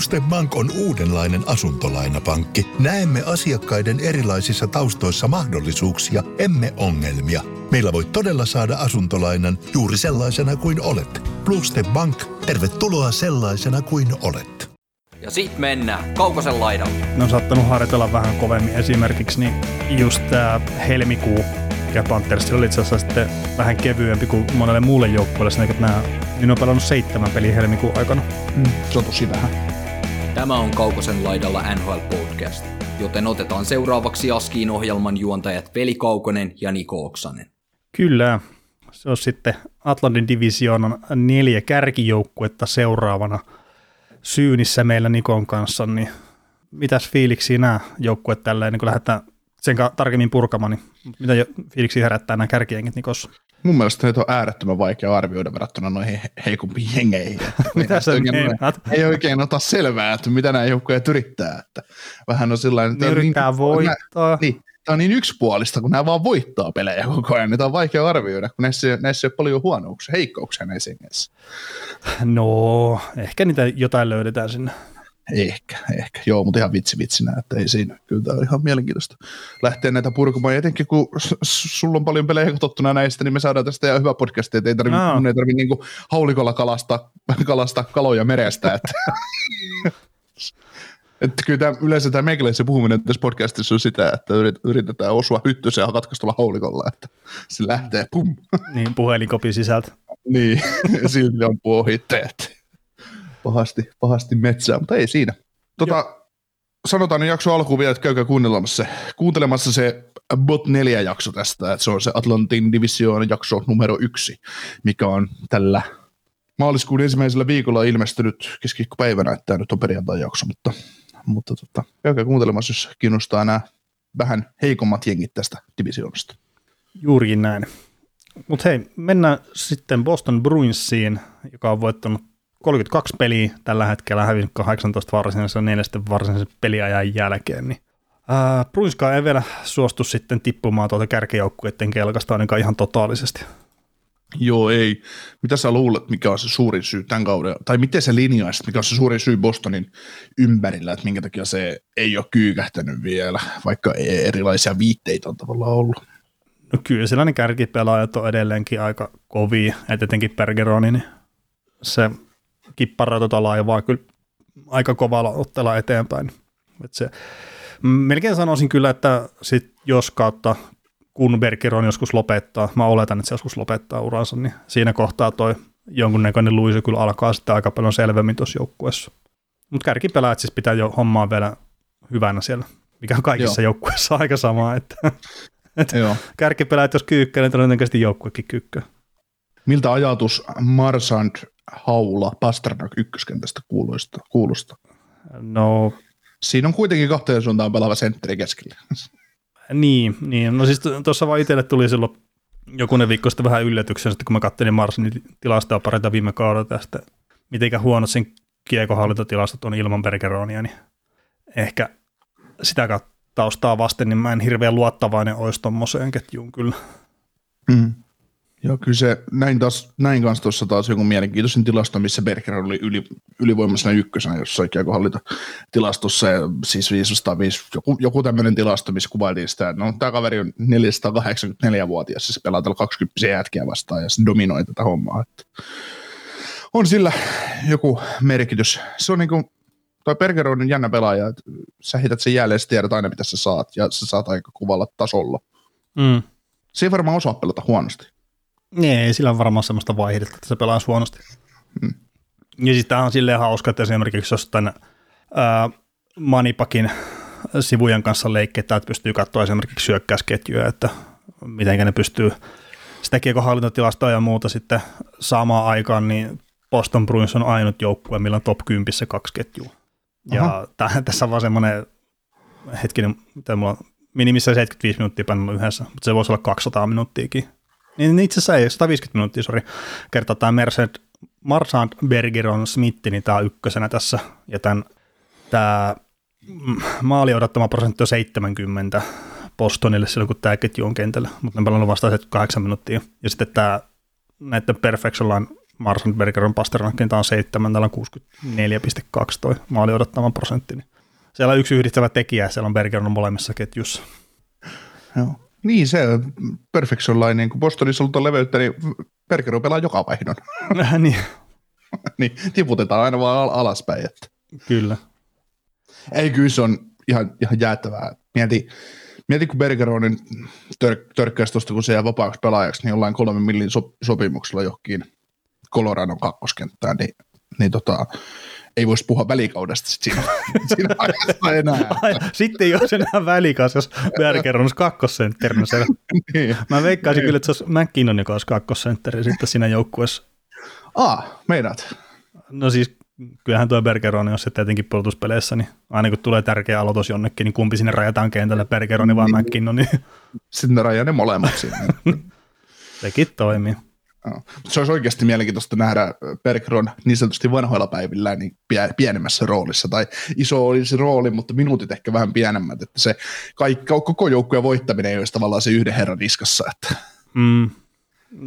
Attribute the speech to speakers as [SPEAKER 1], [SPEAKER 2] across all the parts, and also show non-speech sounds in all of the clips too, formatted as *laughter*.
[SPEAKER 1] Bluestep Bank on uudenlainen asuntolainapankki. Näemme asiakkaiden erilaisissa taustoissa mahdollisuuksia, emme ongelmia. Meillä voi todella saada asuntolainan juuri sellaisena kuin olet. Bluestep Bank, tervetuloa sellaisena kuin olet.
[SPEAKER 2] Ja sit mennään Kaukosen laidalle.
[SPEAKER 3] Ne on saattanut harjoitella vähän kovemmin. Esimerkiksi niin just tämä helmikuu, mikä Panthersilla oli itse asiassa sitten vähän kevyempi kuin monelle muulle joukkueelle. Sen, että nämä, niin on pelannut seitsemän peliä helmikuun aikana.
[SPEAKER 4] Mm, se on tosi vähän.
[SPEAKER 2] Tämä on Kaukosen laidalla NHL Podcast, joten otetaan seuraavaksi Askiin ohjelman juontajat Veli Kaukonen ja Niko Oksanen.
[SPEAKER 3] Kyllä, se on sitten Atlantin divisioonan neljä kärkijoukkuetta seuraavana syynissä meillä Nikon kanssa, niin mitäs fiiliksi nämä joukkueet tällä niin kun lähdetään sen tarkemmin purkamaan, niin mitä fiiliksi herättää nämä kärkiengit Nikossa?
[SPEAKER 4] Mun mielestä heitä on äärettömän vaikea arvioida verrattuna noihin heikompiin jengeihin. *laughs*
[SPEAKER 3] mitä sä
[SPEAKER 4] meinaat? Ei oikein ota selvää, että mitä nämä joukkueet yrittää. Että vähän on sellainen,
[SPEAKER 3] että... Yrittää niin, voittaa.
[SPEAKER 4] Niin, tämä on niin yksipuolista, kun nämä vaan voittaa pelejä koko ajan, niin tämä on vaikea arvioida, kun näissä, näissä ei ole paljon huonouksia, heikkouksia näissä jengeissä.
[SPEAKER 3] No, ehkä niitä jotain löydetään sinne.
[SPEAKER 4] Ehkä, ehkä. Joo, mutta ihan vitsi vitsinä, että ei siinä. Kyllä tämä on ihan mielenkiintoista lähteä näitä purkumaan. Etenkin kun sulla on paljon pelejä katsottuna näistä, niin me saadaan tästä ihan hyvä podcast, että ei tarvitse, no. ei tarvitse niin haulikolla kalastaa, kalastaa kaloja merestä. Että. *laughs* Että kyllä tämä, yleensä tämä meikäläisen puhuminen tässä podcastissa on sitä, että yritetään osua hyttysen ja katkaistella haulikolla, että se lähtee pum.
[SPEAKER 3] Niin, puhelinkopi sisältä.
[SPEAKER 4] niin, *laughs* silti on pohitteet pahasti, pahasti metsää, mutta ei siinä. Tota, sanotaan jakso alkuun vielä, että käykää kuuntelemassa se, kuuntelemassa se Bot 4 jakso tästä, että se on se Atlantin Division jakso numero yksi, mikä on tällä maaliskuun ensimmäisellä viikolla ilmestynyt keskiviikkopäivänä, että tämä nyt on perjantai jakso, mutta, mutta tota, käykää kuuntelemassa, jos kiinnostaa nämä vähän heikommat jengit tästä divisioonasta.
[SPEAKER 3] Juurikin näin. Mutta hei, mennään sitten Boston Bruinsiin, joka on voittanut 32 peliä tällä hetkellä hävinnyt 18 varsinaisen neljästä varsinaisen peliajan jälkeen, niin ää, Bruinska ei vielä suostu sitten tippumaan tuolta kärkijoukkueiden kelkasta ainakaan ihan totaalisesti.
[SPEAKER 4] Joo, ei. Mitä sä luulet, mikä on se suurin syy tämän kauden, tai miten se linjaisit, mikä on se suurin syy Bostonin ympärillä, että minkä takia se ei ole kyykähtänyt vielä, vaikka erilaisia viitteitä on tavallaan ollut?
[SPEAKER 3] No kyllä sellainen kärkipelaajat on edelleenkin aika kovia, etenkin Bergeroni, niin se kipparaa tuota laivaa kyllä aika kovalla otteella eteenpäin. Et se, melkein sanoisin kyllä, että sit jos kautta kun Bergeron joskus lopettaa, mä oletan, että se joskus lopettaa uransa, niin siinä kohtaa toi jonkunnäköinen luisu kyllä alkaa sitten aika paljon selvemmin tuossa joukkueessa. Mutta kärkipelaajat siis pitää jo hommaa vielä hyvänä siellä, mikä on kaikissa joukkueissa aika sama, että, että kärkipelaajat jos kyykkää, niin todennäköisesti joukkuekin kyykkää.
[SPEAKER 4] Miltä ajatus Marsand haula Pasternak ykköskentästä kuulosta, kuulosta?
[SPEAKER 3] No...
[SPEAKER 4] Siinä on kuitenkin kahteen suuntaan pelaava sentteri keskellä.
[SPEAKER 3] Niin, niin. no siis tuossa vaan itselle tuli silloin jokunen viikko sitten vähän yllätyksen, että kun mä katselin Marsin tilastoa parita viime kaudella tästä, mitenkä huonot sen kiekohallintatilastot on ilman Bergeronia, niin ehkä sitä taustaa vasten, niin mä en hirveän luottavainen olisi tuommoiseen ketjuun kyllä.
[SPEAKER 4] Mm. Joo, kyllä se, näin, taas, näin kanssa tuossa taas joku mielenkiintoisen tilasto, missä Berger oli yli, ylivoimaisena ykkösenä jossain hallita tilastossa, ja siis 505, joku, joku tämmöinen tilasto, missä kuvailtiin sitä, että no tämä kaveri on 484-vuotias, se pelaa tällä 20 jätkiä vastaan, ja se dominoi tätä hommaa. Että on sillä joku merkitys. Se on niin kuin, toi Berger on jännä pelaaja, että sä hität sen jälleen, sä tiedät aina mitä sä saat, ja sä saat aika kuvalla tasolla. Mm. Se ei varmaan osaa pelata huonosti.
[SPEAKER 3] Ei, sillä on varmaan semmoista vaihdetta, että se pelaa huonosti. Hmm. Ja tämä on silleen hauska, että esimerkiksi jos tämän ää, Manipakin sivujen kanssa leikketään, että pystyy katsoa esimerkiksi syökkäysketjuja, että miten ne pystyy sitä kiekohallintatilastoa ja muuta sitten saamaan aikaan, niin Boston Bruins on ainut joukkue, millä on top 10 kaksi ketjua. Ja täh, tässä on vaan semmoinen hetkinen, mitä mulla on minimissä 75 minuuttia painanut yhdessä, mutta se voisi olla 200 minuuttiakin niin itse asiassa ei, 150 minuuttia, sori, kertaa tämä Merced, Marsand Bergeron Smith, niin tämä on ykkösenä tässä, ja tämän, tämä maali odottama prosentti on 70 Bostonille silloin, kun tämä ketju on kentällä, mutta ne on pelannut vasta 8 minuuttia. Ja sitten tämä näiden Perfection Line Marsan Bergeron Pasternakkin, tämä on 7, täällä on 64,2 toi maali odottama prosentti. Niin siellä on yksi yhdistävä tekijä, siellä on Bergeron molemmissa ketjussa.
[SPEAKER 4] Joo. Niin, se Perfection Line, kun Bostonissa on leveyttä, niin Bergeron pelaa joka vaihdon.
[SPEAKER 3] niin. *laughs*
[SPEAKER 4] niin, tiputetaan aina vaan alaspäin. Että.
[SPEAKER 3] Kyllä.
[SPEAKER 4] Ei, kyllä se on ihan, ihan jäättävää. Mieti, mieti kun Bergeronin tör, törkkäisi tuosta, kun se jää vapaaksi pelaajaksi, niin jollain kolmen millin so, sopimuksella johonkin Coloradon kakkoskenttään, niin, niin tota, ei voisi puhua välikaudesta sit siinä, *laughs* siinä ajassa enää.
[SPEAKER 3] Ai, sitten ei olisi enää välikas, jos Bergeron olisi kakkosentterinä siellä. niin. Mä veikkaisin niin. kyllä, että se olisi McKinnon, joka olisi kakkosentteri sitten siinä joukkueessa.
[SPEAKER 4] Aa, meinaat?
[SPEAKER 3] No siis kyllähän tuo Bergeroni, jos se tietenkin pudotuspeleissä, niin aina kun tulee tärkeä aloitus jonnekin, niin kumpi sinne rajataan kentälle, Bergeroni vai niin. McKinnon. Niin...
[SPEAKER 4] Sitten ne rajaa ne molemmat sinne. *laughs*
[SPEAKER 3] Sekin toimii.
[SPEAKER 4] No. Se olisi oikeasti mielenkiintoista nähdä Bergeron niin sanotusti vanhoilla päivillä niin pienemmässä roolissa, tai iso olisi rooli, mutta minuutit ehkä vähän pienemmät, että se kaikki, koko joukkueen voittaminen ei olisi tavallaan se yhden herran niskassa. Että.
[SPEAKER 3] Mm.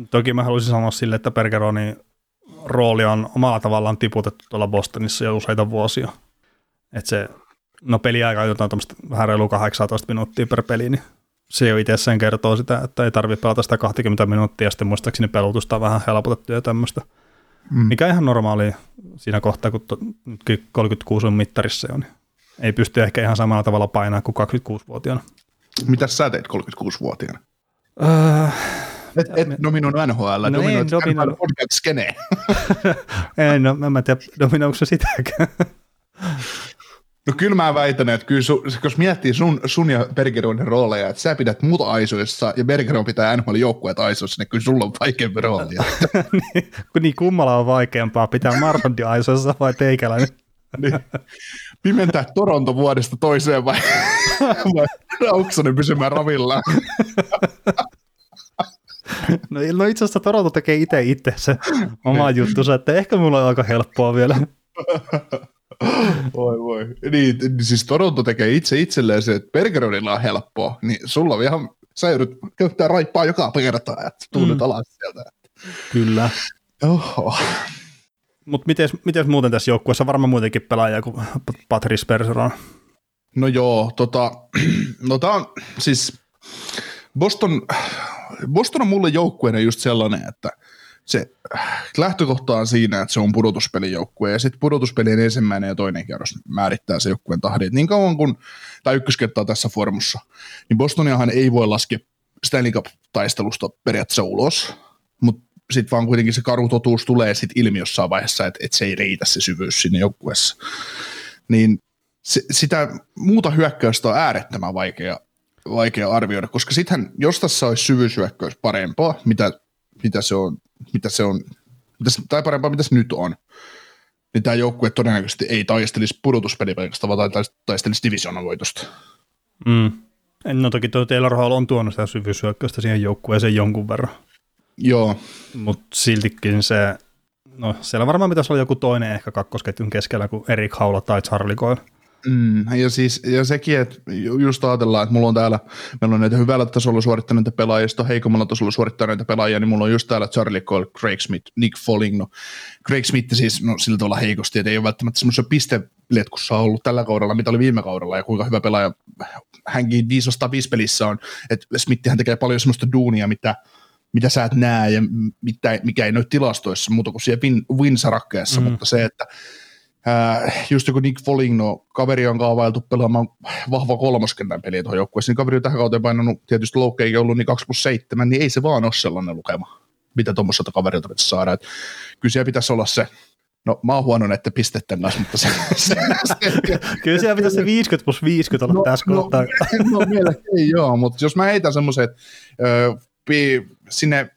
[SPEAKER 3] Toki mä haluaisin sanoa sille, että Bergeroni rooli on omalla tavallaan tiputettu tuolla Bostonissa jo useita vuosia. Että se, no peliaika on jotain vähän reilu 18 minuuttia per peli, niin se jo itsessään kertoo sitä, että ei tarvitse pelata sitä 20 minuuttia, ja sitten muistaakseni pelutusta on vähän helpotettu ja tämmöistä. Mm. Mikä ihan normaali siinä kohtaa, kun to, 36 on mittarissa jo, niin ei pysty ehkä ihan samalla tavalla painaa kuin 26-vuotiaana.
[SPEAKER 4] Mitä sä teet 36-vuotiaana?
[SPEAKER 3] Öö,
[SPEAKER 4] et, et dominoinut NHL, no dominoit domino... podcast skene. *laughs*
[SPEAKER 3] ei, no mä en tiedä, dominoiko se sitäkään.
[SPEAKER 4] No kyllä mä väitän, että kyllä su, jos miettii sun, sun ja Bergeronin rooleja, että sä pidät muuta aisoissa ja Bergeron pitää NHL joukkueet aisoissa, niin kyllä sulla on vaikeampi rooli. *laughs*
[SPEAKER 3] niin, kun niin kummalla on vaikeampaa pitää Marlandi aisoissa vai teikäläinen? *laughs* niin.
[SPEAKER 4] Pimentää Toronto vuodesta toiseen vai, vai Rauksonen pysymään ravillaan?
[SPEAKER 3] No, no itse asiassa Toronto tekee itse itse se oma juttu, että ehkä mulla on aika helppoa vielä. *laughs*
[SPEAKER 4] Voi voi. Niin, siis Toronto tekee itse itselleen se, että Bergeronilla on helppoa, niin sulla on ihan, sä joudut käyttää raippaa joka kerta, että tuu mm. nyt alas sieltä.
[SPEAKER 3] Kyllä.
[SPEAKER 4] Oho.
[SPEAKER 3] Mutta miten muuten tässä joukkueessa varmaan muutenkin pelaajia kuin Patrice Bergeron?
[SPEAKER 4] No joo, tota, *clears throat* no tää on siis Boston, Boston on mulle joukkueena just sellainen, että se lähtökohta on siinä, että se on pudotuspelijoukkue, ja sitten pudotuspelien ensimmäinen ja toinen kierros määrittää se joukkueen tahdin. Niin kauan kuin, tai ykköskettaa tässä formussa, niin Bostoniahan ei voi laskea Stanley Cup-taistelusta periaatteessa ulos, mutta sitten vaan kuitenkin se karu totuus tulee sitten ilmi jossain vaiheessa, että, että se ei riitä se syvyys sinne joukkueessa. Niin se, sitä muuta hyökkäystä on äärettömän vaikea vaikea arvioida, koska sittenhän, jos tässä olisi syvyysyökkäys parempaa, mitä, mitä se on, mitä se on mitä tai parempaa, mitä se nyt on, niin tämä joukkue todennäköisesti ei taistelisi pudotuspelipaikasta, vaan taistelisi divisioonan voitosta.
[SPEAKER 3] Mm. No toki tuo Taylor Hall on tuonut sitä syvyysyökkäystä siihen joukkueeseen jonkun verran.
[SPEAKER 4] Joo.
[SPEAKER 3] Mutta siltikin se, no siellä varmaan pitäisi olla joku toinen ehkä kakkosketjun keskellä kuin Erik Haula tai Charlie Coyle.
[SPEAKER 4] Mm, ja, siis, ja sekin, että just ajatellaan, että mulla on täällä, meillä on näitä hyvällä tasolla suorittaneita pelaajia, sitten heikommalla tasolla suorittaneita pelaajia, niin mulla on just täällä Charlie Cole, Craig Smith, Nick Foligno. Craig Smith siis no, sillä tavalla heikosti, että ei ole välttämättä semmoisessa pisteletkussa ollut tällä kaudella, mitä oli viime kaudella, ja kuinka hyvä pelaaja hänkin 505 pelissä on, että Smithihän tekee paljon semmoista duunia, mitä, mitä sä et näe ja mitä, mikä ei näy tilastoissa muuta kuin siellä win, winsarakkeessa, mm. mutta se, että Äh, just joku Nick Foligno, kaveri on kaavailtu pelaamaan vahva kolmoskentän peliä tuohon joukkueeseen, niin kaveri on tähän kauteen painanut tietysti loukkeikin ollut niin 2 plus 7, niin ei se vaan ole sellainen lukema, mitä tuommoiselta kaverilta pitäisi saada. Et kyllä siellä pitäisi olla se, no mä oon huono näette pistettä kanssa, mutta se, se,
[SPEAKER 3] se Kyllä siellä pitäisi se 50 plus 50 olla no, tässä no, kohtaa.
[SPEAKER 4] No, no mielestäni joo, mutta jos mä heitän semmoisen, että sinne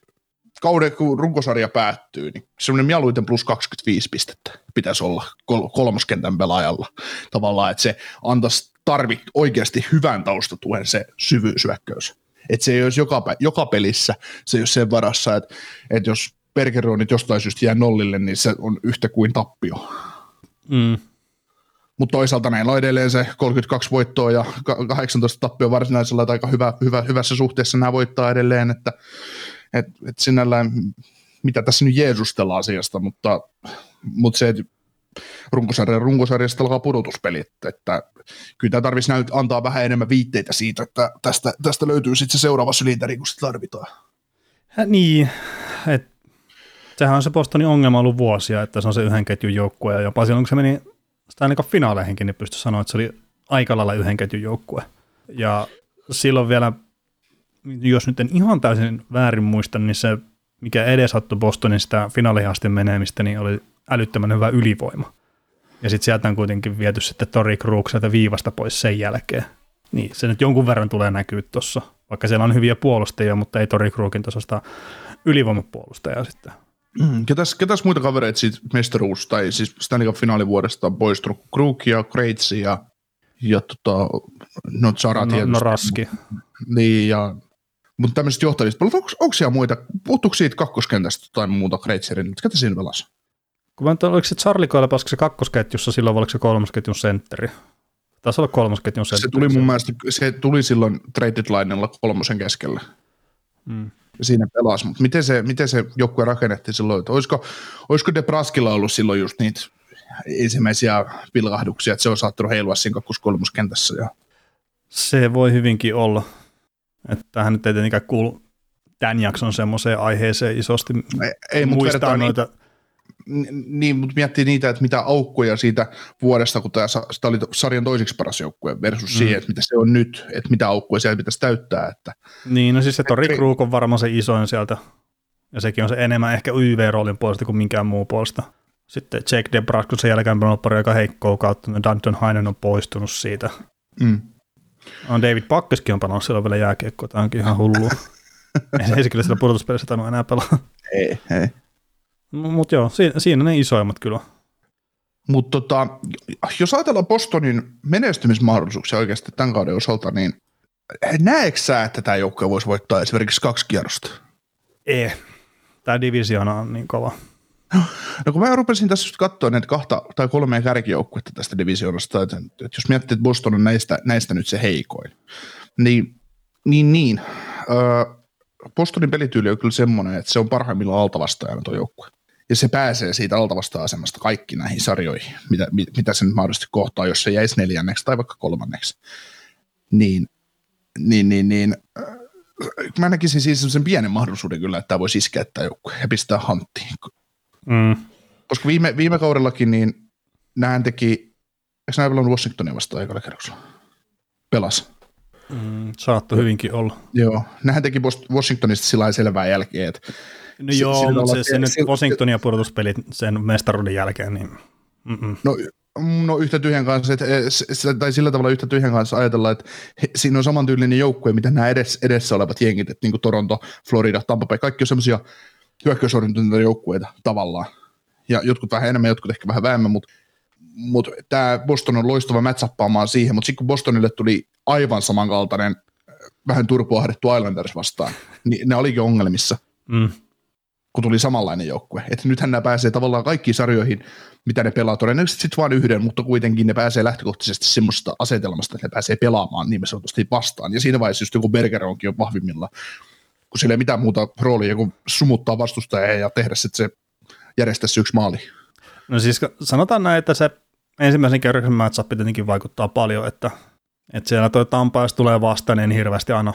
[SPEAKER 4] kauden, kun runkosarja päättyy, niin semmoinen mieluiten plus 25 pistettä pitäisi olla kol- kolmoskentän pelaajalla. Tavallaan, että se antaisi tarvi oikeasti hyvän taustatuen se syvyysyökkäys. Että se ei olisi joka, joka pelissä, se ei ole sen varassa, että, että jos Bergeronit jostain syystä jää nollille, niin se on yhtä kuin tappio.
[SPEAKER 3] Mm.
[SPEAKER 4] Mutta toisaalta näillä on edelleen se 32 voittoa ja 18 tappio varsinaisella, että aika hyvä, hyvä, hyvässä suhteessa nämä voittaa edelleen, että et, et sinällään mitä tässä nyt jeesustellaan asiasta, mutta, mutta se, että runkosarja, runkosarjasta alkaa pudotuspelit, että kyllä tämä tarvitsisi näyt, antaa vähän enemmän viitteitä siitä, että tästä, tästä löytyy sitten se seuraava sylinteri, kun sitä tarvitaan.
[SPEAKER 3] Ja niin, että sehän on se Bostonin ongelma ollut vuosia, että se on se yhden ketjun joukkue, ja jopa silloin, kun se meni sitä ainakaan finaaleihinkin, niin pystyi sanoa, että se oli aika lailla yhden ketjun joukkue. Ja silloin vielä, jos nyt en ihan täysin väärin muista, niin se, mikä edesauttoi Bostonin sitä finaalihaasteen menemistä, niin oli älyttömän hyvä ylivoima. Ja sitten sieltä on kuitenkin viety sitten Tori Krug sieltä viivasta pois sen jälkeen. Niin, se nyt jonkun verran tulee näkyä tuossa, vaikka siellä on hyviä puolustajia, mutta ei Tori Krugin tuosta ylivoimapuolustajaa sitten.
[SPEAKER 4] Mm, ketäs, ketäs muita kavereita siitä mestaruus, tai siis Stanley Cup finaalivuodesta on poistunut? Krug ja Kreitsi ja, ja tota, no Zara
[SPEAKER 3] no,
[SPEAKER 4] tietysti.
[SPEAKER 3] no raski.
[SPEAKER 4] Niin, ja mutta tämmöisistä johtavista, onko, onko siellä muita, puhuttuuko siitä kakkoskentästä tai muuta Kreitserin, ketä siinä pelasi?
[SPEAKER 3] Kun mä nyt, oliko se Charlie Coyle, se kakkosketjussa silloin, vai oliko se kolmosketjun sentteri? Taisi olla kolmosketjun sentteri.
[SPEAKER 4] Se tuli mun mielestä, se tuli silloin traded linella kolmosen keskellä.
[SPEAKER 3] Mm.
[SPEAKER 4] Siinä pelasi, mutta miten se, miten se joukkue rakennettiin silloin, että olisiko, olisiko De Braskilla ollut silloin just niitä ensimmäisiä pilkahduksia, että se on saattanut heilua siinä kakkoskolmoskentässä. Ja...
[SPEAKER 3] Se voi hyvinkin olla. Että tähän nyt ei tietenkään kuulu tämän jakson semmoiseen aiheeseen isosti
[SPEAKER 4] ei, ei
[SPEAKER 3] muistaa noita. Niin
[SPEAKER 4] niin, mutta miettii niitä, että mitä aukkoja siitä vuodesta, kun tämä, sitä oli sarjan toiseksi paras joukkue versus mm. siihen, että mitä se on nyt, että mitä aukkoja siellä pitäisi täyttää. Että.
[SPEAKER 3] Niin, no siis se Tori Krug on varmaan se isoin sieltä, ja sekin on se enemmän ehkä YV-roolin puolesta kuin minkään muu puolesta. Sitten Jake DeBrus, kun sen jälkeen on pari aika heikkoa kautta, niin Danton Hainen on poistunut siitä.
[SPEAKER 4] Mm.
[SPEAKER 3] On David Pakkeskin on pelannut silloin vielä jääkiekkoa, tämä onkin ihan hullua. *laughs* ei se kyllä sitä pudotuspelissä tainnut enää pelaa.
[SPEAKER 4] Ei, ei.
[SPEAKER 3] Mutta joo, siinä, siinä ne isoimmat kyllä.
[SPEAKER 4] Mutta tota, jos ajatellaan Bostonin menestymismahdollisuuksia oikeasti tämän kauden osalta, niin näetkö sä, että tämä joukkue voisi voittaa esimerkiksi kaksi kierrosta?
[SPEAKER 3] Ei. Tämä divisioona on niin kova. *laughs*
[SPEAKER 4] No kun mä rupesin tässä just katsoa näitä kahta tai kolmea kärkijoukkuetta tästä divisioonasta, että, että jos miettii, että Boston on näistä, näistä nyt se heikoin, niin, niin, niin öö, Bostonin pelityyli on kyllä semmoinen, että se on parhaimmillaan altavastaajana tuo joukkue ja se pääsee siitä altavasta asemasta kaikki näihin sarjoihin, mitä, mitä se nyt mahdollisesti kohtaa, jos se jäisi neljänneksi tai vaikka kolmanneksi. Niin, niin, niin, niin äh, mä näkisin siis sen pienen mahdollisuuden kyllä, että tämä voisi iskeä tämä joukkue ja pistää hanttiin.
[SPEAKER 3] Mm.
[SPEAKER 4] Koska viime, viime kaudellakin niin nähän teki, eikö näin pelannut Washingtonia vastaan aikalla kerroksella? Pelas.
[SPEAKER 3] Mm, saattoi hyvinkin olla.
[SPEAKER 4] Joo, nähän teki Washingtonista sillä selvää jälkeen, että
[SPEAKER 3] No s- joo, mutta se, se, nyt Washingtonin ja pudotuspelit sen mestaruuden jälkeen, niin mm-mm.
[SPEAKER 4] No, no yhtä tyhjän kanssa, että, tai sillä tavalla yhtä tyhjän kanssa ajatellaan, että he, siinä on samantyylinen joukkue, mitä nämä edes, edessä olevat jengit, että niin kuin Toronto, Florida, Tampa Bay, kaikki on semmoisia hyökkäysorientoituneita joukkueita tavallaan. Ja jotkut vähän enemmän, jotkut ehkä vähän vähemmän, mutta mutta tämä Boston on loistava matchappaamaan siihen, mutta sitten kun Bostonille tuli aivan samankaltainen vähän turpoahdettu Islanders vastaan, niin ne olikin ongelmissa.
[SPEAKER 3] Mm
[SPEAKER 4] kun tuli samanlainen joukkue. Että nythän nämä pääsee tavallaan kaikkiin sarjoihin, mitä ne pelaa, todennäköisesti sitten vain yhden, mutta kuitenkin ne pääsee lähtökohtaisesti semmoista asetelmasta, että ne pääsee pelaamaan niin sanotusti vastaan. Ja siinä vaiheessa just joku Berger onkin jo vahvimmilla, kun sillä ei mitään muuta roolia kuin sumuttaa vastustajaa ja tehdä sitten se järjestää se yksi maali.
[SPEAKER 3] No siis sanotaan näin, että se ensimmäisen kerroksen matchup tietenkin vaikuttaa paljon, että, että siellä toi Tampa, jos tulee vastaan, niin hirveästi aina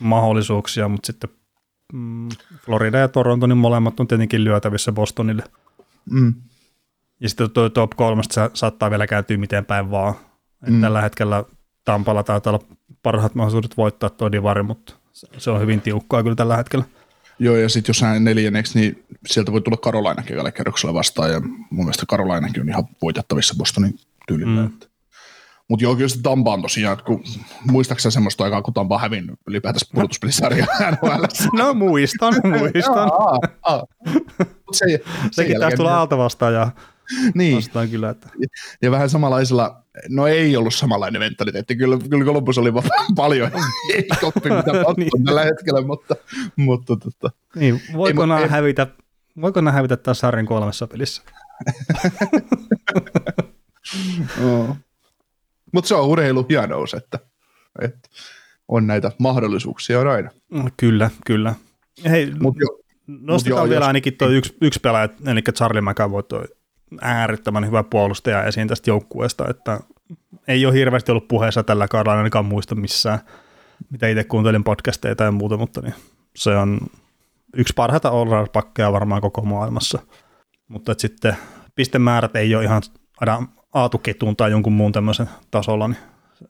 [SPEAKER 3] mahdollisuuksia, mutta sitten mm, Florida ja Toronto, niin molemmat on tietenkin lyötävissä Bostonille.
[SPEAKER 4] Mm.
[SPEAKER 3] Ja sitten tuo top kolmesta sa- saattaa vielä kääntyä miten päin vaan. Mm. Tällä hetkellä Tampalla taitaa olla parhaat mahdollisuudet voittaa tuo divari, mutta se on hyvin tiukkaa kyllä tällä hetkellä.
[SPEAKER 4] Joo, ja sitten jos hän neljänneksi, niin sieltä voi tulla Karolainakin vielä kerroksella vastaan, ja mun mielestä Karolainakin on ihan voitettavissa Bostonin tyylillä. Mm. Mutta joo, kyllä se Tampa on tosiaan, että kun, muistaakseni semmoista aikaa, kun Tampa on hävinnyt ylipäätänsä pudotuspelisarjaa *laughs* NHL.
[SPEAKER 3] no muistan, *laughs* muistan.
[SPEAKER 4] se,
[SPEAKER 3] Sekin taas tulla alta vastaan ja *laughs*
[SPEAKER 4] niin.
[SPEAKER 3] vastaan kyllä. Että.
[SPEAKER 4] Ja vähän samanlaisella, no ei ollut samanlainen mentaliteetti, kyllä, kyllä Columbus oli *laughs* paljon *laughs* heikompi, mitä niin. tällä hetkellä, mutta, mutta tota.
[SPEAKER 3] Niin, voiko nämä hävitä, voiko nämä hävitä taas sarjan kolmessa pelissä?
[SPEAKER 4] oh. Mutta se on urheilu hienous, että, että on näitä mahdollisuuksia on aina.
[SPEAKER 3] Mm, kyllä, kyllä. Hei, Mut jo. Nostetaan
[SPEAKER 4] joo,
[SPEAKER 3] vielä
[SPEAKER 4] jos-
[SPEAKER 3] ainakin tuo yksi, yksi pelaaja, eli Charlie McAvoy, toi äärettömän hyvä puolustaja esiin tästä joukkueesta, että ei ole hirveästi ollut puheessa tällä kaudella, ainakaan muista missään, mitä itse kuuntelin podcasteja tai muuta, mutta niin se on yksi parhaita all pakkeja varmaan koko maailmassa. Mutta sitten pistemäärät ei ole ihan aina Aatu-ketun tai jonkun muun tämmöisen tasolla, niin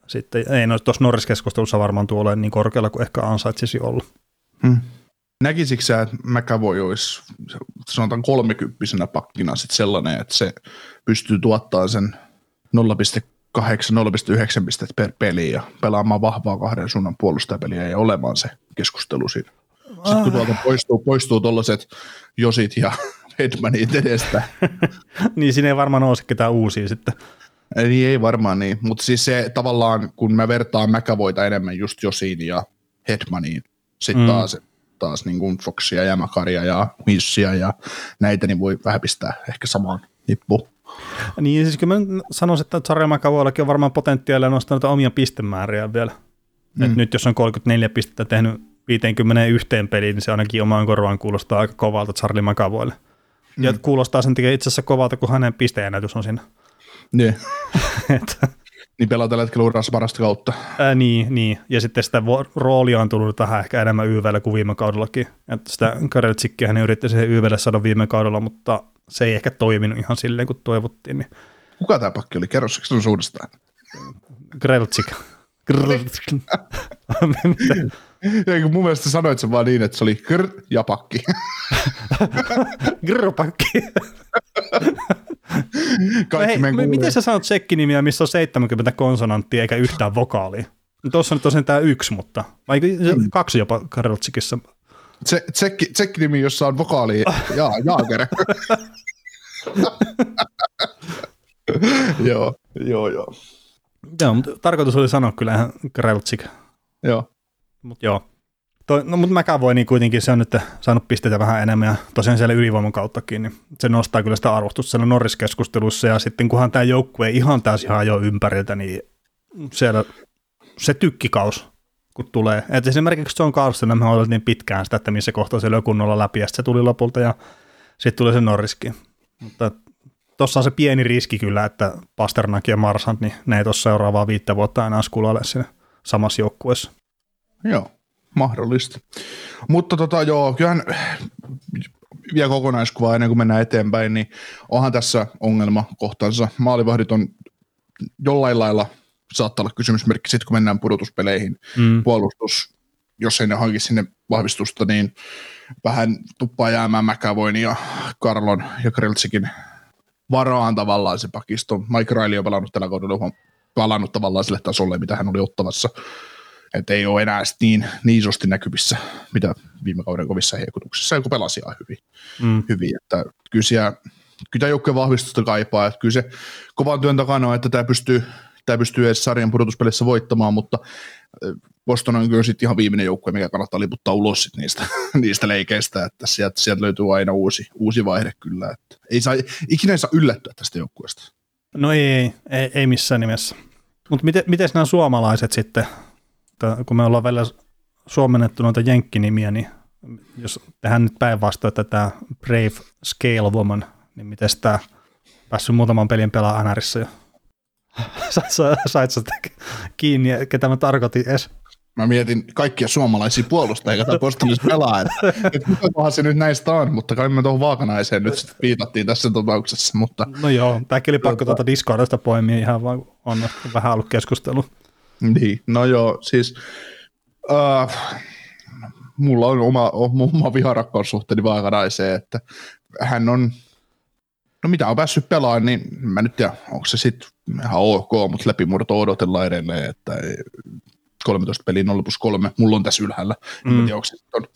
[SPEAKER 3] sitten ei no, tuossa Norris-keskustelussa varmaan tuo ole niin korkealla kuin ehkä ansaitsisi olla.
[SPEAKER 4] Hmm. Näkisikö sä, että McAvoy olisi sanotaan kolmekymppisenä pakkina sit sellainen, että se pystyy tuottaa sen 0,8-0,9 pistettä per peli ja pelaamaan vahvaa kahden suunnan puolustajapeliä ja olemaan se keskustelu siinä. Sitten kun tuolta poistuu, poistuu tuollaiset Josit ja *laughs* Hedmanit edestä, *laughs*
[SPEAKER 3] niin siinä ei varmaan nouse ketään uusia sitten.
[SPEAKER 4] Niin ei varmaan niin, mutta siis se tavallaan, kun mä vertaan McAvoyta enemmän just Josiin ja Hedmaniin, sitten
[SPEAKER 3] mm.
[SPEAKER 4] taas, taas niin kuin Foxia ja Makaria ja Hissia ja näitä, niin voi vähän pistää ehkä samaan nippuun.
[SPEAKER 3] Niin siis kyllä mä sanoisin, että Sarja McAvoyllakin on varmaan potentiaalia nostaa noita omia pistemääriä vielä. Mm. Et nyt jos on 34 pistettä tehnyt 51 peliin, niin se ainakin omaan korvaan kuulostaa aika kovalta Charlie McAvoylle. Mm. Ja kuulostaa sen takia itse asiassa kovalta, kun hänen pisteenäytys on siinä.
[SPEAKER 4] Niin, *laughs* niin pelaa tällä hetkellä urassa parasta kautta.
[SPEAKER 3] ää, niin, niin, ja sitten sitä vo- roolia on tullut tähän ehkä enemmän YVllä kuin viime kaudellakin. Että sitä Kareltsikkiä hän yritti siihen YVlle saada viime kaudella, mutta se ei ehkä toiminut ihan silleen kuin toivottiin. Niin
[SPEAKER 4] Kuka tämä pakki oli? Kerro se on uudestaan.
[SPEAKER 3] Greltsik. Greltsik.
[SPEAKER 4] Kun mun mielestä sanoit sen vaan niin, että se oli kr ja pakki. *laughs*
[SPEAKER 3] Grrpakki. *laughs*
[SPEAKER 4] Kaikki
[SPEAKER 3] Hei, m-
[SPEAKER 4] kuulijat-
[SPEAKER 3] miten sä sanot tsekkinimiä, missä on 70 konsonanttia eikä yhtään vokaalia? Tuossa nyt tosiaan tämä yksi, mutta vai
[SPEAKER 4] Mm.
[SPEAKER 3] kaksi jopa Kareltsikissa.
[SPEAKER 4] Se, tsekki, tsekkinimi, jossa on vokaali ja, Jaager. joo, joo, joo.
[SPEAKER 3] Joo, mutta tarkoitus oli sanoa kyllä ihan Kareltsik.
[SPEAKER 4] joo.
[SPEAKER 3] Mutta joo. Toi, no, mutta voi niin kuitenkin, se on nyt saanut pisteitä vähän enemmän ja tosiaan siellä ylivoiman kauttakin, niin se nostaa kyllä sitä arvostusta siellä Norris-keskustelussa ja sitten kunhan tämä joukkue ei ihan täysin hajoa ympäriltä, niin siellä se tykkikaus, kun tulee. Et esimerkiksi John Carlson, me odotettiin pitkään sitä, että missä kohtaa se löi kunnolla läpi ja se tuli lopulta ja sitten tuli se Norriskin. Mutta tuossa on se pieni riski kyllä, että Pasternak ja Marsant, niin ne ei tuossa seuraavaa viittä vuotta enää skulaile siinä samassa joukkueessa.
[SPEAKER 4] Joo, mahdollista. Mutta tota, joo, kyllähän vielä kokonaiskuvaa ennen kuin mennään eteenpäin, niin onhan tässä ongelma kohtansa. Maalivahdit on jollain lailla saattaa olla kysymysmerkki sitten, kun mennään pudotuspeleihin.
[SPEAKER 3] Mm.
[SPEAKER 4] Puolustus, jos ei ne hanki sinne vahvistusta, niin vähän tuppaa jäämään McAvoyn ja Karlon ja Kreltsikin varaan tavallaan se pakisto. Mike Riley on pelannut tällä kaudella huom- palannut tavallaan sille tasolle, mitä hän oli ottavassa. Että ei ole enää niin, niin isosti näkyvissä, mitä viime kauden kovissa heikutuksissa, joku pelasi ihan hyvin.
[SPEAKER 3] Mm.
[SPEAKER 4] hyvin. Että kyllä, siellä, kyllä tämä joukkueen vahvistusta kaipaa. Että kyllä se kovan työn takana on, että tämä pystyy, tämä pystyy edes sarjan pudotuspelissä voittamaan, mutta Boston on kyllä sitten ihan viimeinen joukkue, mikä kannattaa liputtaa ulos sit niistä, *laughs* niistä leikeistä, että sieltä, sieltä löytyy aina uusi, uusi vaihde kyllä. Että ei saa, ikinä ei saa yllättyä tästä joukkueesta.
[SPEAKER 3] No ei, ei, ei, ei missään nimessä. Mutta miten, miten nämä suomalaiset sitten, että kun me ollaan vielä suomennettu noita jenkkinimiä, niin jos tehdään nyt päinvastoin, että tämä Brave Scale Woman, niin miten tämä päässyt muutaman pelin pelaa NRissä jo? *laughs* Sait sä- sitä kiinni, ketä mä tarkoitin edes?
[SPEAKER 4] Mä mietin kaikkia suomalaisia puolustajia, joita Bostonissa pelaa, että, että kukakohan se nyt näistä on, mutta kai me tuohon vaakanaiseen nyt sitten viitattiin tässä tapauksessa, mutta
[SPEAKER 3] No joo, tämäkin oli pakko tuota Discordista poimia ihan vaan, on vähän ollut keskustelu.
[SPEAKER 4] Niin, no joo, siis äh, mulla on oma, oma viharakkaussuhteeni vaakanaiseen, että hän on, no mitä on päässyt pelaamaan, niin mä nyt tiedä, onko se sitten ihan ok, mutta läpimurto odotellaan edelleen, että ei- 13 peliä 0 plus 3, mulla on tässä ylhäällä, mm. en tiedä, onko se on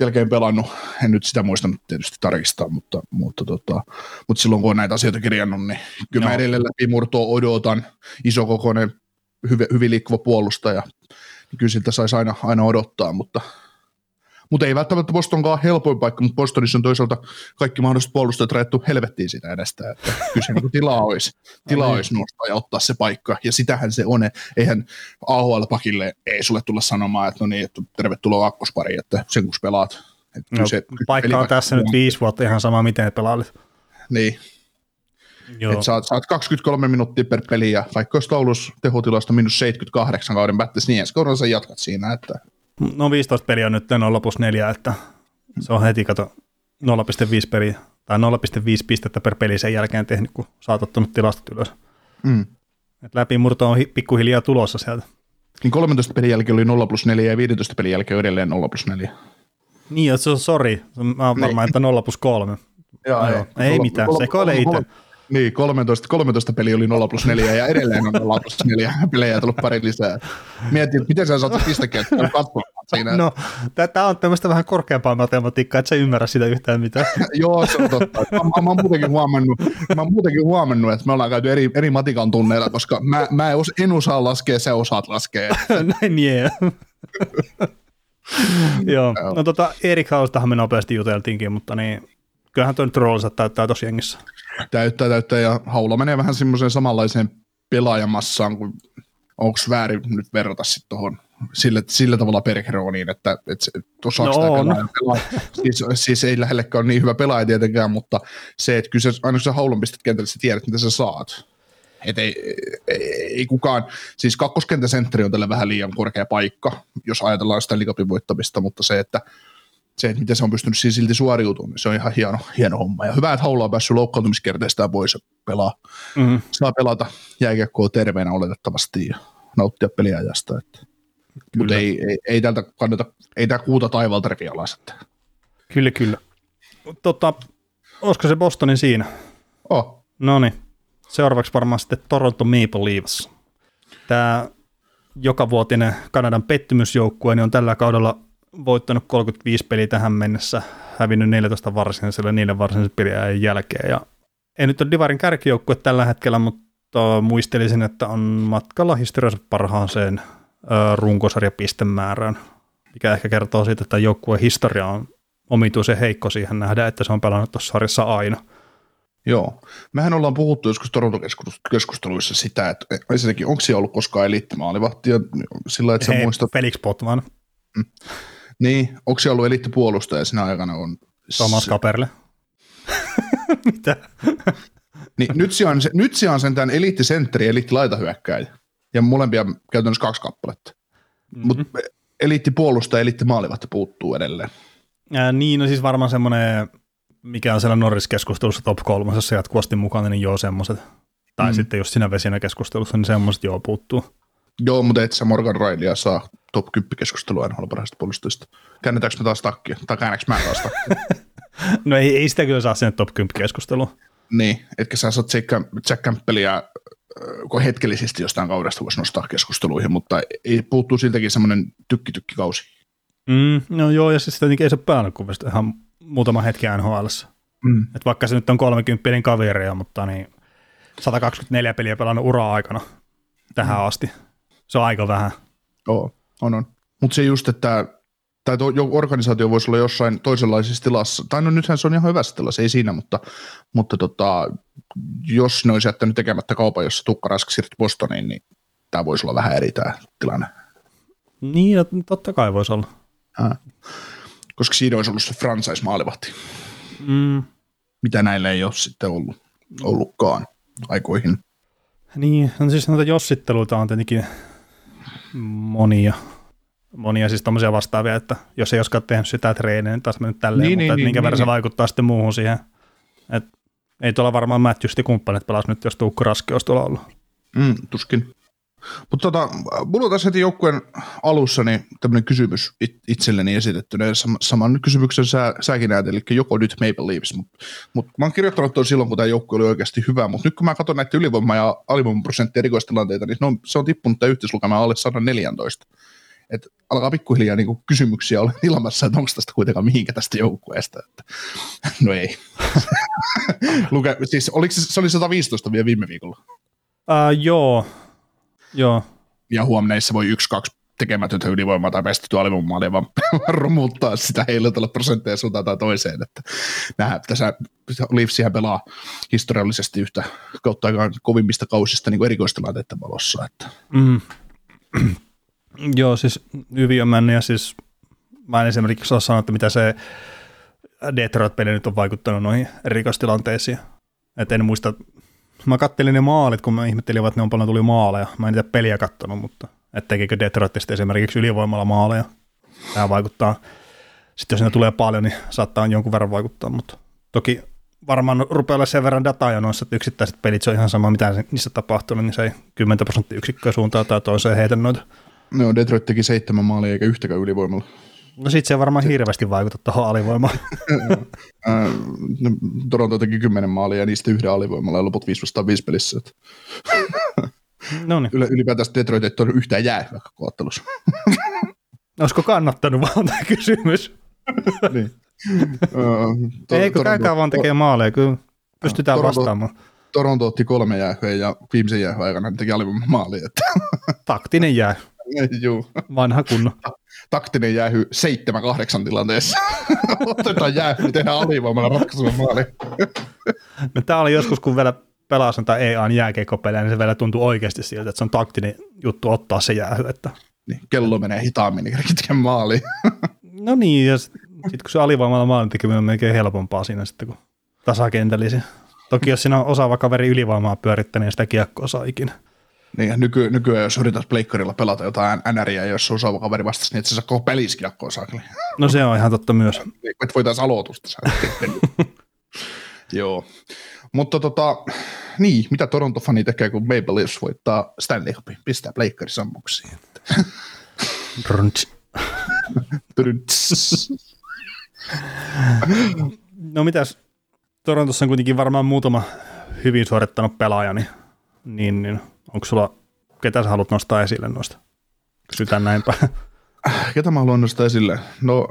[SPEAKER 4] jälkeen pelannut, en nyt sitä muistanut tietysti tarkistaa, mutta, mutta, tota, mutta silloin kun on näitä asioita kirjannut, niin kyllä mä
[SPEAKER 3] Joo.
[SPEAKER 4] edelleen läpimurtoa odotan, isokokoinen, hyvin, hyvin liikkuva puolustaja, niin kyllä siltä saisi aina, aina odottaa, mutta, mutta ei välttämättä Bostonkaan helpoin paikka, mutta Bostonissa on toisaalta kaikki mahdolliset puolustajat rajattu helvettiin sitä edestä, että kyllä se niin tilaa olisi,
[SPEAKER 3] niin.
[SPEAKER 4] olisi nostaa ja ottaa se paikka, ja sitähän se on, eihän AHL-pakille ei sulle tulla sanomaan, että no niin, että tervetuloa kakkospari, että sen kun pelaat, Et
[SPEAKER 3] No,
[SPEAKER 4] se-
[SPEAKER 3] paikka on tässä nyt viisi vuotta ihan sama, miten ne pelailit.
[SPEAKER 4] Niin,
[SPEAKER 3] Joo.
[SPEAKER 4] että saat, saat 23 minuuttia per peli ja vaikka olisi Oulus tehotilasta minus 78 kauden päättäisi, niin ensi kaudella sä jatkat siinä, että
[SPEAKER 3] No 15 peliä on nyt 0 plus 4, että se on heti kato 0,5 peliä tai 0,5 pistettä per peli sen jälkeen tehnyt, kun oot ottanut tilastot ylös.
[SPEAKER 4] mm.
[SPEAKER 3] Et läpimurto on hi- pikkuhiljaa tulossa sieltä.
[SPEAKER 4] niin 13 pelin jälkeen oli 0 plus 4 ja 15 pelin jälkeen on edelleen 0 plus 4.
[SPEAKER 3] Niin, se on sori. Mä oon varmaan, että 0 plus 3.
[SPEAKER 4] Joo,
[SPEAKER 3] Joo, ei mitään, sekoile itse.
[SPEAKER 4] Niin, 13, 13 peli oli 0 plus 4 ja edelleen on 0 plus 4 *laughs* pelejä ja tullut pari lisää. Mietin, miten sä saat pistekenttää *laughs* katsomaan siinä.
[SPEAKER 3] No, tämä on tämmöistä vähän korkeampaa matematiikkaa, että sä ymmärrä sitä yhtään mitään. *laughs*
[SPEAKER 4] Joo, se on totta. Mä, mä, oon muutenkin huomannut, mä oon muutenkin huomannut, että me ollaan käyty eri, eri matikan tunneilla, koska mä, mä en, os, en osaa laskea, sä osaat laskea.
[SPEAKER 3] Näin jee. Joo, no tota Erik Haustahan me nopeasti juteltiinkin, mutta niin, kyllähän tuo nyt roolinsa täyttää tosi jengissä.
[SPEAKER 4] Täyttää, täyttää ja Haula menee vähän semmoiseen samanlaiseen pelaajamassaan kuin onko väärin nyt verrata sitten tuohon sillä, sillä tavalla Bergeroniin, että, että osaako
[SPEAKER 3] No
[SPEAKER 4] pelaaja pelaa. Siis, siis, ei lähellekään ole niin hyvä pelaaja tietenkään, mutta se, että kyllä se, aina kun sä Haulan pistät kentälle, sä tiedät, mitä sä saat. Et ei, ei, ei, kukaan, siis kakkoskentäsentteri on tällä vähän liian korkea paikka, jos ajatellaan sitä liikapin voittamista, mutta se, että se, että miten se on pystynyt siinä silti suoriutumaan, niin se on ihan hieno, hieno homma. Ja hyvä, että Haula on päässyt loukkaantumiskerteistä pois ja pelaa,
[SPEAKER 3] Mm.
[SPEAKER 4] saa pelata jääkiekkoa terveenä oletettavasti ja nauttia peliajasta. Että. Mutta ei, ei, ei, tältä kannata, ei tää kuuta taivalta repi alas. Että.
[SPEAKER 3] Kyllä, kyllä. Tota, olisiko se Bostonin siinä?
[SPEAKER 4] Oh,
[SPEAKER 3] No niin. Seuraavaksi varmaan sitten Toronto Maple Leafs. Tämä jokavuotinen Kanadan pettymysjoukkue niin on tällä kaudella voittanut 35 peliä tähän mennessä, hävinnyt 14 varsinaiselle niiden varsinaisen pelien jälkeen. Ja ei nyt ole Divarin kärkijoukkue tällä hetkellä, mutta muistelisin, että on matkalla historiansa parhaaseen runkosarjapistemäärään, mikä ehkä kertoo siitä, että joukkueen historia on omituisen heikko siihen nähdä, että se on pelannut tuossa sarjassa aina.
[SPEAKER 4] joo. Mehän ollaan puhuttu joskus Toronto-keskusteluissa sitä, että ensinnäkin onko siellä ollut koskaan eliittimaalivahtia sillä, että sä
[SPEAKER 3] Hei,
[SPEAKER 4] muistat,
[SPEAKER 3] Felix Potman,
[SPEAKER 4] niin, onko siellä ollut eliittipuolustaja sinä aikana on
[SPEAKER 3] Thomas
[SPEAKER 4] se-
[SPEAKER 3] Kaperle. *laughs* Mitä?
[SPEAKER 4] Niin, nyt siellä on, se, nyt siellä on sentään eliittisentteri, eliittilaitahyökkäjä. Ja molempia käytännössä kaksi kappaletta. Mm-hmm. Mutta eliittipuolustaja ja eliittimaalivahti puuttuu edelleen.
[SPEAKER 3] Ää, niin, no siis varmaan semmoinen, mikä on siellä Norris-keskustelussa top kolmosessa jatkuvasti mukana, niin joo semmoiset. Tai
[SPEAKER 4] Mm.
[SPEAKER 3] mm. sitten just siinä vesinä keskustelussa, niin semmoiset joo puuttuu.
[SPEAKER 4] Joo, mutta et sä Morgan Railia saa top 10 keskustelua NHL parhaista puolustajista. Käännetäänkö me taas takkia? Tai käännäks mä taas takkia? *laughs*
[SPEAKER 3] No ei, ei sitä kyllä saa sinne top 10 keskustelua.
[SPEAKER 4] niin, etkä sä saat Jack, Jack Campbellia äh, kun hetkellisesti jostain kaudesta voisi nostaa keskusteluihin, mutta ei puuttuu siltäkin semmoinen tykki-tykki-kausi.
[SPEAKER 3] Mm, no joo, ja siis tietenkin ei se päällä kuin ihan muutama hetki nhl
[SPEAKER 4] Mm.
[SPEAKER 3] Et vaikka se nyt on 30 kaveria, mutta niin 124 peliä pelannut ura aikana tähän asti. Se on aika vähän.
[SPEAKER 4] Joo, on on. Mutta se just, että tai to, organisaatio voisi olla jossain toisenlaisessa tilassa, tai no nythän se on ihan hyvässä tilassa, ei siinä, mutta, mutta tota, jos ne olisi jättänyt tekemättä kaupan, jossa Tukka Rask siirtyi Bostoniin, niin tämä voisi olla vähän eri tämä tilanne.
[SPEAKER 3] Niin, ja totta kai voisi olla.
[SPEAKER 4] Ää. Koska siinä olisi ollut se franchise-maalivahti,
[SPEAKER 3] Mm,
[SPEAKER 4] mitä näillä ei ole sitten ollut, ollutkaan aikoihin.
[SPEAKER 3] Niin, no siis noita jossitteluita on tietenkin monia. Monia siis tommosia vastaavia, että jos ei olisikaan tehnyt sitä treeniä, niin taas mennyt tälleen,
[SPEAKER 4] Niin,
[SPEAKER 3] mutta
[SPEAKER 4] niin,
[SPEAKER 3] niin,
[SPEAKER 4] niin,
[SPEAKER 3] minkä
[SPEAKER 4] niin,
[SPEAKER 3] verran se
[SPEAKER 4] niin.
[SPEAKER 3] vaikuttaa sitten muuhun siihen. Et ei tuolla varmaan Matthewsti kumppanit pelas nyt, jos Tuukku Raski olisi tuolla ollut.
[SPEAKER 4] Mm, tuskin. Mutta tota, mulla on tässä heti joukkueen alussa niin tämmöinen kysymys it- itselleni esitettynä. Ja sam- saman kysymyksen sä, säkin näet, eli joko nyt Maple Leafs. Mutta mut mä oon kirjoittanut tuon silloin, kun tämä joukkue oli oikeasti hyvä. Mutta nyt kun mä katson näitä ylivoima- ja alivoimaprosenttia erikoistilanteita, niin on, se on tippunut tämä yhteislukema alle 114. Et alkaa pikkuhiljaa niinku kysymyksiä olla ilmassa, että onko tästä kuitenkaan mihinkä tästä joukkueesta. Että, *laughs* no ei. *laughs* Luke, siis oliko se, se oli 115 vielä viime viikolla.
[SPEAKER 3] Uh, joo, joo.
[SPEAKER 4] ja huomenneissa voi yksi, kaksi tekemätöntä ylivoimaa tai pestettyä alivoimaalia vaan *laughs* romuttaa sitä heilutella prosentteja suuntaan tai toiseen. Että nämä, tässä Leafsihän pelaa historiallisesti yhtä kautta aikaan kovimmista kausista niin erikoistilanteiden valossa. Että.
[SPEAKER 3] Mm. *clears throat* joo, siis hyvin on mennyt ja siis mä en esimerkiksi ole sanonut, että mitä se Detroit-peli nyt on vaikuttanut noihin rikostilanteisiin. Et en muista, mä kattelin ne maalit, kun mä ihmettelin, että ne on paljon tuli maaleja. Mä en niitä peliä kattonut, mutta että Detroitista esimerkiksi ylivoimalla maaleja. Tämä vaikuttaa. Sitten jos ne tulee paljon, niin saattaa jonkun verran vaikuttaa, mutta toki varmaan rupeaa sen verran dataa jo noissa, että yksittäiset pelit, se on ihan sama, mitä niissä tapahtunut, niin se ei 10 prosenttia yksikköä suuntaan tai toiseen heitä noita.
[SPEAKER 4] No, Detroit teki seitsemän maalia eikä yhtäkään ylivoimalla.
[SPEAKER 3] No sit se ei varmaan hirveästi vaikuta tuohon alivoimaan. *laughs*
[SPEAKER 4] Ää, no, Toronto teki kymmenen maalia ja niistä yhden alivoimalla ja loput 5 vastaan 5 pelissä.
[SPEAKER 3] No niin.
[SPEAKER 4] ylipäätään Detroit ei ole yhtään jää vaikka koottelussa. *laughs*
[SPEAKER 3] Olisiko kannattanut vaan tämä kysymys? *laughs*
[SPEAKER 4] niin. To-
[SPEAKER 3] Eikö käykää vaan tekee maaleja, kyllä pystytään
[SPEAKER 4] Toronto-
[SPEAKER 3] vastaamaan.
[SPEAKER 4] Toronto otti kolme jäähyä ja viimeisen jäähyn aikana teki alivoiman maali.
[SPEAKER 3] Taktinen jää,
[SPEAKER 4] juu.
[SPEAKER 3] vanha kunno.
[SPEAKER 4] Taktinen jäähy 7-8 tilanteessa. *laughs* Otetaan jäähy, niin tehdään alivoimalla ratkaiseva maali. *laughs*
[SPEAKER 3] No, tämä oli joskus, kun vielä pelasin tai EAN jääkeikkopelejä, niin se vielä tuntui oikeasti siltä, että se on taktinen juttu ottaa se jäähy. Että...
[SPEAKER 4] Niin, kello menee hitaammin, niin kerkeä tekemään maali. *laughs*
[SPEAKER 3] No niin, ja sitten kun se alivoimalla maalin tekeminen on melkein helpompaa siinä sitten, kun tasakentällisiä. Toki jos siinä on osaava kaveri ylivoimaa pyörittänyt, niin sitä kiekkoa saa ikinä.
[SPEAKER 4] Niin, nyky, nykyään jos yrität pleikkarilla pelata jotain NRiä, jos se osaava kaveri vastasi, niin et sä saa koko peliskiakkoa saakeli.
[SPEAKER 3] No se on ihan totta myös. *laughs*
[SPEAKER 4] Et voitaisiin aloitusta saada. *laughs* Joo. Mutta tota, niin, mitä Toronto-fani tekee, kun Maple Leafs voittaa Stanley Cupin? Pistää pleikkari sammuksiin. *laughs*
[SPEAKER 3] No mitäs, Torontossa on kuitenkin varmaan muutama hyvin suorittanut pelaaja, niin, niin, niin onko sulla, ketä sä haluat nostaa esille noista? Kysytään näinpä. *laughs*
[SPEAKER 4] Ketä mä haluan nostaa esille? No,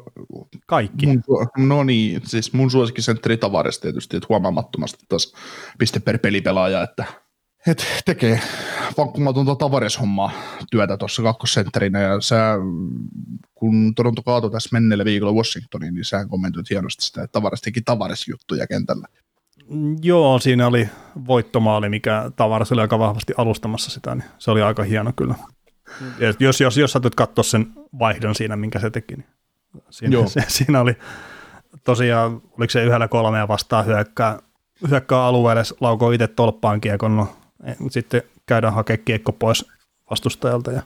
[SPEAKER 3] Kaikki.
[SPEAKER 4] mun, no niin, siis mun suosikkisentteri Tavares tietysti, että huomaamattomasti taas piste per pelipelaaja, että et tekee vankkumatonta Tavares-hommaa työtä tuossa kakkosentterinä ja sä, kun Toronto kaatoi tässä menneellä viikolla Washingtoniin, niin sä kommentoit hienosti sitä, että Tavares teki Tavares-juttuja kentällä.
[SPEAKER 3] Joo, siinä oli voittomaali, mikä Tavares oli aika vahvasti alustamassa sitä, niin se oli aika hieno kyllä. Ja jos, jos, jos satuit katsoa sen vaihdon siinä, minkä se teki, niin siinä,
[SPEAKER 4] Joo.
[SPEAKER 3] se, *laughs* siinä oli tosiaan, oliko se yhdellä kolmea vastaan hyökkää, hyökkää alueelle, laukoo itse tolppaan kiekon, no, eh, sitten käydään hakemaan kiekko pois vastustajalta ja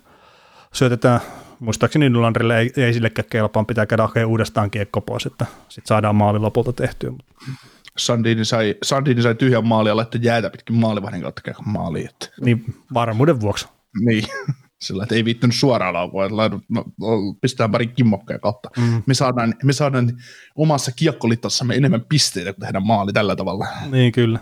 [SPEAKER 3] syötetään, muistaakseni Nylanderille ei, ei sillekään kelpaan, pitää käydä hakemaan uudestaan kiekko pois, että sitten saadaan maali lopulta tehtyä.
[SPEAKER 4] Sandini sai, Sandini sai tyhjän maali ja laittoi jäätä pitkin maalivahdin kautta maaliin. Että.
[SPEAKER 3] Niin varmuuden vuoksi.
[SPEAKER 4] Niin, *laughs* sillä että ei viittynyt suoraan laukua, että laidut, no, pistetään pari kimmokkeja kautta. Mm. Me, saadaan, me saadaan omassa kiekkolitassamme enemmän pisteitä, kun tehdään maali tällä tavalla.
[SPEAKER 3] Niin kyllä.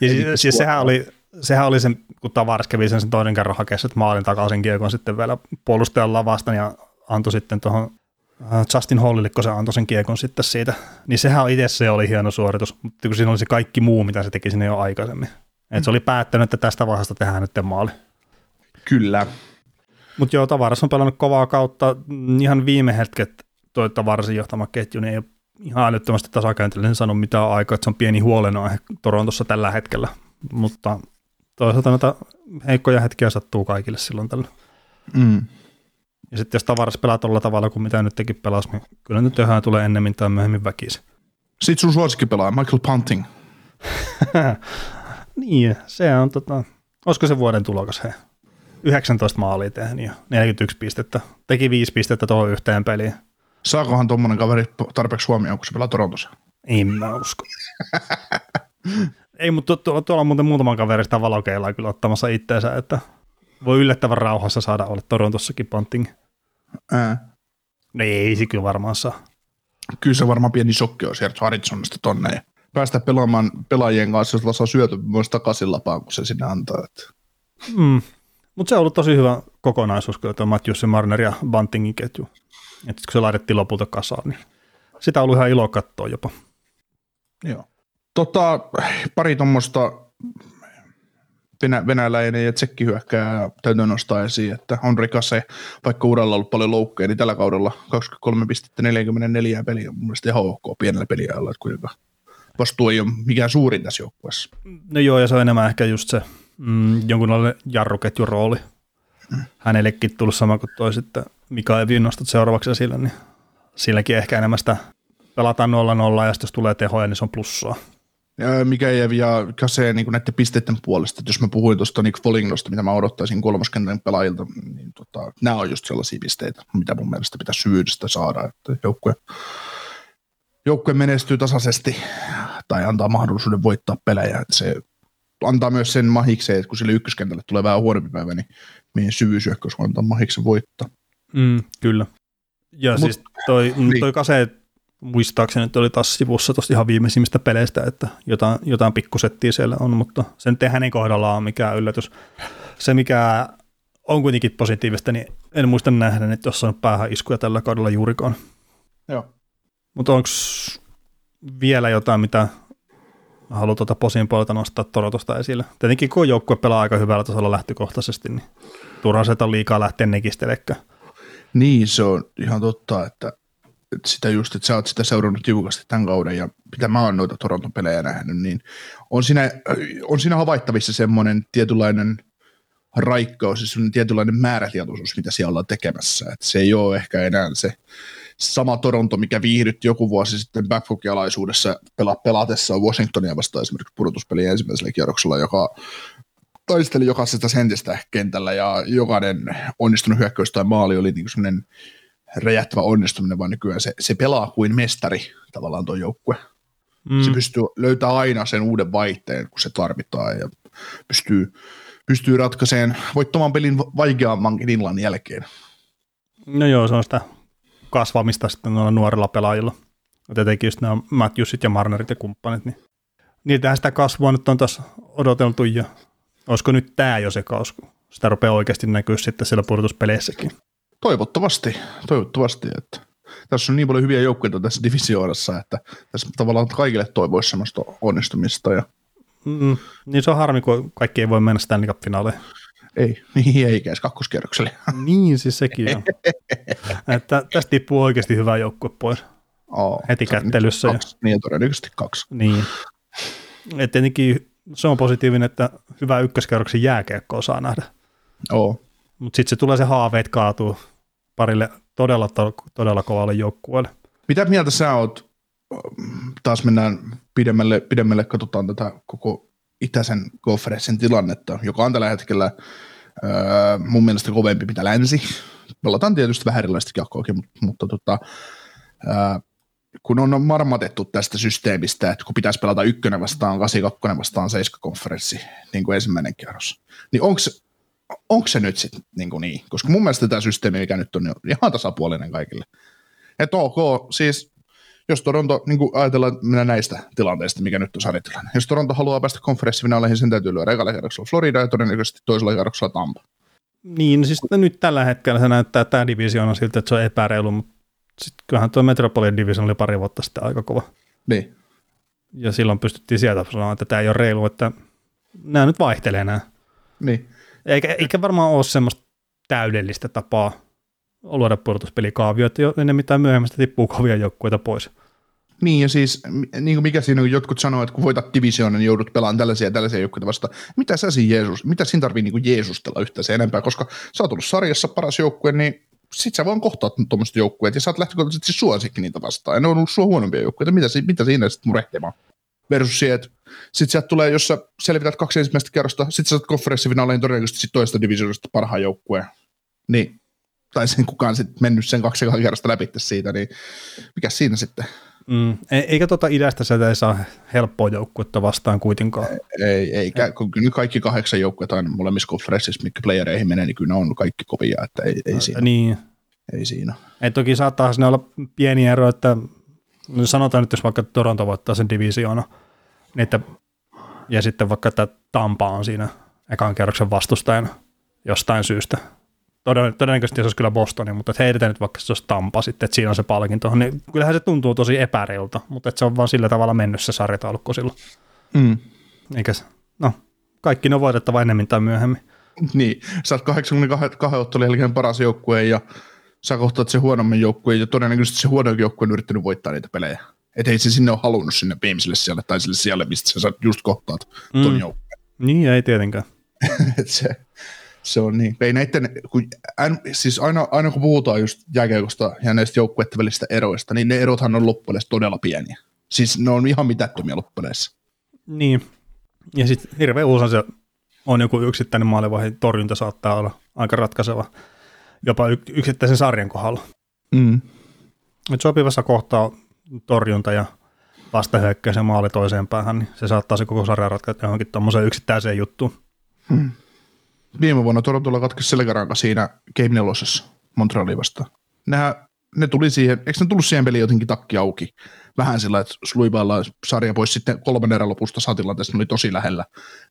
[SPEAKER 3] Ja siis, siis
[SPEAKER 4] suoraan.
[SPEAKER 3] sehän, oli, sehän oli sen, kun Tavares kävi sen, sen toinen kerran hakeessa että maalin takaisin kiekon sitten vielä puolustajan lavasta ja antoi sitten tuohon Justin Hallille, kun se antoi sen kiekon sitten siitä, niin sehän itse se oli hieno suoritus, mutta kun siinä oli se kaikki muu, mitä se teki sinne jo aikaisemmin. Et se oli päättänyt, että tästä vaiheesta tehdään nyt maali.
[SPEAKER 4] Kyllä.
[SPEAKER 3] Mutta joo, Tavares on pelannut kovaa kautta. Mm, Ihan viime hetket toi Tavarasin johtama ketju, niin ei ole ihan älyttömästi tasakääntöllinen sano mitään aikaa, että se on pieni huolenaihe Torontossa tällä hetkellä. Mutta toisaalta noita heikkoja hetkiä sattuu kaikille silloin tällä.
[SPEAKER 4] Mm.
[SPEAKER 3] Ja sitten jos Tavares pelaa tuolla tavalla kuin mitä nyt tekin pelasi, niin kyllä nyt yhä tulee ennemmin tai myöhemmin väkisin.
[SPEAKER 4] Sitten sun suosikkipelaaja, Michael Punting. *laughs*
[SPEAKER 3] niin, se on tota, olisiko se vuoden tulokas he? 19 maalia tehnyt ja 41 pistettä. Teki 5 pistettä tuohon yhteen peliin.
[SPEAKER 4] Saakohan tuommoinen kaveri tarpeeksi huomioon, kun se pelaa Torontossa?
[SPEAKER 3] En mä usko. Ei, mutta tu- tu- tuolla on muuten muutaman kaverista valokeilla kyllä ottamassa itteensä, että voi yllättävän rauhassa saada olla Torontossakin ponting.
[SPEAKER 4] Ää.
[SPEAKER 3] No ei se kyllä varmaan saa.
[SPEAKER 4] Kyllä se varmaan pieni shokki on sieltä Harrisonista tonne. Ja päästä pelaamaan pelaajien kanssa, jos saa syöty myös takaisin lapaan, kun se sinne antaa. Että.
[SPEAKER 3] Mm. Mutta se on ollut tosi hyvä kokonaisuus, kyllä tuo Matthews ja Marner ja Buntingin ketju. Et kun se laitettiin lopulta kasaan, niin sitä on ollut ihan ilo katsoa jopa.
[SPEAKER 4] Joo. Tota, pari tuommoista venä, venäläinen ja tsekkihyökkää täytyy nostaa esiin, että on Rikase, vaikka uudella ollut paljon loukkeja, niin tällä kaudella 23 pistettä 44 peliä on mun mielestä ihan ok pienellä peliajalla, että kuinka vastuu ei ole mikään suurin tässä joukkueessa.
[SPEAKER 3] No joo, ja se on enemmän ehkä just se mm, jonkunlainen jarruketjun rooli. Hänellekin tullut sama kuin toi sitten Mika Evi nostat seuraavaksi esille, niin silläkin ehkä enemmän sitä pelataan 0-0 ja sitten jos tulee tehoja, niin se on plussaa.
[SPEAKER 4] Ja Mikaev ja Kase niin näiden pisteiden puolesta, että jos mä puhuin tuosta Nick Folignosta, mitä mä odottaisin kolmoskentän pelaajilta, niin tota, nämä on just sellaisia pisteitä, mitä mun mielestä pitää syvyydestä saada, että joukkue, joukkue menestyy tasaisesti tai antaa mahdollisuuden voittaa pelejä, että se antaa myös sen mahikseen, että kun sille ykköskentälle tulee vähän huonompi päivä, niin meidän syvyysyökkäys antaa mahiksen voittaa.
[SPEAKER 3] Mm, kyllä. Ja Mut, siis toi, niin. toi Kase muistaakseni että oli taas sivussa tuosta ihan viimeisimmistä peleistä, että jotain, jotain pikkusettiä siellä on, mutta sen te hänen kohdallaan on mikään yllätys. Se, mikä on kuitenkin positiivista, niin en muista nähdä, että jos on päähän iskuja tällä kaudella juurikaan.
[SPEAKER 4] Joo.
[SPEAKER 3] Mutta onko vielä jotain, mitä haluaa tuota posin puolelta nostaa Torotosta esille? Tietenkin kun joukkue pelaa aika hyvällä tasolla lähtökohtaisesti, niin turha se on liikaa lähteä nekistelemään.
[SPEAKER 4] Niin, se on ihan totta, että sitä just, että sä oot sitä seurannut tiukasti tämän kauden ja mitä mä oon noita Toronton pelejä nähnyt, niin on siinä, on siinä havaittavissa semmoinen tietynlainen raikkaus ja semmoinen tietynlainen määrätietoisuus, mitä siellä ollaan tekemässä. Että se ei ole ehkä enää se sama Toronto, mikä viihdytti joku vuosi sitten backfoot-alaisuudessa pela, pelatessa Washingtonia vastaan esimerkiksi pudotuspelien ensimmäisellä kierroksella, joka taisteli jokaisesta sentistä kentällä ja jokainen onnistunut hyökkäys tai maali oli niin semmoinen räjähtävä onnistuminen, vaan nykyään se, se pelaa kuin mestari tavallaan tuo joukkue. Mm. Se pystyy löytää aina sen uuden vaihteen, kun se tarvitaan ja pystyy, pystyy ratkaisemaan voittamaan pelin vaikeammankin illan jälkeen.
[SPEAKER 3] No joo, se on sitä kasvamista sitten noilla nuorilla pelaajilla. Tietenkin just nämä Matthewsit ja Marnerit ja kumppanit, niin niiltähän sitä kasvua nyt on taas odoteltu ja olisiko nyt tämä jo se kasvu? Sitä rupeaa oikeasti näkyä sitten siellä pudotuspeleissäkin.
[SPEAKER 4] Toivottavasti, toivottavasti, että tässä on niin paljon hyviä joukkueita tässä divisioonassa, että tässä tavallaan kaikille toivoisi semmoista onnistumista. Ja...
[SPEAKER 3] Mm, niin se on harmi, kun kaikki ei voi mennä Stanley Cup-finaaleihin.
[SPEAKER 4] Ei, *laughs* niin eikä edes kakkoskierrokselle. *laughs*
[SPEAKER 3] niin, siis sekin on. että tästä tippuu oikeasti hyvä joukkue pois.
[SPEAKER 4] Oh,
[SPEAKER 3] Heti kättelyssä.
[SPEAKER 4] Kaksi, ja... Niin, todennäköisesti kaksi.
[SPEAKER 3] Niin. Et tietenkin se on positiivinen, että hyvä ykköskerroksen jääkiekkoa saa nähdä.
[SPEAKER 4] Oh.
[SPEAKER 3] Mutta sitten se tulee se haaveet kaatuu parille todella, todella kovalle joukkueelle.
[SPEAKER 4] Mitä mieltä sä oot, taas mennään pidemmälle, pidemmälle katsotaan tätä koko itäisen konferenssin tilannetta, joka on tällä hetkellä öö, mun mielestä kovempi mitä länsi. Pelataan tietysti vähän erilaista kiekkoakin, mutta, mutta tota, öö, kun on marmatettu tästä systeemistä, että kun pitäisi pelata ykkönen vastaan, 82 vastaan 7 konferenssi, niin kuin ensimmäinen kierros, niin onko onko se nyt sitten niin, niin? Koska mun mielestä tämä systeemi, mikä nyt on, niin on ihan tasapuolinen kaikille. Että ok, siis jos Toronto, niin kuin ajatellaan minä näistä tilanteista, mikä nyt on sarjatilanne, jos Toronto haluaa päästä konferenssifinaaleihin, sen täytyy lyödä ekalla kerroksella Florida ja todennäköisesti toisella kerroksella Tampa.
[SPEAKER 3] Niin, siis nyt tällä hetkellä se näyttää tämä divisioona siltä, että se on epäreilu, mutta sitten kyllähän tuo Metropolitan Division oli pari vuotta sitten aika kova.
[SPEAKER 4] Niin.
[SPEAKER 3] Ja silloin pystyttiin sieltä sanomaan, että tämä ei ole reilu, että nämä nyt vaihtelee nämä.
[SPEAKER 4] Niin.
[SPEAKER 3] Eikä, eikä varmaan ole semmoista täydellistä tapaa luoda pudotuspelikaavioita, jo ennen mitään myöhemmästä tippuu kovia joukkueita pois.
[SPEAKER 4] Niin ja siis, niin kuin mikä siinä on, jotkut sanoo, että kun voitat divisioonan, niin joudut pelaamaan tällaisia ja tällaisia joukkueita vastaan. Mitä sä siinä Jeesus, mitä siinä tarvii niin Jeesustella yhtään se enempää, koska sä oot sarjassa paras joukkue, niin sit sä vaan kohtaat tuommoiset joukkueet ja sä oot lähtökohtaisesti suosikki niitä vastaan. Ja ne on ollut sua huonompia joukkueita, mitä, mitä siinä sitten murehtimaan? Versus siihen, että sitten sieltä tulee, jos sä selvität kaksi ensimmäistä kerrosta, sitten sä saat konferenssifinaaleihin todennäköisesti sit toista divisioonista parhaan joukkueen. Niin, tai sen kukaan sitten mennyt sen kaksi kerrosta läpi siitä, niin mikä siinä sitten?
[SPEAKER 3] Mm. E- eikä tota idästä sieltä ei saa helppoa joukkuetta vastaan kuitenkaan.
[SPEAKER 4] Ei, ei, ei. kun kyllä kaikki kahdeksan joukkuetta aina molemmissa konferenssissa, mitkä playereihin menee, niin kyllä ne on kaikki kovia, että ei, ei siinä.
[SPEAKER 3] Niin.
[SPEAKER 4] Ei siinä.
[SPEAKER 3] Ei toki saattaa siinä olla pieni ero, että no sanotaan nyt, jos vaikka Toronto voittaa sen divisioona, että, ja sitten vaikka että Tampa on siinä ekan kerroksen vastustajana jostain syystä. Todennäköisesti se olisi kyllä Bostoni, mutta heitetään nyt vaikka se olisi Tampa sitten, että siinä on se palkinto, niin kyllähän se tuntuu tosi epäreilta, mutta että se on vaan sillä tavalla mennyt se sarjataulukko silloin.
[SPEAKER 4] Mm.
[SPEAKER 3] Eikä no, kaikki ne on voitettava enemmän tai myöhemmin.
[SPEAKER 4] Niin, sä oot 82 ottelun jälkeen paras joukkue ja sä kohtaat se huonomman joukkueen ja todennäköisesti se huono joukkue on yrittänyt voittaa niitä pelejä. Että ei se sinne ole halunnut sinne viimeiselle siellä tai sille siellä, mistä sä just kohtaat mm. ton joukkueen.
[SPEAKER 3] Niin, ei tietenkään. *laughs*
[SPEAKER 4] se, Se on niin. Ei näitten, kun, en, siis aina, aina kun puhutaan just jääkiekosta ja näistä joukkueiden välisistä eroista, niin ne erothan on loppupeleissä todella pieniä. Siis ne on ihan mitättömiä loppupeleissä.
[SPEAKER 3] Niin. Ja sitten hirveän usein se on joku yksittäinen maalivahdin torjunta saattaa olla aika ratkaiseva jopa yksittäisen sarjan kohdalla.
[SPEAKER 4] Mm.
[SPEAKER 3] Et sopivassa kohtaa torjunta ja vastahyökkäys ja maali toiseen päähän, niin se saattaa se koko sarja ratkaista johonkin tuommoiseen yksittäiseen juttuun.
[SPEAKER 4] Hmm. Viime vuonna Torontolla katkesi selkäranka siinä Game 4 Montrealin vastaan. Nehän, ne tuli siihen, eikö ne tullut siihen peliin jotenkin takki auki? Vähän sillä, että sluipaillaan sarja pois sitten kolmannen erän lopusta satilanteesta, ne oli tosi lähellä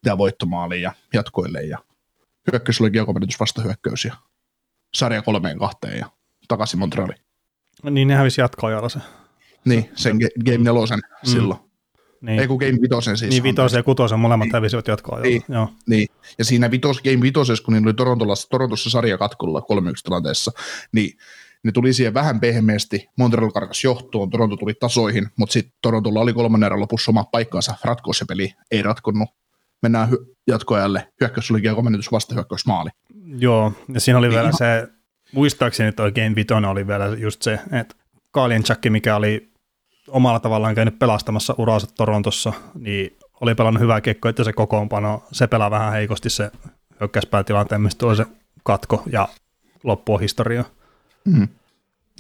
[SPEAKER 4] tämä voittomaali ja jatkoille ja hyökkäys oli kiekomenetys vastahyökkäys ja sarja kolmeen kahteen ja takaisin Montrealiin.
[SPEAKER 3] Niin ne hävisi jatkoajalla se.
[SPEAKER 4] Niin, sen Game 4 mm. silloin. Niin. Ei kun Game 5 siis.
[SPEAKER 3] Niin, vitosen ja kutosen molemmat niin. hävisivät jatkoajalla.
[SPEAKER 4] Niin,
[SPEAKER 3] Joo.
[SPEAKER 4] niin. Ja siinä vitos, Game 5, kun niillä oli Torontossa, Torontossa sarjakatkulla 3-1 tilanteessa, niin ne tuli siihen vähän pehmeästi, Montreal karkas johtoon, Toronto tuli tasoihin, mutta sitten Torontolla oli kolmannen erän lopussa oma paikkaansa, ratkoa se peli, ei ratkonnut. Mennään hy- jatkoajalle, hyökkäys oli komennetus vasta hyökkäys maali.
[SPEAKER 3] Joo, ja siinä oli niin vielä ihan... se, muistaakseni, että oikein vitona oli vielä just se, että Kalienchakki, mikä oli omalla tavallaan käynyt pelastamassa uraansa Torontossa, niin oli pelannut hyvää kiekkoa, että se kokoonpano, se pelaa vähän heikosti se hyökkäyspäätilanteen, mistä tuli se katko ja loppua historiaa.
[SPEAKER 4] Mm.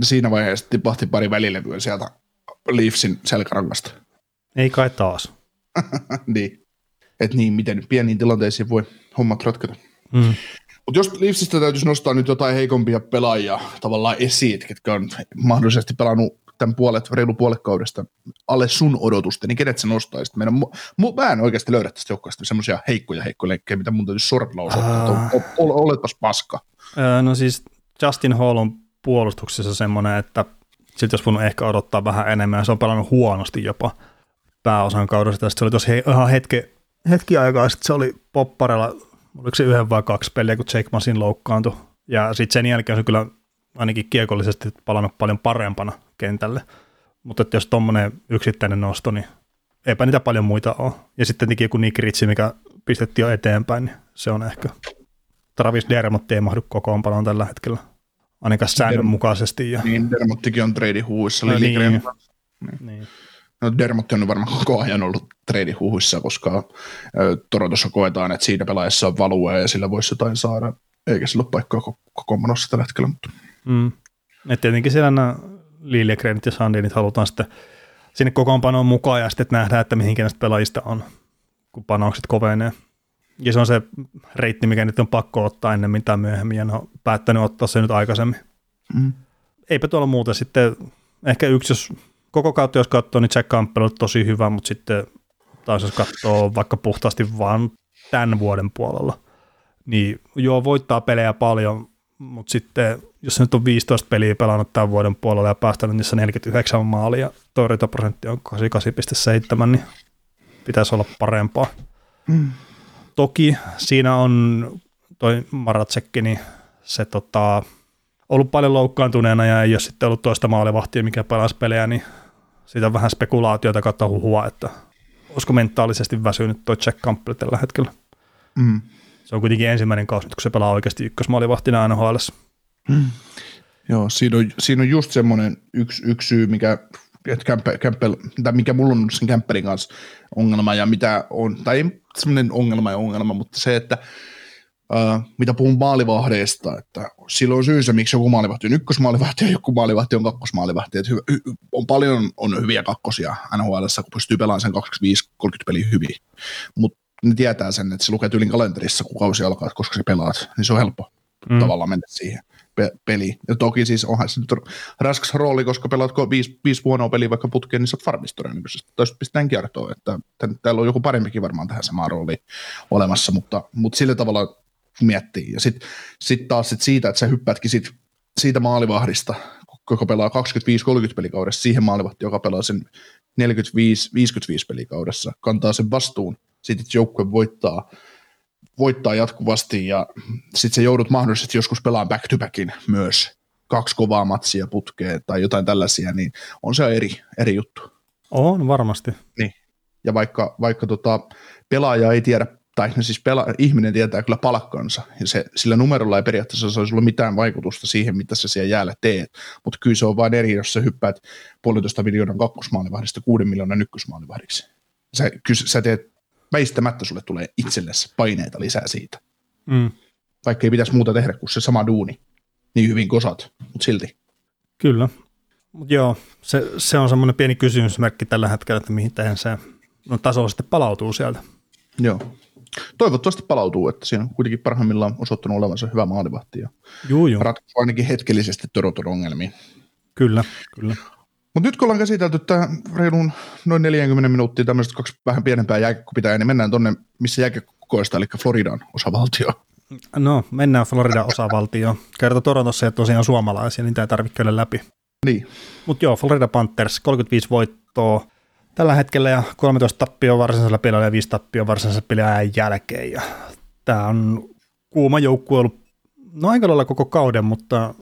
[SPEAKER 4] Siinä vaiheessa tipahti pari välilevyä sieltä Leafsin selkärangasta.
[SPEAKER 3] Ei kai taas. *laughs*
[SPEAKER 4] niin. Että niin, miten pieniin tilanteisiin voi hommat ratketa. Mm. Mutta jos Leafsistä täytyisi nostaa nyt jotain heikompia pelaajia tavallaan esiin, ketkä on mahdollisesti pelannut tämän puolet, reilu puolet kaudesta alle sun odotusta, niin kenet sä nostaisit? Meidän, mu, mä en oikeasti löydä tästä joukkueesta semmoisia heikkoja heikkoja leikkejä, mitä mun täytyisi sortilla osoittaa, uh, oletpas paska.
[SPEAKER 3] No siis Justin Hall on puolustuksessa semmoinen, että siltä olisi voinut ehkä odottaa vähän enemmän, ja se on pelannut huonosti jopa pääosan kaudesta. Sitten se oli tosi ihan hetki, hetki aikaa, sitten se oli popparella, oliko se yhden vai kaksi peliä, kun Jake Masin loukkaantui. Ja sitten sen jälkeen se kyllä ainakin kiekollisesti palannut paljon parempana kentälle. Mutta jos tuommoinen yksittäinen nosto, niin eipä niitä paljon muita ole. Ja sitten tietenkin joku Nick Ritchie, mikä pistettiin jo eteenpäin, niin se on ehkä. Travis Dermott ei mahdu kokoonpanoon tällä hetkellä, ainakaan säännönmukaisesti. Ja...
[SPEAKER 4] Niin, Dermottikin on trade huuissa. No, niin. niin. niin. No, Dermotti on varmaan koko ajan ollut trade huuissa, koska Torontossa koetaan, että siinä pelaajassa on value ja sillä voisi jotain saada, eikä sillä ole paikkaa kokoonpanossa tällä hetkellä. Mutta...
[SPEAKER 3] Mm. Et tietenkin siellä nämä Liljegrenit ja Sandinit halutaan sitten sinne kokoonpanoon mukaan ja sitten nähdään, että mihinkä näistä pelaajista on, kun panokset kovenee. Ja se on se reitti, mikä nyt on pakko ottaa ennen mitään myöhemmin, ja ne on päättänyt ottaa se nyt aikaisemmin. Mm. Eipä tuolla muuta sitten, ehkä yksi, jos koko kautta jos katsoo, niin Jack Campbell on tosi hyvä, mutta sitten taas jos katsoo vaikka puhtaasti vaan tämän vuoden puolella, niin joo, voittaa pelejä paljon, mutta sitten jos nyt on 15 peliä pelannut tämän vuoden puolella ja päästänyt niissä 49 maalia, torjuntaprosentti on 88,7, niin pitäisi olla parempaa. Mm. Toki siinä on toi Maratsekki, niin se tota, ollut paljon loukkaantuneena ja ei ole sitten ollut toista maalivahtia, mikä pelasi pelejä, niin siitä on vähän spekulaatiota kautta huhua, että olisiko mentaalisesti väsynyt toi Jack Campbell tällä hetkellä. Mm. Se on kuitenkin ensimmäinen kausi, kun se pelaa oikeasti ykkösmaalivahtina NHL. Mm.
[SPEAKER 4] Joo, siinä on, siinä on just semmoinen yksi, yksi syy, mikä, että Campbell, tai mikä mulla on sen Campbellin kanssa ongelma ja mitä on, tai semmoinen ongelma ja ongelma, mutta se, että Uh, mitä puhun maalivahdeista, että silloin on syynsä, miksi joku maalivahti on ykkösmaalivahti ja joku maalivahti on kakkosmaalivahti. Että hy- on paljon on hyviä kakkosia NHL, kun pystyy pelaamaan sen 25-30 peliä hyvin. Mutta ne tietää sen, että se lukee tyylin kalenterissa, kun kausi alkaa, koska se pelaat, niin se on helppo mm. tavallaan mennä siihen pe- peliin. Ja toki siis onhan se nyt raskas rooli, koska pelaat viisi, viisi huonoa peliä vaikka putkeen, niin sä oot farmisto todennäköisesti. Toista pistetään kertoa, että tämän, täällä on joku parempikin varmaan tähän samaan rooliin olemassa, mutta, mutta sillä tavalla miettii. Ja sitten sit taas sit siitä, että sä hyppäätkin sit, siitä maalivahdista, joka pelaa 25-30 pelikaudessa, siihen maalivahti, joka pelaa sen 45-55 pelikaudessa, kantaa sen vastuun sitten joukkue voittaa, voittaa jatkuvasti ja sitten se joudut mahdollisesti joskus pelaamaan back to backin myös kaksi kovaa matsia putkeen tai jotain tällaisia, niin on se eri, eri juttu.
[SPEAKER 3] On varmasti.
[SPEAKER 4] Niin. Ja vaikka, vaikka tota, pelaaja ei tiedä tai no siis pela, ihminen tietää kyllä palkkansa, ja se, sillä numerolla ei periaatteessa saisi olla mitään vaikutusta siihen, mitä sä siellä jäällä teet, mutta kyllä se on vain eri, jos sä hyppäät puolitoista miljoonan kakkosmaalivahdista kuuden miljoonan ykkösmaalivahdiksi. Sä, kyllä sä teet, väistämättä sulle tulee itsellesi paineita lisää siitä.
[SPEAKER 3] Mm.
[SPEAKER 4] Vaikka ei pitäisi muuta tehdä kuin se sama duuni, niin hyvin kuin osaat, mutta silti.
[SPEAKER 3] Kyllä. Mut joo, se, se on semmoinen pieni kysymysmerkki tällä hetkellä, että mihin tähän se no, taso sitten palautuu sieltä.
[SPEAKER 4] Joo. Toivottavasti palautuu, että siinä on kuitenkin parhaimmillaan osoittanut olevansa hyvä maalivahti ja
[SPEAKER 3] Juu, juu.
[SPEAKER 4] ratkaisu ainakin hetkellisesti Toronton ongelmiin.
[SPEAKER 3] Kyllä, kyllä.
[SPEAKER 4] Mutta nyt kun ollaan käsitelty tämä reilun noin 40 minuuttia tämmöistä kaksi vähän pienempää jääkiekkopitää, niin mennään tonne, missä jääkiekko kokoista, eli Floridan osavaltio.
[SPEAKER 3] No, mennään Floridan osavaltioon. Kerta Torontossa ei tosiaan suomalaisia, niin tämä ei tarvitse käydä läpi.
[SPEAKER 4] Niin,
[SPEAKER 3] Mutta joo, Florida Panthers, 35 voittoa tällä hetkellä ja 13 tappioa varsinaisella pelillä ja 5 tappioa varsinaisella pelillä jälkeen. Ja tämä on kuuma joukkue ollut no aika lailla koko kauden, mutta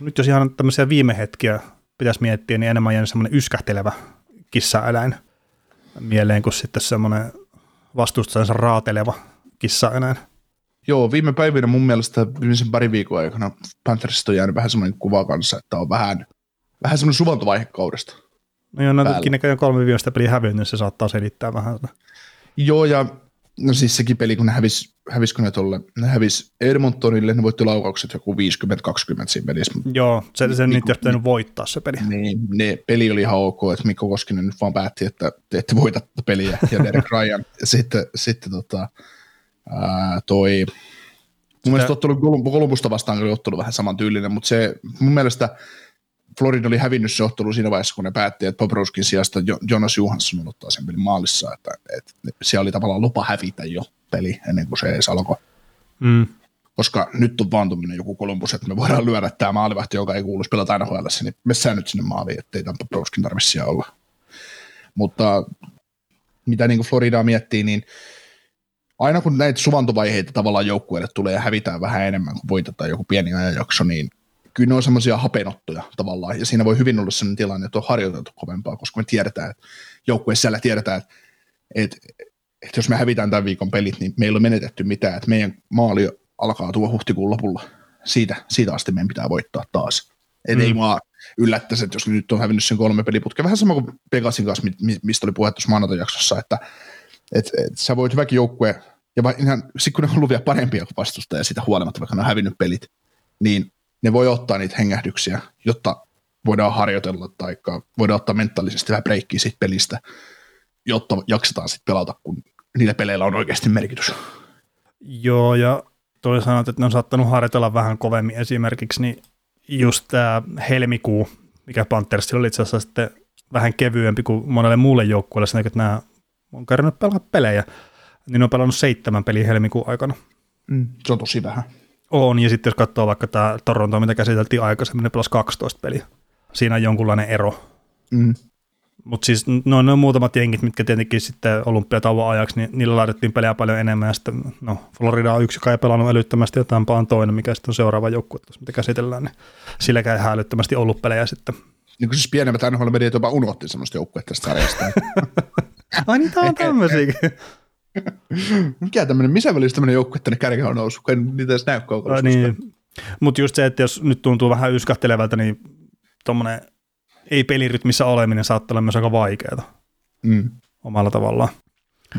[SPEAKER 3] nyt jos ihan tämmöisiä viime hetkiä pitäisi miettiä, niin enemmän jäänyt semmoinen yskähtelevä kissaeläin mieleen kuin sitten semmoinen vastustajansa raateleva kissaeläin.
[SPEAKER 4] joo, viime päivinä mun mielestä viimeisen pari viikon aikana Panthersista on jäänyt vähän semmoinen kuva kanssa, että on vähän, vähän semmoinen suvantovaihe kaudesta.
[SPEAKER 3] No joo, no
[SPEAKER 4] Päällä.
[SPEAKER 3] nytkin näköjään kolme viimeistä peliä hävinnyt, se saattaa selittää vähän.
[SPEAKER 4] Joo, ja no siis sekin peli, kun ne hävis, hävisikö ne tolle, ne hävis Edmontonille, ne voitti laukaukset joku 50-20 siinä pelissä,
[SPEAKER 3] Joo, se, se
[SPEAKER 4] Niin
[SPEAKER 3] olisi pitänyt voittaa se peli.
[SPEAKER 4] Niin, ne peli oli ihan ok, että Mikko Koskinen nyt vaan päätti, että te ette voita peliä, ja *laughs* Derek Ryan. Sitten, sitten tota, ää, toi, mun mielestä ottelu Kolum- Kolumbusta vastaan oli ottelu vähän saman tyylinen, mutta se mun mielestä Florida oli hävinnyt se ottelu siinä vaiheessa, kun ne päätti, että Poproskin sijasta Jo- Jonas Johansson ottaa sen pelin maalissa, että, että siellä oli tavallaan lupa hävitä jo peli ennen kuin se edes alkoi
[SPEAKER 3] Mm.
[SPEAKER 4] koska nyt on vaan tuommoinen joku Columbus, että me voidaan lyödä tämä maalivahti, joka ei kuuluisi pelata NHL, niin messään nyt sinne maaliin, ettei Tampa Broskin tarvitse olla. Mutta mitä niin kuin Floridaa miettii, niin aina kun näitä suvantovaiheita tavallaan joukkueelle tulee ja hävitään vähän enemmän kuin voitetaan joku pieni ajanjakso, niin kyllä ne on semmoisia hapenottoja tavallaan, ja siinä voi hyvin olla sellainen tilanne, että on harjoiteltu kovempaa, koska me tiedetään, että joukkueessa siellä tiedetään, että, että, että jos me hävitään tämän viikon pelit, niin meillä on menetetty mitään, että meidän maali alkaa tuo huhtikuun lopulla. Siitä, siitä asti meidän pitää voittaa taas. Et
[SPEAKER 3] Mm.
[SPEAKER 4] ei mua yllättäisi, että jos nyt on hävinnyt sen kolme peliputkea, vähän sama kuin Pegasin kanssa, mi- mi- mistä oli puhe tuossa maanantajaksossa, että et, et, sä voit hyväkin joukkue, ja va, ihan, sit kun ne on ollut vielä parempia kuin vastustaja sitä huolimatta, vaikka ne on hävinnyt pelit, niin ne voi ottaa niitä hengähdyksiä, jotta voidaan harjoitella tai voidaan ottaa mentaalisesti vähän breikkiä siitä pelistä, jotta jaksetaan sitten pelata, kun niillä peleillä on oikeasti merkitys.
[SPEAKER 3] Joo, ja toi sanot, että ne on saattanut harjoitella vähän kovemmin esimerkiksi, niin just tämä helmikuu, mikä Panthersilla oli itse asiassa sitten vähän kevyempi kuin monelle muulle joukkueelle, sen että nämä on kerännyt pelata pelejä, niin ne on pelannut seitsemän peliä helmikuun aikana.
[SPEAKER 4] Mm. Se on tosi vähän.
[SPEAKER 3] On, ja sitten jos katsoo vaikka tämä Toronto, mitä käsiteltiin aikaisemmin, ne pelasi 12 peliä. Siinä on jonkunlainen ero.
[SPEAKER 4] Mm.
[SPEAKER 3] Mutta siis no, ne on muutamat jengit, mitkä tietenkin sitten olympiatauon ajaksi, niin niillä laitettiin pelejä paljon enemmän. Ja sitten, no, Florida on yksi, joka ei pelannut älyttömästi, ja Tampa on toinen, mikä sitten on seuraava joukkue, mitä käsitellään. Niin silläkään ei älyttömästi ollut pelejä sitten.
[SPEAKER 4] Niin kuin siis pienemmät NHL-mediat jopa unohti semmoista joukkuetta tästä sarjasta. *laughs*
[SPEAKER 3] Ai niitä on tämmöisiäkin.
[SPEAKER 4] Mikä tämmöinen, missä välissä tämmöinen joukkue tänne kärkeen on noussut, kun en niitä edes näy kaukana.
[SPEAKER 3] niin. Mutta just se, että jos nyt tuntuu vähän yskähtelevältä, niin tuommoinen ei pelirytmissä oleminen saattaa olla myös aika vaikeaa
[SPEAKER 4] Mm.
[SPEAKER 3] omalla tavallaan.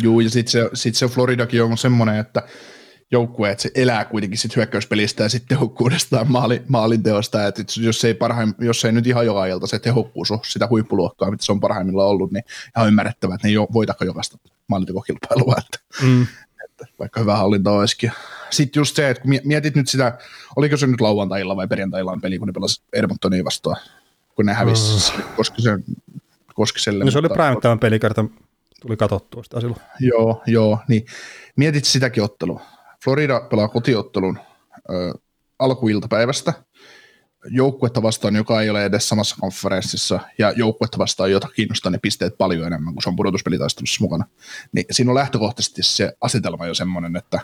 [SPEAKER 4] Juu, ja sitten se, sit se Floridakin on semmoinen, että joukkue, että se elää kuitenkin sit hyökkäyspelistä ja sitten tehokkuudesta ja maali, maalinteosta, että et jos ei, parhaim, jos ei nyt ihan joka ilta se tehokkuus ole sitä huippuluokkaa, mitä se on parhaimmillaan ollut, niin ihan ymmärrettävää, että ne ei jo, voitako jokaista maalintekokilpailua, että,
[SPEAKER 3] Mm.
[SPEAKER 4] että vaikka hyvä hallinta olisikin. Sitten just se, että kun mietit nyt sitä, oliko se nyt lauantailla vai perjantailla peli, kun ne pelasi Edmontonia vastaan, kun ne hävisi mm. Koskisen, Koskiselle.
[SPEAKER 3] No se oli
[SPEAKER 4] mutta-
[SPEAKER 3] prime pelikerta, tuli katsottua sitä silloin.
[SPEAKER 4] Joo, joo, niin mietit sitäkin ottelua. Florida pelaa kotiottelun ö, alkuiltapäivästä joukkuetta vastaan, joka ei ole edes samassa konferenssissa, ja joukkuetta vastaan, jota kiinnostaa ne pisteet paljon enemmän, kun se on pudotuspelitaistelussa mukana. Niin siinä on lähtökohtaisesti se asetelma jo semmoinen, että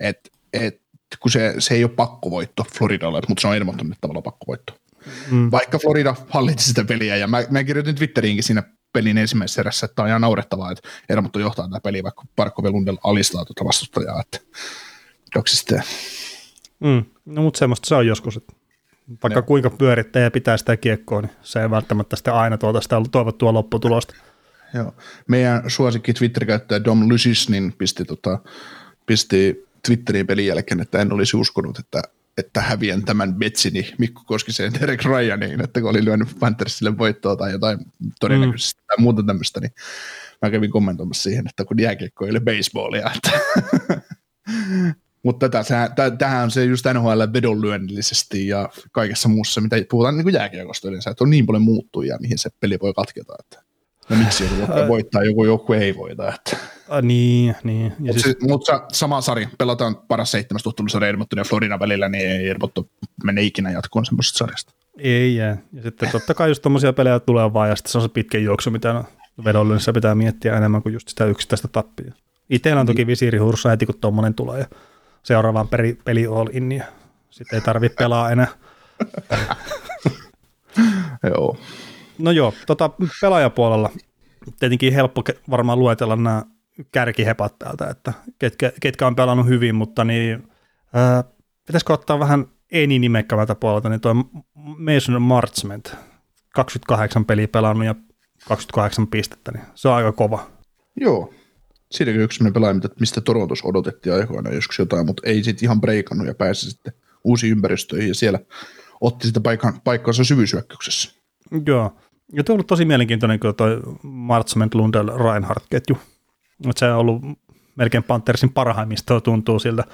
[SPEAKER 4] et, et, kun se, se ei ole pakkovoitto Floridalle, mutta se on Edmontonille tavallaan pakkovoitto.
[SPEAKER 3] Mm.
[SPEAKER 4] Vaikka Florida hallitsi sitä peliä, ja mä, mä kirjoitin Twitteriinkin siinä pelin ensimmäisessä erässä, että tämä on ihan naurettavaa, että Edmonton johtaa tätä peliä, vaikka Parkko Lundell alistaa tuota vastustajaa, että sitten.
[SPEAKER 3] Mm. No mutta semmoista se on joskus, että vaikka Joo. kuinka pyörittää ja pitää sitä kiekkoa, niin se ei välttämättä sitten aina tuota sitä toivottua lopputulosta.
[SPEAKER 4] Joo. Meidän suosikki Twitter-käyttäjä Dom Lysis, niin pisti, tota, pisti Twitteriin pelin jälkeen, että en olisi uskonut, että, että häviän tämän Betsini Mikko Koskiseen Derek Ryaniin, että kun oli lyönyt Panthersille voittoa tai jotain todennäköisesti mm. tai muuta tämmöistä, niin mä kävin kommentoimassa siihen, että kun jääkiekko ei ole baseballia, että *laughs* Mutta tämähän on se just NHL vedonlyönnillisesti ja kaikessa muussa, mitä puhutaan niin jääkiekosta yleensä, että on niin paljon muuttujia, mihin se peli voi katketa. Että, no miksi joku voittaa, joku, joku ei voita. Että.
[SPEAKER 3] A, niin, niin.
[SPEAKER 4] Mutta siis... mut sama sarja, pelataan paras seitsemäs tuttumusarja Edmonton ja Florida välillä, niin ei Edmonton mene ikinä jatkoon semmoisesta sarjasta.
[SPEAKER 3] Ei jää. Ja sitten totta kai just tommosia pelejä tulee vaan, ja sitten se on se pitkä juoksu, mitä vedonlyönnissä pitää miettiä enemmän kuin just sitä yksittäistä tappia. Itsellä on toki visiiri hurssa heti, kun tuommoinen tulee. Ja seuraavaan peli, peli all in ja sitten ei tarvitse pelaa enää. *laughs*
[SPEAKER 4] joo.
[SPEAKER 3] No joo, tota, pelaajapuolella tietenkin helppo varmaan luetella nämä kärkihepat täältä, että ketkä, ketkä on pelannut hyvin, mutta niin, ää, pitäisikö ottaa vähän eni-nimekkältä puolelta, niin tuo Mason Marchment, 28 peliä pelannut ja 28 pistettä, niin se on aika kova.
[SPEAKER 4] Joo, siinäkin yksi sellainen pelaaja, mistä Torontos odotettiin aikoina joskus jotain, mutta ei sitten ihan breikannut ja pääsi sitten uusiin ympäristöihin ja siellä otti sitä paikan, paikkansa syvyysyökkäyksessä.
[SPEAKER 3] Joo, ja tuo on ollut tosi mielenkiintoinen kyllä toi Martsment Lundell Reinhardt ketju. Että se on ollut melkein Panthersin parhaimmista tuntuu siltä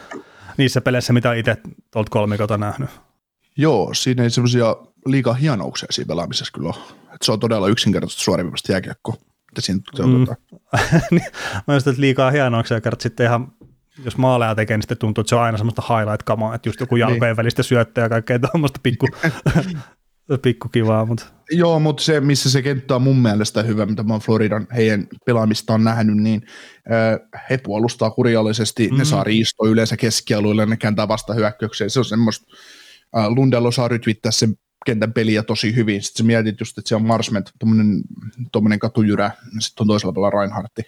[SPEAKER 3] niissä peleissä, mitä itse tuolta kolmikota nähnyt.
[SPEAKER 4] Joo, siinä ei semmoisia liikaa hienouksia siinä pelaamisessa kyllä ole. Et se on todella yksinkertaisesti suorimmasta jääkiekkoa siinä. Mm. *laughs*
[SPEAKER 3] Niin, mä just, että liikaa hienouksia, kerran sitten ihan jos maaleja tekee, niin sitten tuntuu, että se on aina semmoista highlight-kamaa, että just joku niin. jalkojen niin. välistä syöttöä ja kaikkea tuommoista pikku, *laughs* *laughs* pikku kivaa. Mutta.
[SPEAKER 4] Joo, mutta se, missä se kenttä on mun mielestä hyvä, mitä mä oon Floridan heidän pelaamista on nähnyt, niin äh, he puolustaa kurjallisesti, mm. ne saa riistoa yleensä keskialueelle, ne kääntää vasta hyökkäykseen. Se on semmoista, äh, Lundell osaa rytvittää sen kentän peliä tosi hyvin. Sitten sä mietit just, että se on Marsment, tuommoinen katujyrä, ja sitten on toisella pelaa Reinhardti.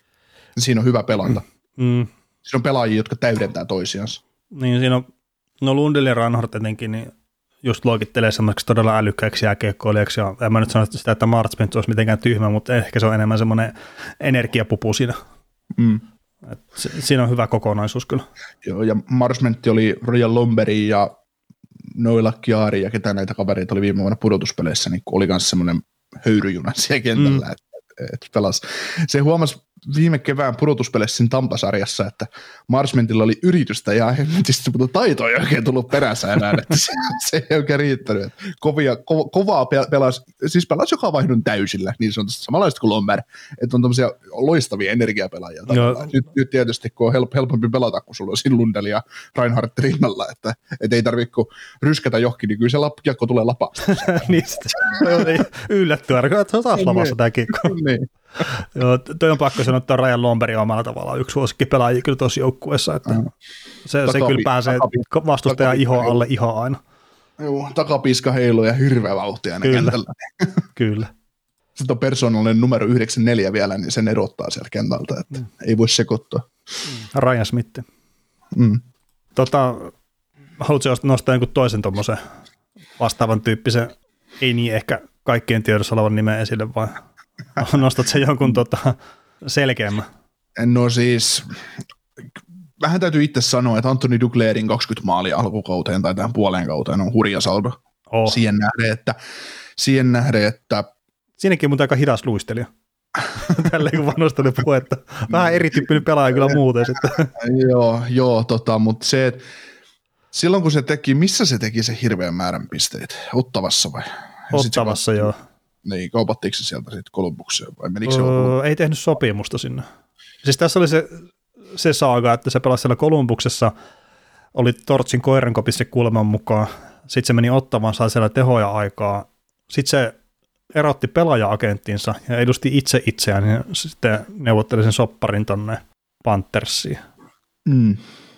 [SPEAKER 4] Siinä on hyvä pelata. Mm. Siinä on pelaajia, jotka täydentää toisiansa.
[SPEAKER 3] Niin, siinä on, no Lundell ja Reinhardt etenkin, niin just luokittelee semmoiseksi todella älykkääksi jääkiekkoilijaksi, ja en mä nyt sano sitä, että Marsment olisi mitenkään tyhmä, mutta ehkä se on enemmän semmoinen energiapupu siinä. Mm. Et siinä on hyvä kokonaisuus kyllä.
[SPEAKER 4] Joo, ja Marsmentti oli Royal Lomberi ja Noilla Kiari ja ketä näitä kavereita oli viime vuonna pudotuspeleissä, niin oli myös semmoinen höyryjuna siellä kentällä, mm. että et pelas. Se huomasi viime kevään pudotuspeleissä Tampasarjassa, että Marsmentilla oli yritystä ja hemmetisti, mutta taito ei oikein tullut perässä enää, että se, se ei oikein riittänyt. Kovia, ko, kovaa pelas, siis pelasi joka vaihdon täysillä, niin se on samanlaista kuin Lomber, että on tämmöisiä loistavia energiapelaajia. Nyt, nyt, tietysti, kun on help, helpompi pelata, kun sulla on Lundell ja Reinhardt rinnalla, että et ei tarvitse kun ryskätä johonkin, niin kyllä se kiekko tulee lapasta. *laughs*
[SPEAKER 3] niin, yllättyä, että se on taas lavassa tämä kiekko. niin. Joo, toi on pakko sanoa, että Ryan Lomberi on omalla tavallaan yksi suosikki pelaajia kyllä tuossa joukkueessa, että se, se kyllä pääsee vastustajan iho alle ihan aina.
[SPEAKER 4] Joo, takapiska heilu ja hirveä vauhtia
[SPEAKER 3] kyllä. kentällä. *laughs* kyllä.
[SPEAKER 4] Sitten on persoonallinen numero 94 vielä, niin sen erottaa sieltä kentältä, että mm. ei voi sekoittaa.
[SPEAKER 3] Mm. Ryan Smith. Mm. Tota, haluatko nostaa jonkun toisen tuommoisen vastaavan tyyppisen, ei niin ehkä kaikkien tiedossa olevan nimen esille, vai *laughs* Nostat se jonkun tota, selkeämmän?
[SPEAKER 4] No siis, vähän täytyy itse sanoa, että Antoni Duglerin 20 maalia alkukauteen tai tähän puoleen kauteen on hurja saldo. Oh. Siihen nähden, että, siihen nähden, että
[SPEAKER 3] Siinäkin on muuten aika hidas luistelija. *laughs* Tälleen kun vanhosteli puhetta. Vähän erityyppinen pelaaja kyllä muuten sitten. *laughs*
[SPEAKER 4] joo, joo tota, mutta se, että silloin kun se teki, missä se teki se hirveän määrän pisteitä? Ottavassa vai?
[SPEAKER 3] Ottavassa, joo.
[SPEAKER 4] Niin, kaupattiinko se sieltä sitten Kolumbukseen vai menikö se
[SPEAKER 3] öö, Ei tehnyt sopimusta sinne. Siis tässä oli se, se saaga, että se pelasi siellä Kolumbuksessa, oli Tortsin koirankopissa kulman mukaan, sitten se meni ottamaan, sai siellä tehoja aikaa, sitten se erotti pelaaja-agenttinsa ja edusti itse itseään ja sitten neuvotteli sen sopparin tonne Panthersiin. Mm.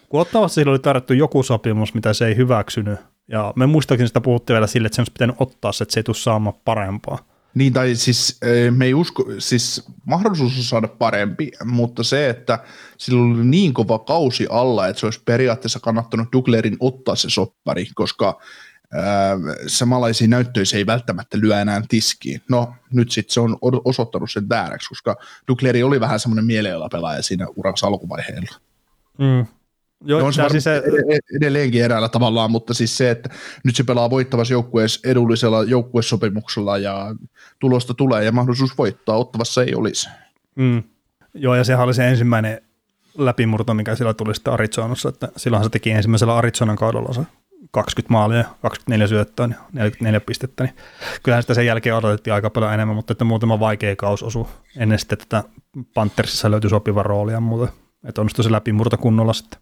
[SPEAKER 3] Kun Ottavassa sillä oli tarjottu joku sopimus, mitä se ei hyväksynyt, ja me muistaakseni sitä puhuttiin vielä sille, että se olisi pitänyt ottaa se, että se ei tule saamaan parempaa.
[SPEAKER 4] Niin, tai siis me ei usko, siis mahdollisuus on saada parempi, mutta se, että sillä oli niin kova kausi alla, että se olisi periaatteessa kannattanut Duglerin ottaa se soppari, koska ää, samanlaisia näyttöjä se ei välttämättä lyö enää tiskiin. No, nyt sitten se on osoittanut sen vääräksi, koska Dugleri oli vähän semmoinen mielialapelaaja siinä urassa alkuvaiheella.
[SPEAKER 3] Mm. Joo,
[SPEAKER 4] no on se, siis se edelleenkin eräällä tavallaan, mutta siis se, että nyt se pelaa voittavassa joukkueessa edullisella joukkuesopimuksella ja tulosta tulee ja mahdollisuus voittaa, ottavassa ei olisi.
[SPEAKER 3] Mm. Joo, ja sehän oli se ensimmäinen läpimurto, mikä sillä tuli sitten Arizonassa, että silloin se teki ensimmäisellä Arizonan kaudella se 20 maalia, 24 syöttöä, 44 niin pistettä, niin kyllähän sitä sen jälkeen odotettiin aika paljon enemmän, mutta että muutama vaikea kaus osui ennen sitten tätä Panthersissa löytyi sopiva rooli ja muuta, että onnistui se läpimurto kunnolla sitten.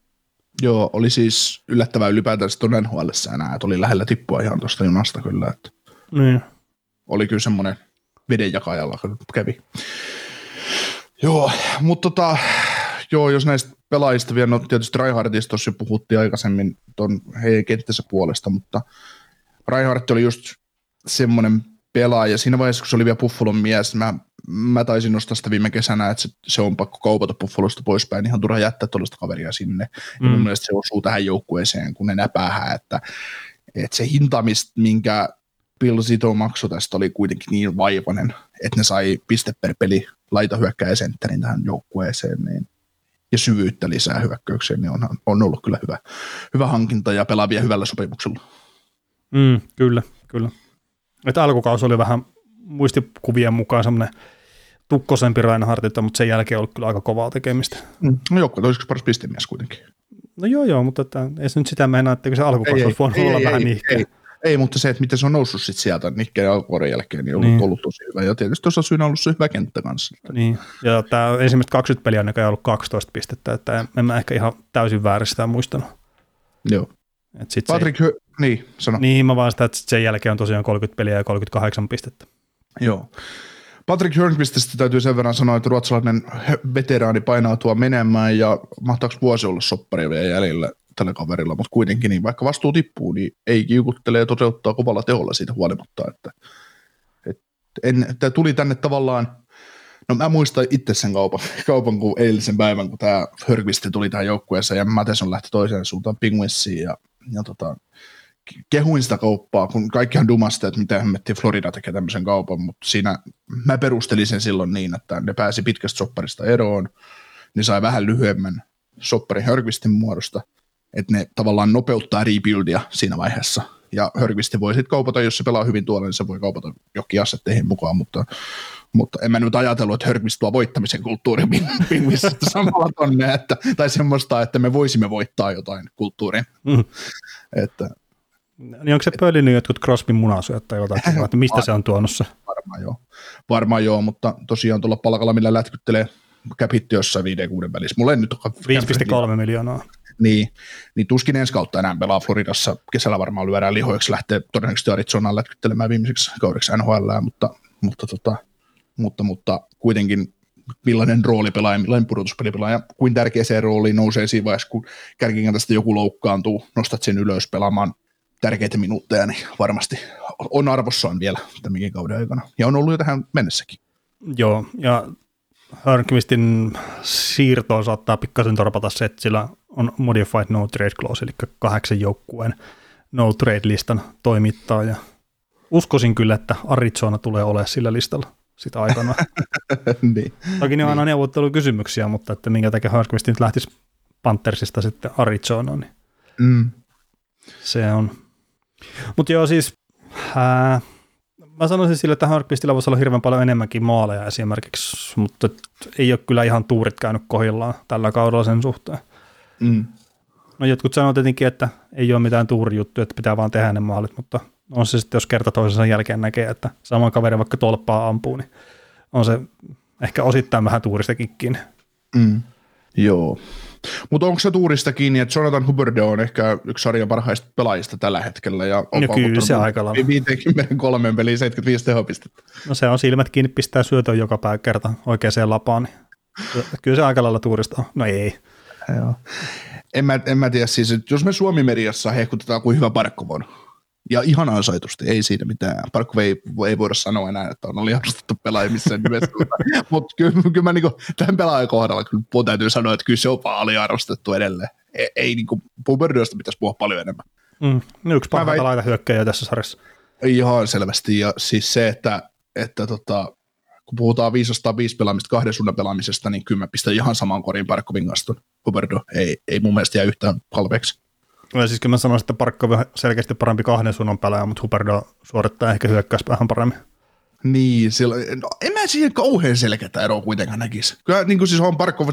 [SPEAKER 4] Joo, oli siis yllättävää ylipäätään tuon nhl enää, että oli lähellä tippua ihan tuosta junasta kyllä. Että
[SPEAKER 3] niin.
[SPEAKER 4] Oli kyllä semmoinen vedenjakajalla kävi. Joo, mutta tota, joo, jos näistä pelaajista vielä, no tietysti Raihartista tuossa puhuttiin aikaisemmin tuon heidän kenttänsä puolesta, mutta Raihart oli just semmoinen pelaaja. Siinä vaiheessa, kun se oli vielä Buffalon mies, mä, mä taisin nostaa sitä viime kesänä, että se, se on pakko kaupata Buffalosta poispäin, ihan turha jättää tuollaista kaveria sinne. Mm. Ja mun mielestä se osuu tähän joukkueeseen, kun ne näpäähän, että, että se hinta, minkä Bill Zito maksoi tästä, oli kuitenkin niin vaivainen, että ne sai piste per peli laita hyökkäjä sentterin tähän joukkueeseen, niin ja syvyyttä lisää hyökkäykseen, niin on, on ollut kyllä hyvä, hyvä hankinta ja pelaavia hyvällä sopimuksella.
[SPEAKER 3] Mm, kyllä, kyllä. Että alkukausi oli vähän muistikuvien mukaan semmoinen tukkosempi Reinhardtilta, mutta sen jälkeen ollut kyllä aika kovaa tekemistä.
[SPEAKER 4] Mm. No joukko toiseksi paras pistemies kuitenkin.
[SPEAKER 3] No joo joo, mutta että, ei se nyt sitä meinaa, että se alkukausi olisi voinut olla ei, vähän ei, Ei,
[SPEAKER 4] ei, mutta se, että miten se on noussut sit sieltä Nikkeen alkuvuoden jälkeen, niin on ollut, niin. ollut tosi hyvä. Ja tietysti tuossa syynä on ollut se hyvä kenttä kanssa.
[SPEAKER 3] Niin, ja tämä ensimmäiset 20 peliä on näköjään ollut 12 pistettä, että en mä ehkä ihan täysin väärin sitä muistanut.
[SPEAKER 4] Joo. Et sit Patrick, se, niin, sano.
[SPEAKER 3] Niin, mä vaan sitä, että sen jälkeen on tosiaan 30 peliä ja 38 pistettä.
[SPEAKER 4] Joo. Patrick Hörnqvististä täytyy sen verran sanoa, että ruotsalainen veteraani painautua menemään ja mahtaako vuosi olla soppari vielä jäljellä tällä kaverilla, mutta kuitenkin niin vaikka vastuu tippuu, niin ei kiukuttele ja toteuttaa kovalla teholla siitä huolimatta, että, että en, että tuli tänne tavallaan, no mä muistan itse sen kaupan, *laughs* kaupan kuin eilisen päivän, kun tämä Hörgvisti tuli tähän joukkueeseen ja Matheson lähti toiseen suuntaan Penguinsiin ja, ja tota, kehuin sitä kauppaa, kun kaikkihan dumasta, että mitä hemmettiin Florida tekee tämmöisen kaupan, mutta siinä mä perustelin sen silloin niin, että ne pääsi pitkästä sopparista eroon, niin sai vähän lyhyemmän sopparin Hörgvistin muodosta, että ne tavallaan nopeuttaa rebuildia siinä vaiheessa. Ja Hörgvisti voi sitten kaupata, jos se pelaa hyvin tuolla, niin se voi kaupata jokin assetteihin mukaan, mutta, mutta en mä nyt ajatellut, että Hörgvist tuo voittamisen kulttuurin *laughs* pingvissä samalla tonne, että, tai semmoista, että me voisimme voittaa jotain kulttuurin. Mm. Että,
[SPEAKER 3] niin onko se pölinyt jotkut Crosbyn munasuja tai jotakin, että mistä se on tuonut se?
[SPEAKER 4] Varmaan joo. Varmaan joo, mutta tosiaan tuolla palkalla, millä lätkyttelee cap jossain 5-6 välissä. Mulla ei nyt
[SPEAKER 3] ole 5,3 miljoonaa.
[SPEAKER 4] Niin, niin tuskin ensi kautta enää pelaa Floridassa. Kesällä varmaan lyödään lihoiksi, lähtee todennäköisesti Arizonaan lätkyttelemään viimeiseksi kaudeksi NHL, mutta, mutta, tota, mutta, mutta kuitenkin millainen roolipelaaja, millainen pudotuspelipelaaja, kuin tärkeä se rooli nousee siinä vaiheessa, kun tästä joku loukkaantuu, nostat sen ylös pelaamaan tärkeitä minuutteja, niin varmasti on arvossaan vielä tämänkin kauden aikana. Ja on ollut jo tähän mennessäkin.
[SPEAKER 3] Joo, ja Hörnqvistin siirtoon saattaa pikkasen torpata se, että sillä on modified no trade clause, eli kahdeksan joukkueen no trade listan toimittaa, ja uskoisin kyllä, että Arizona tulee olemaan sillä listalla sitä aikana. *laughs*
[SPEAKER 4] niin.
[SPEAKER 3] Toki ne on aina niin. neuvottelukysymyksiä, mutta että minkä takia Hörnqvist nyt lähtisi Panthersista sitten Arizonaan, niin mm. se on mutta joo, siis ää, mä sanoisin sille, että Harkvistilla voisi olla hirveän paljon enemmänkin maaleja esimerkiksi, mutta ei ole kyllä ihan tuurit käynyt kohillaan tällä kaudella sen suhteen. Mm. No jotkut sanoo tietenkin, että ei ole mitään tuurijuttuja, että pitää vaan tehdä ne maalit, mutta on se sitten, jos kerta toisensa jälkeen näkee, että sama kaveri vaikka tolppaa ampuu, niin on se ehkä osittain vähän tuuristakin.
[SPEAKER 4] Mm. Joo. Mutta onko se tuurista kiinni, että Jonathan Hubbard on ehkä yksi sarjan parhaista pelaajista tällä hetkellä. Ja on
[SPEAKER 3] no kyllä se aika lailla.
[SPEAKER 4] 53 peliin 75 tehopistettä.
[SPEAKER 3] No se on silmät kiinni, pistää syötön joka päivä kerta oikeaan lapaan. Niin kyllä se aika lailla tuurista on. No ei.
[SPEAKER 4] Joo. En mä, en mä tiedä siis, että jos me Suomi-mediassa hehkutetaan kuin hyvä Parkkovon, Ja ihan ansaitusti, ei siinä mitään. Parkko ei, ei voida sanoa enää, että on aliarvostettu pelaaja missään nimessä. *laughs* Mutta kyllä, kyllä mä niinku, tämän pelaajan kohdalla kyllä täytyy sanoa, että kyllä se on vaan aliarvostettu edelleen. Ei, ei niinku, Puberdosta pitäisi puhua paljon enemmän.
[SPEAKER 3] Mm, yksi parhaita laita hyökkäjä tässä sarjassa.
[SPEAKER 4] Ihan selvästi, ja siis se, että, että tota, kun puhutaan 505 pelaamista kahden suunnan pelaamisesta, niin kyllä mä pistän ihan saman korin Parkkovin kanssa ei, ei mun mielestä jää yhtään halveeksi.
[SPEAKER 3] Ja siis kyllä mä sanoisin, että Parkkov on selkeästi parempi kahden suunnan pelaaja, mutta Huberdo suorittaa ehkä hyökkäys vähän paremmin.
[SPEAKER 4] Niin, sillä, no, en mä siihen kauhean selkeää eroa kuitenkaan näkisi. Kyllä niin kuin siis on Parkkov,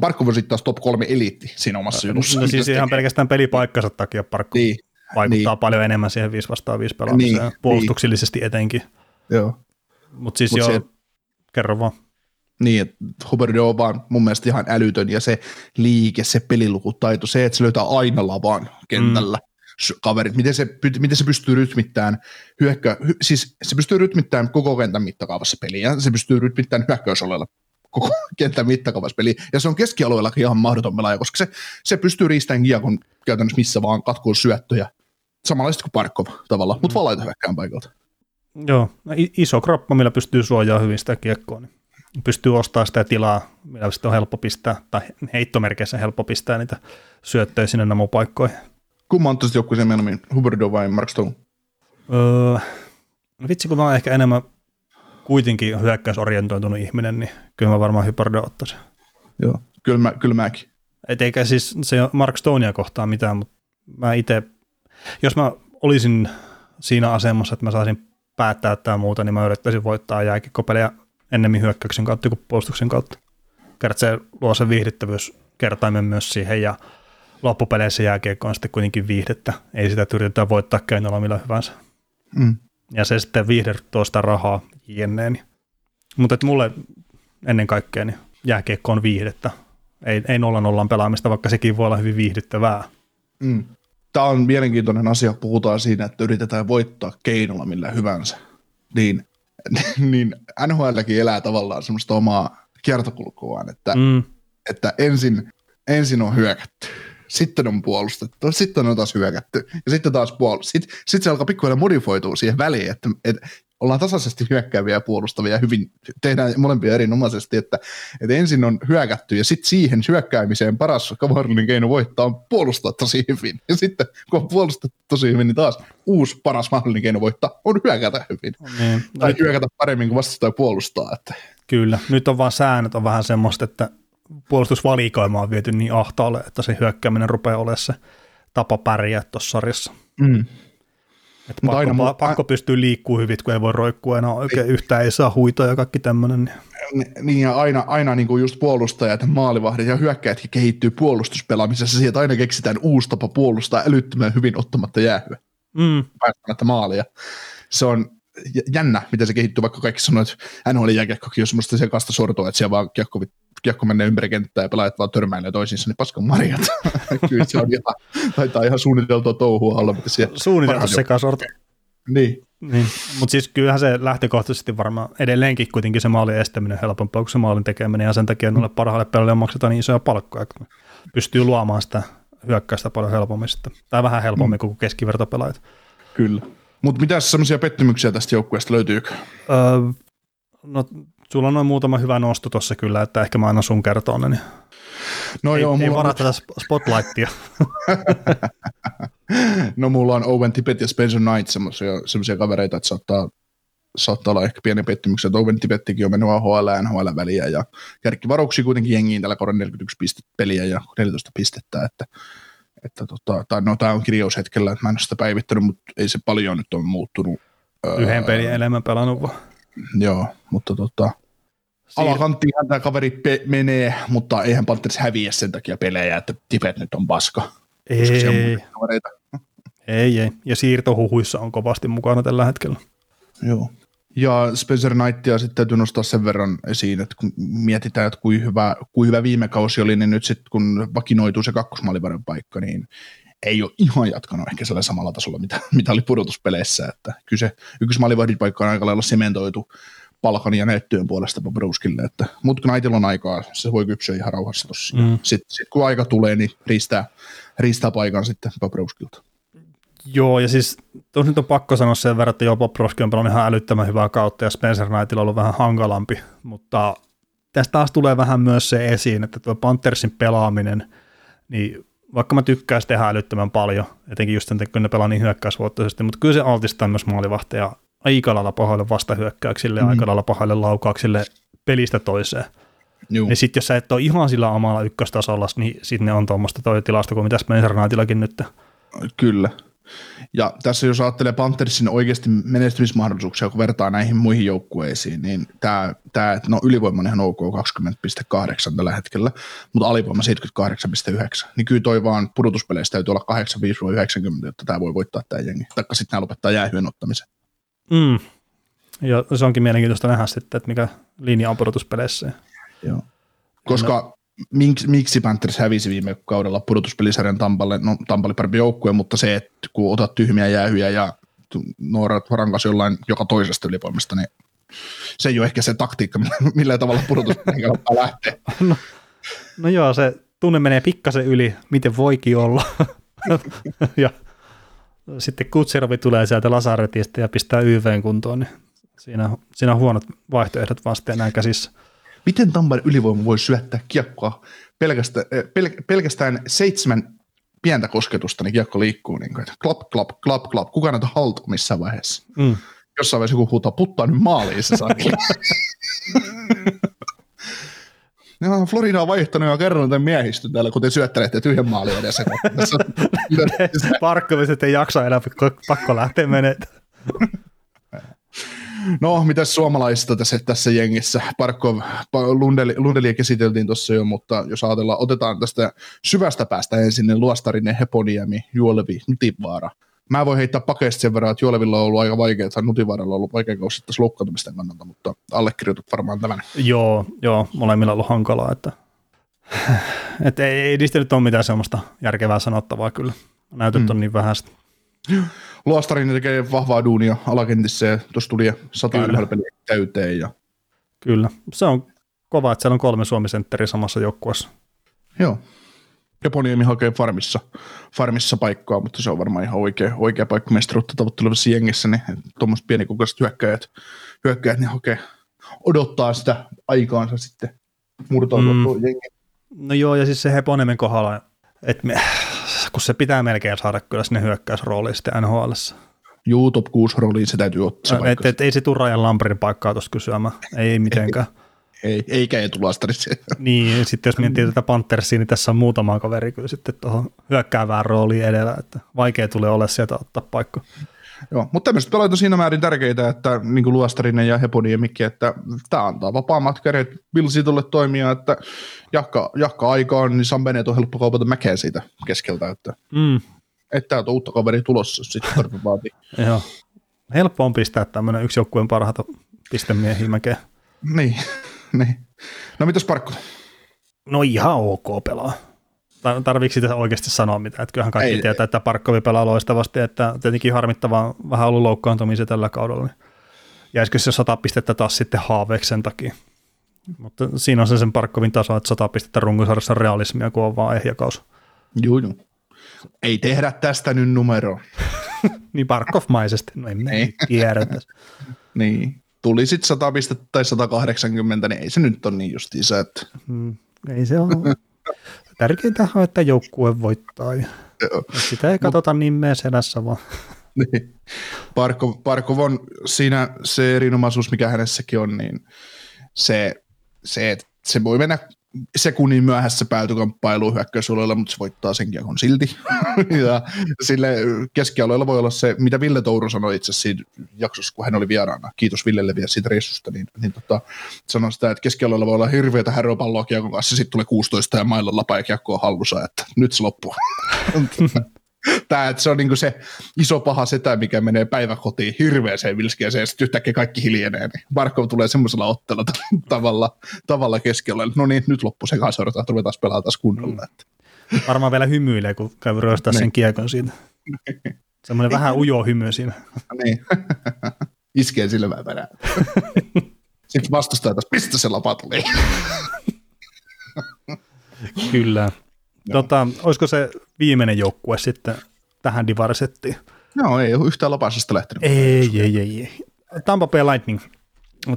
[SPEAKER 4] Parkkov sitten taas top kolme eliitti siinä omassa jutussa.
[SPEAKER 3] No siis ihan pelkästään pelipaikkansa takia Parkkov niin, vaikuttaa niin. paljon enemmän siihen 5 vastaan 5 pelaamiseen, niin, puolustuksellisesti niin. etenkin.
[SPEAKER 4] Joo.
[SPEAKER 3] Mutta siis Mut joo, se, kerro vaan.
[SPEAKER 4] Niin, että Huberdo on vaan mun mielestä ihan älytön ja se liike, se pelilukutaito, se, että se löytää aina lavan kentällä. Mm kaverit, miten se, miten se pystyy rytmittämään hyökkö, hy, siis se pystyy rytmittämään koko kentän mittakaavassa peliä, se pystyy rytmittämään hyökkäysolella koko kentän mittakaavassa peliä, ja se on keskialueellakin ihan mahdoton pelaaja, koska se, se pystyy riistämään kiekon käytännössä missä vaan katkoon syöttöjä, samanlaisesti kuin Parkov tavalla, mutta mm. vaan laita hyökkään paikalta.
[SPEAKER 3] Joo, iso kroppa, millä pystyy suojaamaan hyvin sitä kiekkoa, niin pystyy ostamaan sitä tilaa, millä sitten on helppo pistää, tai heittomerkeissä helppo pistää niitä syöttöjä sinne paikkoihin.
[SPEAKER 4] Kumman on tuosta joukkueeseen mieluummin, Huberdo vai Mark Stone?
[SPEAKER 3] Öö, vitsi, kun mä oon ehkä enemmän kuitenkin hyökkäysorientoitunut ihminen, niin kyllä mä varmaan Huberdo ottaisin.
[SPEAKER 4] Joo, kyllä, mä, kyllä mäkin.
[SPEAKER 3] Et eikä siis se Mark Stonea kohtaa mitään, mutta mä itse, jos mä olisin siinä asemassa, että mä saisin päättää tämä muuta, niin mä yrittäisin voittaa jääkikkopelejä ennemmin hyökkäyksen kautta kuin puolustuksen kautta. Kerta se luo sen viihdyttävyys kertaimen myös siihen ja loppupeleissä jääkiekko on sitten kuitenkin viihdettä. Ei sitä yritetä voittaa keinolla millä hyvänsä. Mm. Ja se sitten viihde tuo sitä rahaa jenneen. Mutta mulle ennen kaikkea niin jääkiekko on viihdettä. Ei, ei nolla nollan pelaamista, vaikka sekin voi olla hyvin viihdyttävää.
[SPEAKER 4] Mm. Tämä on mielenkiintoinen asia, puhutaan siinä, että yritetään voittaa keinolla millä hyvänsä. Niin, *laughs* niin NHLkin elää tavallaan semmoista omaa kiertokulkuaan, että, mm. että ensin, ensin on hyökätty sitten on puolustettu, sitten on taas hyökätty, ja sitten taas puolustettu. Sitten, sitten se alkaa pikkuhiljaa modifoitua siihen väliin, että, että ollaan tasaisesti hyökkääviä ja puolustavia ja hyvin tehdään molempia erinomaisesti, että, että ensin on hyökätty ja sitten siihen hyökkäämiseen paras mahdollinen keino voittaa on puolustaa tosi hyvin. Ja sitten kun on puolustettu tosi hyvin, niin taas uusi paras mahdollinen keino voittaa on hyökätä hyvin. Niin. Tai hyökätä paremmin kuin vastustaja puolustaa. Että.
[SPEAKER 3] Kyllä, nyt on vaan säännöt on vähän semmoista, että puolustusvalikoima on viety niin ahtaalle, että se hyökkääminen rupeaa olemaan se tapa pärjää tuossa sarjassa. Mm. Että pakko, aina, pa- pakko pystyy liikkuu hyvin, kun ei voi roikkua enää oikein yhtään, ei saa huitoa ja kaikki tämmöinen.
[SPEAKER 4] Niin. niin ja aina, aina niin kuin just puolustajat, maalivahdit ja hyökkäjätkin kehittyy puolustuspelaamisessa, sieltä aina keksitään uusi tapa puolustaa älyttömän hyvin ottamatta jäähyä. Mm. Päästämättä maalia. Se on, jännä, miten se kehittyy, vaikka kaikki sanoo, että NHL jääkiekkokin on semmoista sekasta sortoa, että siellä vaan kiekko, kiekko menee ympäri kenttää ja pelaajat vaan törmäilee toisiinsa, niin paskan marjat. *laughs* Kyllä se on ihan, taitaa ihan suunniteltua touhua olla,
[SPEAKER 3] Suunniteltu sekasorto.
[SPEAKER 4] Niin.
[SPEAKER 3] niin. Mutta siis kyllähän se lähtökohtaisesti varmaan edelleenkin kuitenkin se maalin estäminen helpompaa kuin se maalin tekeminen, ja sen takia noille parhaalle pelaajille maksetaan niin isoja palkkoja, kun pystyy luomaan sitä hyökkäystä paljon helpommin sitten, tai vähän helpommin mm. kuin keskivertopelaajat.
[SPEAKER 4] Kyllä. Mutta mitä semmoisia pettymyksiä tästä joukkueesta löytyykö? Öö,
[SPEAKER 3] no, sulla on noin muutama hyvä nosto tuossa kyllä, että ehkä mä annan sun kertoa ne. Niin no ei, joo, ei varaa tätä spotlightia. *laughs*
[SPEAKER 4] no mulla on Owen Tippett ja Spencer Knight semmoisia kavereita, että saattaa, saattaa olla ehkä pieni pettymyksiä. Owen Tippettikin on mennyt AHL ja NHL väliä ja kärkkivarouksia kuitenkin jengiin tällä koron 41 pistettä peliä ja 14 pistettä, että että tota, tai no tämä on kirjaushetkellä, että mä en ole sitä päivittänyt, mutta ei se paljon nyt ole muuttunut.
[SPEAKER 3] Yhden öö, pelin enemmän pelannut vaan.
[SPEAKER 4] Joo, mutta tota, Siir- alakanttiinhan tämä kaveri pe- menee, mutta eihän Panthers häviä sen takia pelejä, että tipet nyt on paska.
[SPEAKER 3] Ei, ei, ei. Ja siirtohuhuissa on kovasti mukana tällä hetkellä.
[SPEAKER 4] Joo. Ja Spencer Knightia sitten täytyy nostaa sen verran esiin, että kun mietitään, että kuin hyvä, kuin hyvä viime kausi oli, niin nyt sitten kun vakinoituu se kakkosmaalivarin paikka, niin ei ole ihan jatkanut ehkä sellaisella samalla tasolla, mitä, mitä oli pudotuspeleissä. Että kyllä se ykkösmaalivahdin paikka on aika lailla sementoitu palkan ja näyttöjen puolesta Bobruskille, että mutta kun Knightilla on aikaa, se voi kypsyä ihan rauhassa tuossa. Mm. Sitten sit, kun aika tulee, niin riistää, riistää paikan sitten Bobruskilta.
[SPEAKER 3] Joo, ja siis Tuossa nyt on pakko sanoa sen verran, että joo, Bobrovski on pelannut ihan älyttömän hyvää kautta ja Spencer Knightilla on ollut vähän hankalampi, mutta tästä taas tulee vähän myös se esiin, että tuo Panthersin pelaaminen, niin vaikka mä tykkään sitä tehdä älyttömän paljon, etenkin just sen, kun ne pelaa niin hyökkäysvoittoisesti, mutta kyllä se altistaa myös maalivahteja aika lailla pahoille vastahyökkäyksille ja mm. aika lailla pahoille laukauksille pelistä toiseen. Juu. Ja sitten jos sä et ole ihan sillä omalla ykköstasolla, niin sitten ne on tuommoista toi tilasta kuin mitä Spencer nyt.
[SPEAKER 4] Kyllä. Ja tässä jos ajattelee Panthersin oikeasti menestymismahdollisuuksia, kun vertaa näihin muihin joukkueisiin, niin tämä, tämä no ylivoima on ihan ok 20,8 tällä hetkellä, mutta alivoima 78,9. Niin kyllä toi vaan pudotuspeleistä täytyy olla 85-90, jotta tämä voi voittaa tämä jengi. Taikka sitten nämä lopettaa jäähyön ottamisen.
[SPEAKER 3] Mm. Ja se onkin mielenkiintoista nähdä sitten, että mikä linja on pudotuspeleissä.
[SPEAKER 4] Joo. Koska miksi, miksi Panthers hävisi viime kaudella pudotuspelisarjan Tampalle, no Tampa parempi joukkue, mutta se, että kun otat tyhmiä jäähyjä ja nuoret rankas jollain joka toisesta ylivoimasta, niin se ei ole ehkä se taktiikka, *laughs* millä tavalla pudotuspelin kannattaa lähteä. *laughs*
[SPEAKER 3] No, no joo, se tunne menee pikkasen yli, miten voikin olla. *laughs* ja sitten Kutserovi tulee sieltä Lasaretista ja pistää YVn kuntoon, niin siinä, siinä on huonot vaihtoehdot vastaan näin käsissä.
[SPEAKER 4] Miten Tampere ylivoima voi syöttää kiekkoa pelkästään, eh, pel, pelkästään seitsemän pientä kosketusta, niin kiekko liikkuu niin kuin, klap, klap, klap, klap. Kuka näitä haltuu missään vaiheessa? Mm. Jossain vaiheessa joku huutaa, puttaa nyt maaliin se No, *laughs* Florida on vaihtanut jo kerran tämän miehistön täällä, kun te syöttelette tyhjän maalin edessä. *laughs*
[SPEAKER 3] Parkkomiset ei jaksa enää, pakko lähteä menemään.
[SPEAKER 4] No, mitä suomalaisista tässä, tässä jengissä? Parkko, Lundeli, Lundelia käsiteltiin tuossa jo, mutta jos ajatellaan, otetaan tästä syvästä päästä ensin, niin Luostarinen, Heponiemi, Juolevi, Nutivaara. Mä voin heittää pakeista sen verran, että Juolevilla on ollut aika vaikea, tai Nutivaaralla on ollut vaikea kausi tässä loukkaantumisten kannalta, mutta allekirjoitut varmaan tämän.
[SPEAKER 3] Joo, joo, molemmilla on ollut hankalaa, että, *laughs* että ei, ei niistä nyt ole mitään semmoista järkevää sanottavaa kyllä. Näytöt mm. on niin vähäistä.
[SPEAKER 4] Luostarin tekee vahvaa duunia alakentissä ja tuossa tuli sata peliä täyteen. Ja...
[SPEAKER 3] Kyllä, se on kova, että siellä on kolme Suomi-sentteriä samassa joukkueessa.
[SPEAKER 4] Joo. Deponiemi hakee farmissa, farmissa paikkaa, mutta se on varmaan ihan oikea, oikea paikka mestaruutta tavoittelevassa jengissä, niin tuommoiset pienikokoiset hyökkäjät, hyökkäjät niin hakee, odottaa sitä aikaansa sitten murtautua mm. jengi.
[SPEAKER 3] No joo, ja siis se Heponiemen kohdalla, että me, kun se pitää melkein saada kyllä sinne hyökkäysrooliin sitten NHL.
[SPEAKER 4] Juu, top 6 rooliin se täytyy ottaa.
[SPEAKER 3] Se et, et, ei se tule Ryan Lamperin paikkaa tuossa kysymään, ei mitenkään. *laughs*
[SPEAKER 4] ei, eikä etulastari *laughs*
[SPEAKER 3] Niin, sitten jos miettii tätä Panthersia, niin tässä on muutama kaveri kyllä sitten tuohon hyökkäävään rooliin edellä, että vaikea tulee olla sieltä ottaa paikka.
[SPEAKER 4] Joo, mutta tämmöiset pelaajat on siinä määrin tärkeitä, että niin kuin Luostarinen ja Heponi ja Mikki, että tämä antaa vapaa Bill Situlle toimia, että jakka, jakka aikaan, niin Sam Bennett on helppo kaupata mäkeä siitä keskeltä, että, mm. että täältä on uutta kaveri tulossa, sitten tarvitsee vaatii. *laughs*
[SPEAKER 3] Joo, helppo on pistää tämmöinen yksi joukkueen parhaita pistemiehiä mäkeä.
[SPEAKER 4] niin, *laughs* niin. No mitäs Parkko?
[SPEAKER 3] No ihan ok pelaa tarviiko sitä oikeasti sanoa mitään, että kyllähän kaikki ei, tietää, että Parkkovi pelaa loistavasti, että tietenkin harmittavaa vähän ollut loukkaantumisia tällä kaudella, niin jäisikö se sata pistettä taas sitten haaveeksi sen takia. Mutta siinä on se sen Parkkovin taso, että sata pistettä runkosarjassa realismia, kun on vaan ehjakaus.
[SPEAKER 4] Joo, joo. Ei tehdä tästä nyt numero. *laughs*
[SPEAKER 3] niin Parkov-maisesti, no en niin. tiedä.
[SPEAKER 4] niin. Tuli sitten 100 pistettä tai 180, niin ei se nyt ole niin justiinsa, että... Hmm,
[SPEAKER 3] ei se ole. *laughs* tärkeintä on, että joukkue voittaa. Ja sitä ei katsota Mut, nimeä selässä vaan. *laughs*
[SPEAKER 4] Niin. Parkov on siinä se erinomaisuus, mikä hänessäkin on, niin se, se että se voi mennä sekunnin myöhässä päätykamppailuun hyökkäysalueella, mutta se voittaa sen kiekon silti. *laughs* ja sille keskialueella voi olla se, mitä Ville Touru sanoi itse siinä jaksossa, kun hän oli vieraana. Kiitos Villelle vielä siitä reissusta. Niin, niin tota, sanoi sitä, että keskialueella voi olla hirveätä häröpalloa kiekon kanssa, sitten tulee 16 ja mailla lapa ja kiekko on hallussa, että nyt se loppuu. *laughs* *laughs* Tämä, että se on niinku se iso paha setä, mikä menee päiväkotiin hirveäseen vilskeeseen ja sitten yhtäkkiä kaikki hiljenee. Niin Barkov tulee semmoisella otteella *laughs* tavalla, tavalla keskellä. No niin, nyt loppu se kanssa että ruvetaan pelaa taas kunnolla.
[SPEAKER 3] Mm. Varmaan vielä hymyilee, kun käy ryöstää sen niin. kiekon siitä. *laughs* Semmoinen vähän ujo hymy siinä.
[SPEAKER 4] niin. Iskee silmää perään. Sitten vastustaa taas, mistä se lapa tuli?
[SPEAKER 3] Kyllä. Tota, olisiko se viimeinen joukkue sitten tähän divarisettiin?
[SPEAKER 4] Joo, ei ole yhtään lapasesta lähtenyt.
[SPEAKER 3] Ei, ei, ei, ei. Tampa Bay Lightning,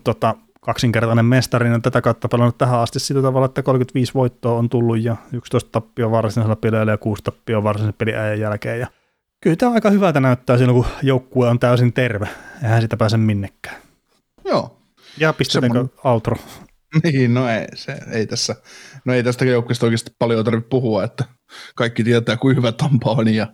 [SPEAKER 3] tota, kaksinkertainen mestari, on tätä kautta pelannut tähän asti sillä tavalla, että 35 voittoa on tullut ja 11 tappia varsinaisella peleillä ja 6 tappia varsinaisen peliajan jälkeen. Ja kyllä tämä aika hyvältä näyttää silloin, kun joukkue on täysin terve. Eihän sitä pääse minnekään.
[SPEAKER 4] Joo.
[SPEAKER 3] Ja pistetäänkö Semmoinen... outro? *laughs*
[SPEAKER 4] Niin, no ei, se, ei tässä, no ei tästä joukkueesta oikeasti paljon tarvitse puhua, että kaikki tietää, kuin hyvä Tampa on ja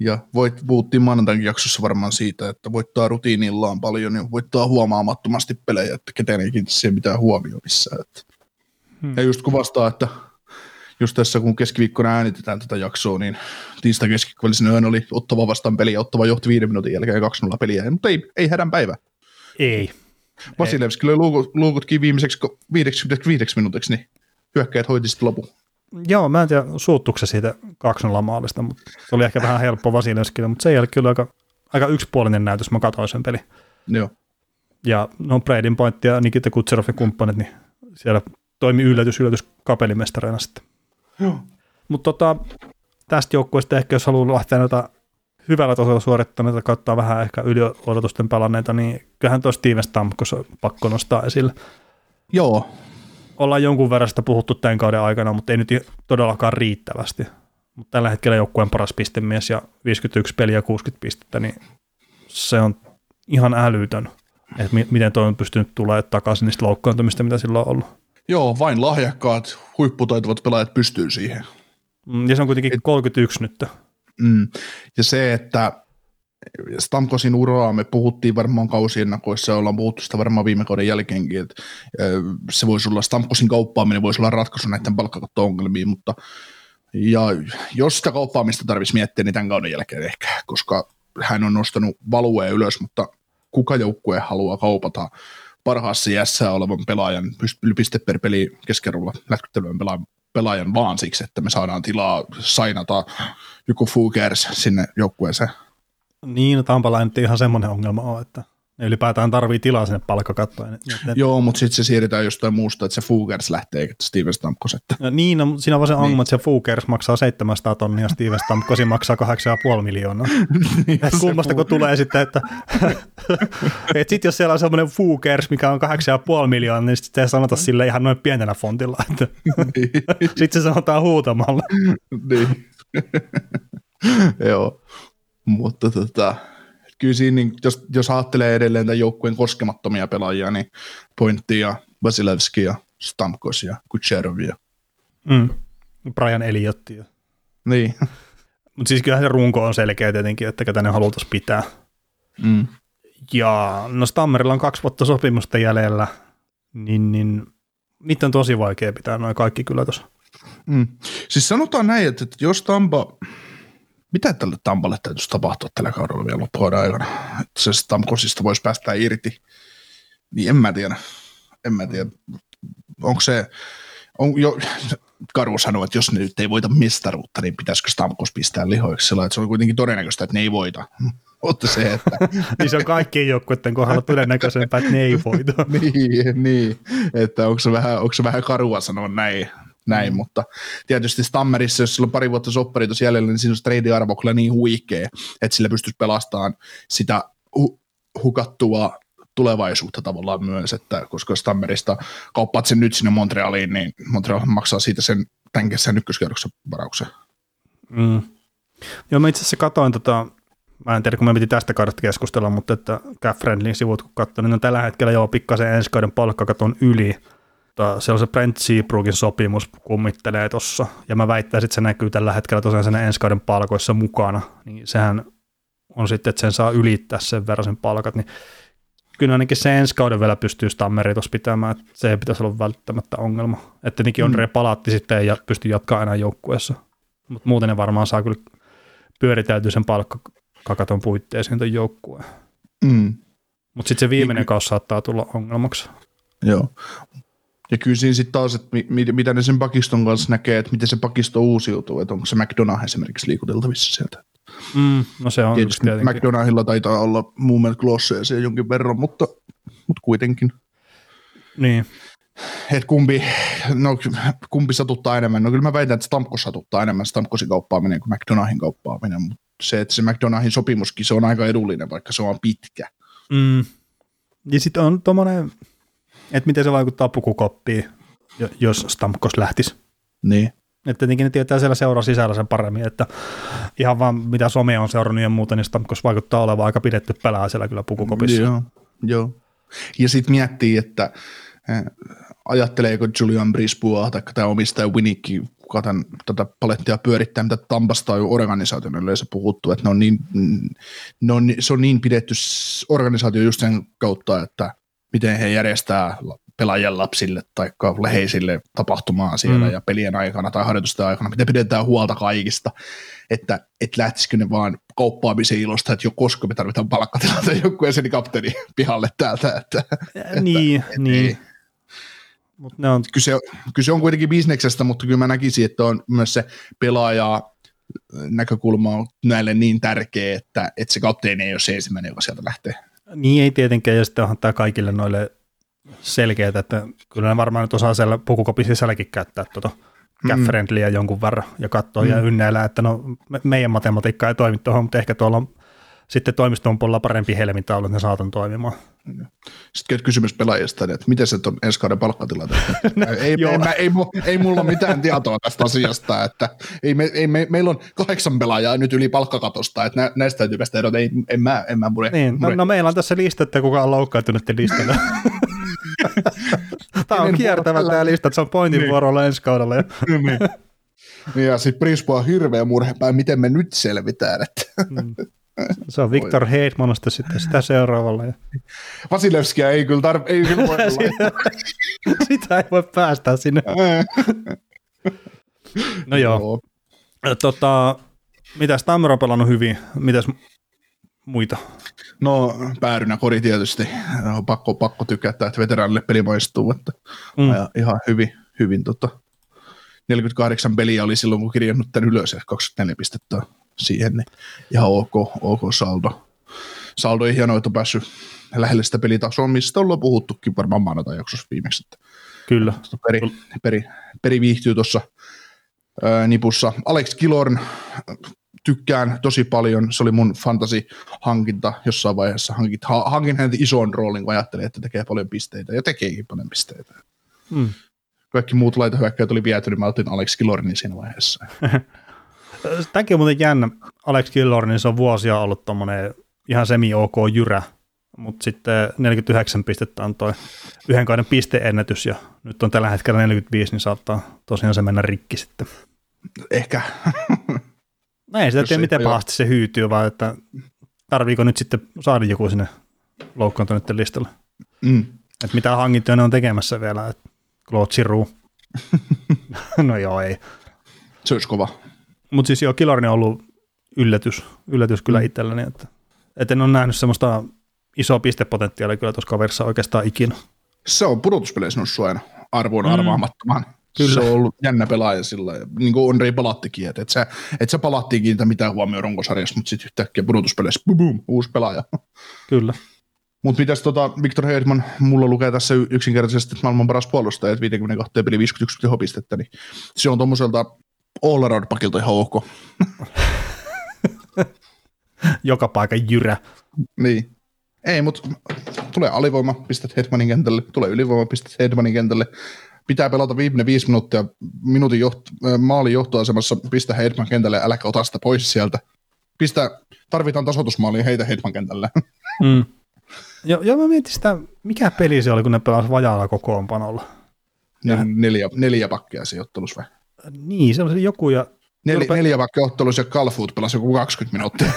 [SPEAKER 4] ja voit, puhuttiin maanantainkin jaksossa varmaan siitä, että voittaa rutiinillaan paljon ja voittaa huomaamattomasti pelejä, että ketään ei siihen mitään huomioon missään. Että. Hmm. Ja just kuvastaa, että just tässä kun keskiviikkona äänitetään tätä jaksoa, niin tiistai keskiviikkovälisenä yön oli ottava vastaan peli ja ottava johti viiden minuutin jälkeen 2-0 peliä, mutta ei, ei hädän päivä.
[SPEAKER 3] Ei.
[SPEAKER 4] Vasilevski löi luukut, luukutkin viimeiseksi 55 minuutiksi, niin hyökkäjät hoiti sitten lopun.
[SPEAKER 3] Joo, mä en tiedä suuttuuko se siitä 2-0 maalista, mutta se oli ehkä vähän helppo Vasilevskille, mutta se ei ole kyllä aika, aika yksipuolinen näytös, mä katsoin sen peli.
[SPEAKER 4] Joo.
[SPEAKER 3] Ja no Bradin pointti ja Nikita Kutserov ja kumppanit, niin siellä toimi yllätys, yllätys kapelimestareina sitten.
[SPEAKER 4] Joo.
[SPEAKER 3] Mutta tota, tästä joukkueesta ehkä jos haluaa lähteä näitä hyvällä tasolla suorittaneita kautta vähän ehkä yli odotusten pelanneita, niin kyllähän tuossa Steven Stamkos on pakko nostaa esille.
[SPEAKER 4] Joo,
[SPEAKER 3] ollaan jonkun verran sitä puhuttu tämän kauden aikana, mutta ei nyt todellakaan riittävästi. Mutta tällä hetkellä joukkueen paras pistemies ja 51 peliä 60 pistettä, niin se on ihan älytön, että mi- miten toi on pystynyt tulemaan takaisin niistä loukkaantumista, mitä sillä on ollut.
[SPEAKER 4] Joo, vain lahjakkaat, huipputaitavat pelaajat pystyy siihen.
[SPEAKER 3] Mm, ja se on kuitenkin Et, 31 nyt.
[SPEAKER 4] Mm, ja se, että Stamkosin uraa me puhuttiin varmaan kausiennakoissa ja ollaan puhuttu sitä varmaan viime kauden jälkeenkin, että se voisi olla Stamkosin kauppaaminen voisi olla ratkaisu näiden palkkakatto-ongelmiin, mutta ja jos sitä kauppaamista tarvitsisi miettiä, niin tämän kauden jälkeen ehkä, koska hän on nostanut valueen ylös, mutta kuka joukkue haluaa kaupata parhaassa jässä olevan pelaajan, piste per peli keskerulla lätkyttelyn pelaajan, pelaajan vaan siksi, että me saadaan tilaa sainata joku Fugers sinne joukkueeseen.
[SPEAKER 3] Niin, no Tampalla ei ihan semmoinen ongelma ole, että ne ylipäätään tarvii tilaa sinne palkkakattoon. Ne,
[SPEAKER 4] Joo, mutta sitten se siirretään jostain muusta, että se Fugers lähtee, eikä Steven Stamkos. Että.
[SPEAKER 3] No, niin, no, siinä on vaan se ongelma, niin. että se Fugers maksaa 700 tonnia ja Steven Stamkosi maksaa 8,5 miljoonaa. *laughs* niin, Kummasta kun tulee sitten, että *laughs* et sitten jos siellä on semmoinen Fugers, mikä on 8,5 miljoonaa, niin sitten se sanota sille ihan noin pienellä fontilla. Että niin. *laughs* sitten se sanotaan huutamalla.
[SPEAKER 4] niin. Joo. Mutta tota, kyllä siinä, niin, jos, jos ajattelee edelleen tämän joukkueen koskemattomia pelaajia, niin Pointti ja Vasilevski ja Stamkos ja Kucherov ja
[SPEAKER 3] mm. Brian Eliotti. Ja.
[SPEAKER 4] Niin. *laughs*
[SPEAKER 3] Mutta siis kyllähän se runko on selkeä tietenkin, että ketä ne halutaan pitää.
[SPEAKER 4] Mm.
[SPEAKER 3] Ja no Stammerilla on kaksi vuotta sopimusta jäljellä, niin, niin niitä on tosi vaikea pitää noin kaikki kyllä tuossa.
[SPEAKER 4] Mm. Siis sanotaan näin, että jos Tampa, mitä tälle Tampalle täytyisi tapahtua tällä kaudella vielä loppuvuoden aikana, että se Stamkosista voisi päästä irti, niin en mä tiedä. En mä tiedä. Onko se, on jo, Karu sanoi, että jos ne nyt ei voita mestaruutta, niin pitäisikö Stamkos pistää lihoiksi sillä, että se on kuitenkin todennäköistä, että ne ei voita. *laughs* Mutta se, että... *laughs*
[SPEAKER 3] niin se on kaikkien joukkueiden kohdalla todennäköisempää, että ne ei *laughs* voita.
[SPEAKER 4] niin, niin, että onko se vähän, onko se vähän karua sanoa näin, näin, mm. mutta tietysti Stammerissa, jos sillä on pari vuotta soppari tuossa jäljellä, niin siinä on trade-arvo kyllä niin huikea, että sillä pystyisi pelastamaan sitä hu- hukattua tulevaisuutta tavallaan myös, että koska Stammerista kauppaat sen nyt sinne Montrealiin, niin Montreal maksaa siitä sen tämän kesän ykköskierroksen varauksen.
[SPEAKER 3] Mm. Joo, mä itse asiassa katoin tota, mä en tiedä, kun me piti tästä kaudesta keskustella, mutta että Cap Friendlin sivut kun katsoin, niin on tällä hetkellä jo pikkasen ensi kauden palkkakaton yli, mutta siellä on se Brent Seabrookin sopimus kummittelee tuossa, ja mä väittäisin, että se näkyy tällä hetkellä tosiaan sen ensi kauden palkoissa mukana, niin sehän on sitten, että sen saa ylittää sen verran sen palkat, niin kyllä ainakin se ensi kauden vielä pystyy Stammeri tuossa pitämään, että se ei pitäisi olla välttämättä ongelma. Että tietenkin on mm. palaatti sitten ja pystyy jatkaa enää joukkueessa, mutta muuten ne varmaan saa kyllä pyöriteltyä sen palkkakaton puitteisiin tuon joukkueen.
[SPEAKER 4] Mm.
[SPEAKER 3] Mutta sitten se viimeinen kausi saattaa tulla ongelmaksi.
[SPEAKER 4] Joo, ja kyllä siinä sitten taas, että mi, mitä ne sen pakiston kanssa näkee, että miten se pakisto uusiutuu, että onko se McDonough esimerkiksi liikuteltavissa sieltä.
[SPEAKER 3] Mm, no se on
[SPEAKER 4] Tietysti McDonaldilla taitaa olla muun mielestä glosseja jonkin verran, mutta, mutta kuitenkin.
[SPEAKER 3] Niin.
[SPEAKER 4] Et kumpi, no, kumpi satuttaa enemmän? No kyllä mä väitän, että Stamkos satuttaa enemmän Stamkosin kauppaaminen kuin McDonaldin kauppaaminen, mutta se, että se McDonaldin sopimuskin, se on aika edullinen, vaikka se on pitkä.
[SPEAKER 3] Mm. Ja sitten on tuommoinen, että miten se vaikuttaa pukukoppiin, jo- jos Stamkos lähtisi.
[SPEAKER 4] Niin.
[SPEAKER 3] Että tietenkin ne tietää siellä seuraa sisällä sen paremmin, että ihan vaan mitä some on seurannut ja muuta, niin Stamkos vaikuttaa olevan aika pidetty pelää siellä kyllä pukukopissa.
[SPEAKER 4] Joo, joo. Ja sitten miettii, että äh, ajatteleeko Julian Brisbois tai tämä omistaja Winnick, kuka tämän, tätä palettia pyörittää, mitä Tampasta on organisaation yleensä puhuttu, että ne on niin, ne on, se on niin pidetty organisaatio just sen kautta, että miten he järjestää pelaajien lapsille tai läheisille tapahtumaa siellä
[SPEAKER 3] Mm.
[SPEAKER 4] ja pelien aikana tai harjoitusten aikana, miten pidetään huolta kaikista, että et lähtisikö ne vaan kauppaamisen ilosta, että jo koska me tarvitaan palkkatilanteen *laughs* joku jäseni kapteeni pihalle täältä, että
[SPEAKER 3] niin, niin.
[SPEAKER 4] ei.
[SPEAKER 3] Mutta ne on,
[SPEAKER 4] kyse, kyse on kuitenkin bisneksestä, mutta kyllä mä näkisin, että on myös se pelaaja näkökulma on näille niin tärkeä, että, että se kapteeni ei ole se ensimmäinen, joka sieltä lähtee.
[SPEAKER 3] Niin ei tietenkään, ja sitten onhan tämä kaikille noille selkeät, että kyllä ne varmaan nyt osaa siellä pukukopin sisälläkin käyttää tuota mm. jonkun verran ja katsoa mm. ja ynnäillä, että no me, meidän matematiikka ei toimi tuohon, mutta ehkä tuolla on sitten toimiston puolella parempi helmintaulu, että ne saatan toimimaan.
[SPEAKER 4] Sitten kysymys pelaajista, että miten se on ensi kauden palkkatilanteet? *laughs* ei,
[SPEAKER 3] joo.
[SPEAKER 4] ei, mä- ei, ei, mulla ole mitään tietoa tästä asiasta, että ei me, ei me, meillä on kahdeksan pelaajaa nyt yli palkkakatosta, että nä, näistä täytyy päästä eroon, ei, en mä, en mä mure.
[SPEAKER 3] Niin, no,
[SPEAKER 4] mure.
[SPEAKER 3] no meillä on tässä lista, että kuka on loukkaantunut listalla. *laughs* Tämä on
[SPEAKER 4] Kenen
[SPEAKER 3] kiertävä
[SPEAKER 4] vuoro
[SPEAKER 3] tämä lista, että se on pointin
[SPEAKER 4] Niin.
[SPEAKER 3] vuorolla ensi kaudella. *laughs*
[SPEAKER 4] Niin, ja sitten Prispo on hirveä murhepää, miten me nyt selvitään. Että. *laughs*
[SPEAKER 3] se on Viktor Heidmanasta sitten sitä seuraavalla. *laughs* Ja,
[SPEAKER 4] Vasilevskia ei kyllä, tarv- ei kyllä voi
[SPEAKER 3] Sitä- *laughs* sitä ei voi päästä sinne. No joo.
[SPEAKER 4] Joo.
[SPEAKER 3] Tota, mitäs Tammero on pelannut hyvin? Mitäs muita?
[SPEAKER 4] No päärynä kori tietysti. On pakko, pakko tykätä, että veteraanille peli maistuu. Että
[SPEAKER 3] Mm.
[SPEAKER 4] ihan hyvin, hyvin tota, 48 peliä oli silloin, kun kirjannut tämän ylös ja 24 pistettä siihen, niin ihan ok, ok saldo. Saldo on hienoa, että on päässyt lähelle sitä pelitasoa, mistä ollaan puhuttukin varmaan maanantai jaksossa viimeksi. Että
[SPEAKER 3] Kyllä.
[SPEAKER 4] peri, peri, peri viihtyy tuossa nipussa. Alex Kilorn tykkään tosi paljon. Se oli mun fantasy-hankinta jossain vaiheessa. Hankit, ha, hankin häntä ison roolin, kun ajattelin, että tekee paljon pisteitä. Ja tekeekin paljon pisteitä.
[SPEAKER 3] Mm.
[SPEAKER 4] Kaikki muut laitohyökkäät oli viety, niin mä otin Alex Kilornin siinä vaiheessa. *laughs*
[SPEAKER 3] Tämäkin on muuten jännä. Alex Killor, niin se on vuosia ollut tommonen ihan semi-ok jyrä, mutta sitten 49 pistettä on toi yhden kauden pisteennätys ja nyt on tällä hetkellä 45, niin saattaa tosiaan se mennä rikki sitten.
[SPEAKER 4] Ehkä. *laughs*
[SPEAKER 3] No ei sitä tiedä, miten pahasti se hyytyy, vaan että tarviiko nyt sitten saada joku sinne loukkaantuneiden listalle.
[SPEAKER 4] Mm.
[SPEAKER 3] Että mitä hankintoja ne on tekemässä vielä, että Claude Giroux. *laughs* *laughs* no joo, ei.
[SPEAKER 4] Se olisi kova.
[SPEAKER 3] Mutta siis joo, Kilorni on ollut yllätys, yllätys kyllä itselleni, että, että en ole nähnyt semmoista isoa pistepotentiaalia kyllä tuossa kaverissa oikeastaan ikinä.
[SPEAKER 4] Se on pudotuspeleissä noussut aina arvoon
[SPEAKER 3] Mm.
[SPEAKER 4] arvaamattomaan.
[SPEAKER 3] Kyllä.
[SPEAKER 4] Se on ollut jännä pelaaja sillä niin kuin Andrei palattikin, että et sä, et sä palattiin kiinnitä mitään huomioon runkosarjassa, mutta sitten yhtäkkiä pudotuspeleissä, boom, boom, uusi pelaaja.
[SPEAKER 3] Kyllä.
[SPEAKER 4] Mutta mitäs tota, Victor Hedman, mulla lukee tässä yksinkertaisesti että maailman paras puolustaja, että 52 peli 51 tehopistettä, niin se on tuommoiselta all around pakilta ihan ok. *laughs*
[SPEAKER 3] Joka paikan jyrä.
[SPEAKER 4] Niin. Ei, mutta tulee alivoima, pistät Hedmanin kentälle, tulee ylivoima, pistät Hedmanin kentälle. Pitää pelata viimeinen viisi minuuttia minuutin joht- maalin johtoasemassa, pistä Hedman kentälle, äläkä ota sitä pois sieltä. Pistä, tarvitaan tasoitusmaalia, heitä Hedman kentälle. *laughs*
[SPEAKER 3] Mm. Joo, joo, mä mietin sitä, mikä peli se oli, kun ne pelasivat vajaalla kokoonpanolla.
[SPEAKER 4] Ja neljä, neljä pakkia siinä ottelussa.
[SPEAKER 3] Niin, se oli joku ja
[SPEAKER 4] Nel,
[SPEAKER 3] Rupe-
[SPEAKER 4] neljä pakkia ottelussa ja Calfoot pelasi joku 20 minuuttia.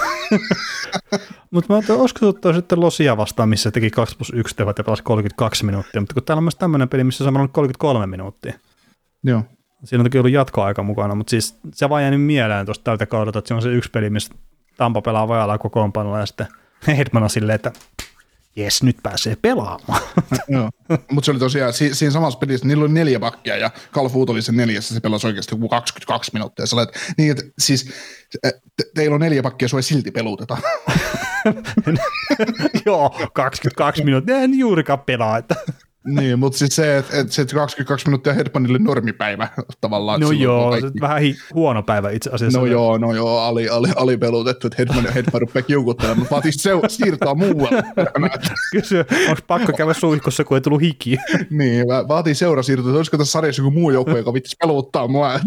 [SPEAKER 4] *laughs*
[SPEAKER 3] Mutta mä ajattelin, olisiko se sitten Losia vastaan, missä se teki 2 plus 1 tehot ja pelasi 32 minuuttia, mutta kun täällä on myös tämmöinen peli, missä se on ollut 33 minuuttia.
[SPEAKER 4] Joo.
[SPEAKER 3] Siinä on toki ollut jatkoaika mukana, mutta siis se vaan jäänyt mieleen tuosta tältä kaudelta, että se on se yksi peli, missä Tampa pelaa vajalla kokoonpanolla ja sitten *laughs* Hedman on silleen, että jes, nyt pääsee pelaamaan. *laughs*
[SPEAKER 4] Joo. Mutta se oli tosiaan, si- siinä samassa pelissä niillä oli neljä pakkia ja Calfoot oli se neljässä, se pelasi oikeasti joku 22 minuuttia. Sä olet, niin, että siis te- teillä on neljä pakkia, sua ei silti peluuteta. *laughs*
[SPEAKER 3] Joo, 22 minuuttia, en juurikaan pelaa. Että.
[SPEAKER 4] Niin, mutta siis se, että et, se 22 minuuttia Hedmanille normipäivä tavallaan.
[SPEAKER 3] No joo,
[SPEAKER 4] kaikki...
[SPEAKER 3] vähän hi- huono päivä itse asiassa.
[SPEAKER 4] No joo, no joo, ali, ali, ali pelutettu, että Hedman, Hedman rupeaa kiukuttelemaan, mutta vaatii se, siirtoa muualle. *laughs*
[SPEAKER 3] Kysy, onko pakko käydä suihkussa, kun ei tullut hiki? *laughs*
[SPEAKER 4] niin, vaatii seurasiirtoa, että olisiko tässä sarjassa joku muu joukko, joka vittisi peluttaa mua. *laughs*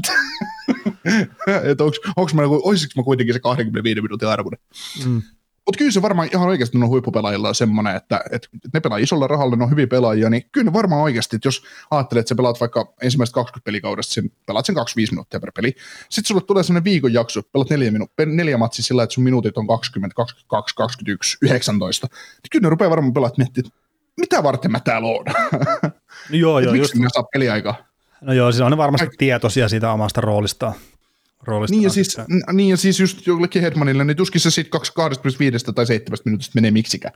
[SPEAKER 4] Että, onks, onks mä, olisiko mä kuitenkin se 25 minuutin arvoinen. Mm. Mutta kyllä se varmaan ihan oikeasti on huippupelaajilla on semmoinen, että, että ne pelaa isolla rahalla, ne on hyviä pelaajia, niin kyllä ne varmaan oikeasti, että jos ajattelet, että sä pelaat vaikka ensimmäiset 20 pelikaudesta, sen, pelaat sen 25 minuuttia per peli, sitten sulle tulee semmoinen viikon jakso, pelaat neljä, minu- neljä matsia sillä, että sun minuutit on 20, 22, 21, 19, niin kyllä ne rupeaa varmaan pelaamaan miettimään, että mitä varten mä täällä oon?
[SPEAKER 3] No joo, *laughs* joo,
[SPEAKER 4] miksi just... saa peliaikaa?
[SPEAKER 3] No joo, siis on ne varmasti tietoisia siitä omasta roolistaan
[SPEAKER 4] roolista. Niin ja, siis, niin ja siis just jollekin Hedmanille, niin tuskin se sitten 25 tai 7 minuutista menee miksikään.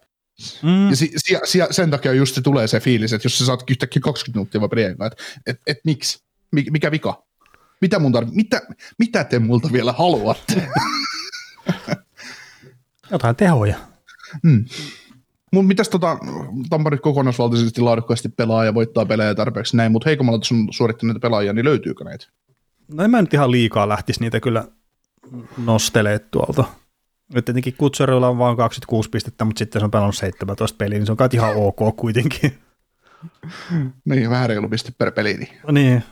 [SPEAKER 4] Mm. Ja si, si, si, sen takia just se tulee se fiilis, että jos sä saat yhtäkkiä 20 minuuttia peliaikaa, että et, et, miksi? Mikä vika? Mitä, mun tarvi, mitä, mitä te multa vielä haluatte? *laughs*
[SPEAKER 3] Jotain tehoja.
[SPEAKER 4] Mm. Mun mitäs tota, Tampere kokonaisvaltaisesti laadukkaasti pelaa ja voittaa pelejä tarpeeksi näin, mutta heikommalla on suorittaneita pelaajia, niin löytyykö näitä?
[SPEAKER 3] No en mä nyt ihan liikaa lähtisi niitä kyllä nostelee tuolta. Nyt tietenkin Kutserilla on vain 26 pistettä, mutta sitten se on pelannut 17 peliä, niin se on kai ihan ok kuitenkin. *laughs*
[SPEAKER 4] niin, vähän reilu piste per peli. Niin,
[SPEAKER 3] niin.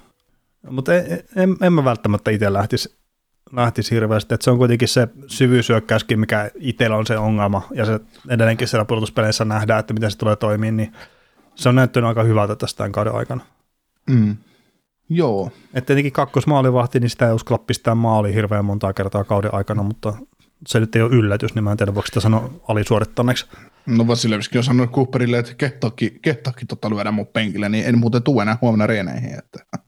[SPEAKER 3] mutta en, en, en, mä välttämättä itse lähtisi, lähtisi hirveästi, että se on kuitenkin se syvyysyökkäyskin, mikä itsellä on se ongelma, ja se edelleenkin siellä pudotuspeleissä nähdään, että miten se tulee toimimaan, niin se on näyttänyt aika hyvältä tästä tämän kauden aikana.
[SPEAKER 4] Mm. Joo.
[SPEAKER 3] Että tietenkin kakkosmaalivahti, niin sitä ei uskalla pistää maali hirveän montaa kertaa kauden aikana, mutta se nyt ei ole yllätys, niin mä en tiedä, voiko sitä sanoa alisuorittaneeksi.
[SPEAKER 4] No Vasilevski on sanonut Cooperille, että kehtokki, kehtokki tota lyödä mun penkille, niin en muuten tule enää huomenna reeneihin. Että. *laughs*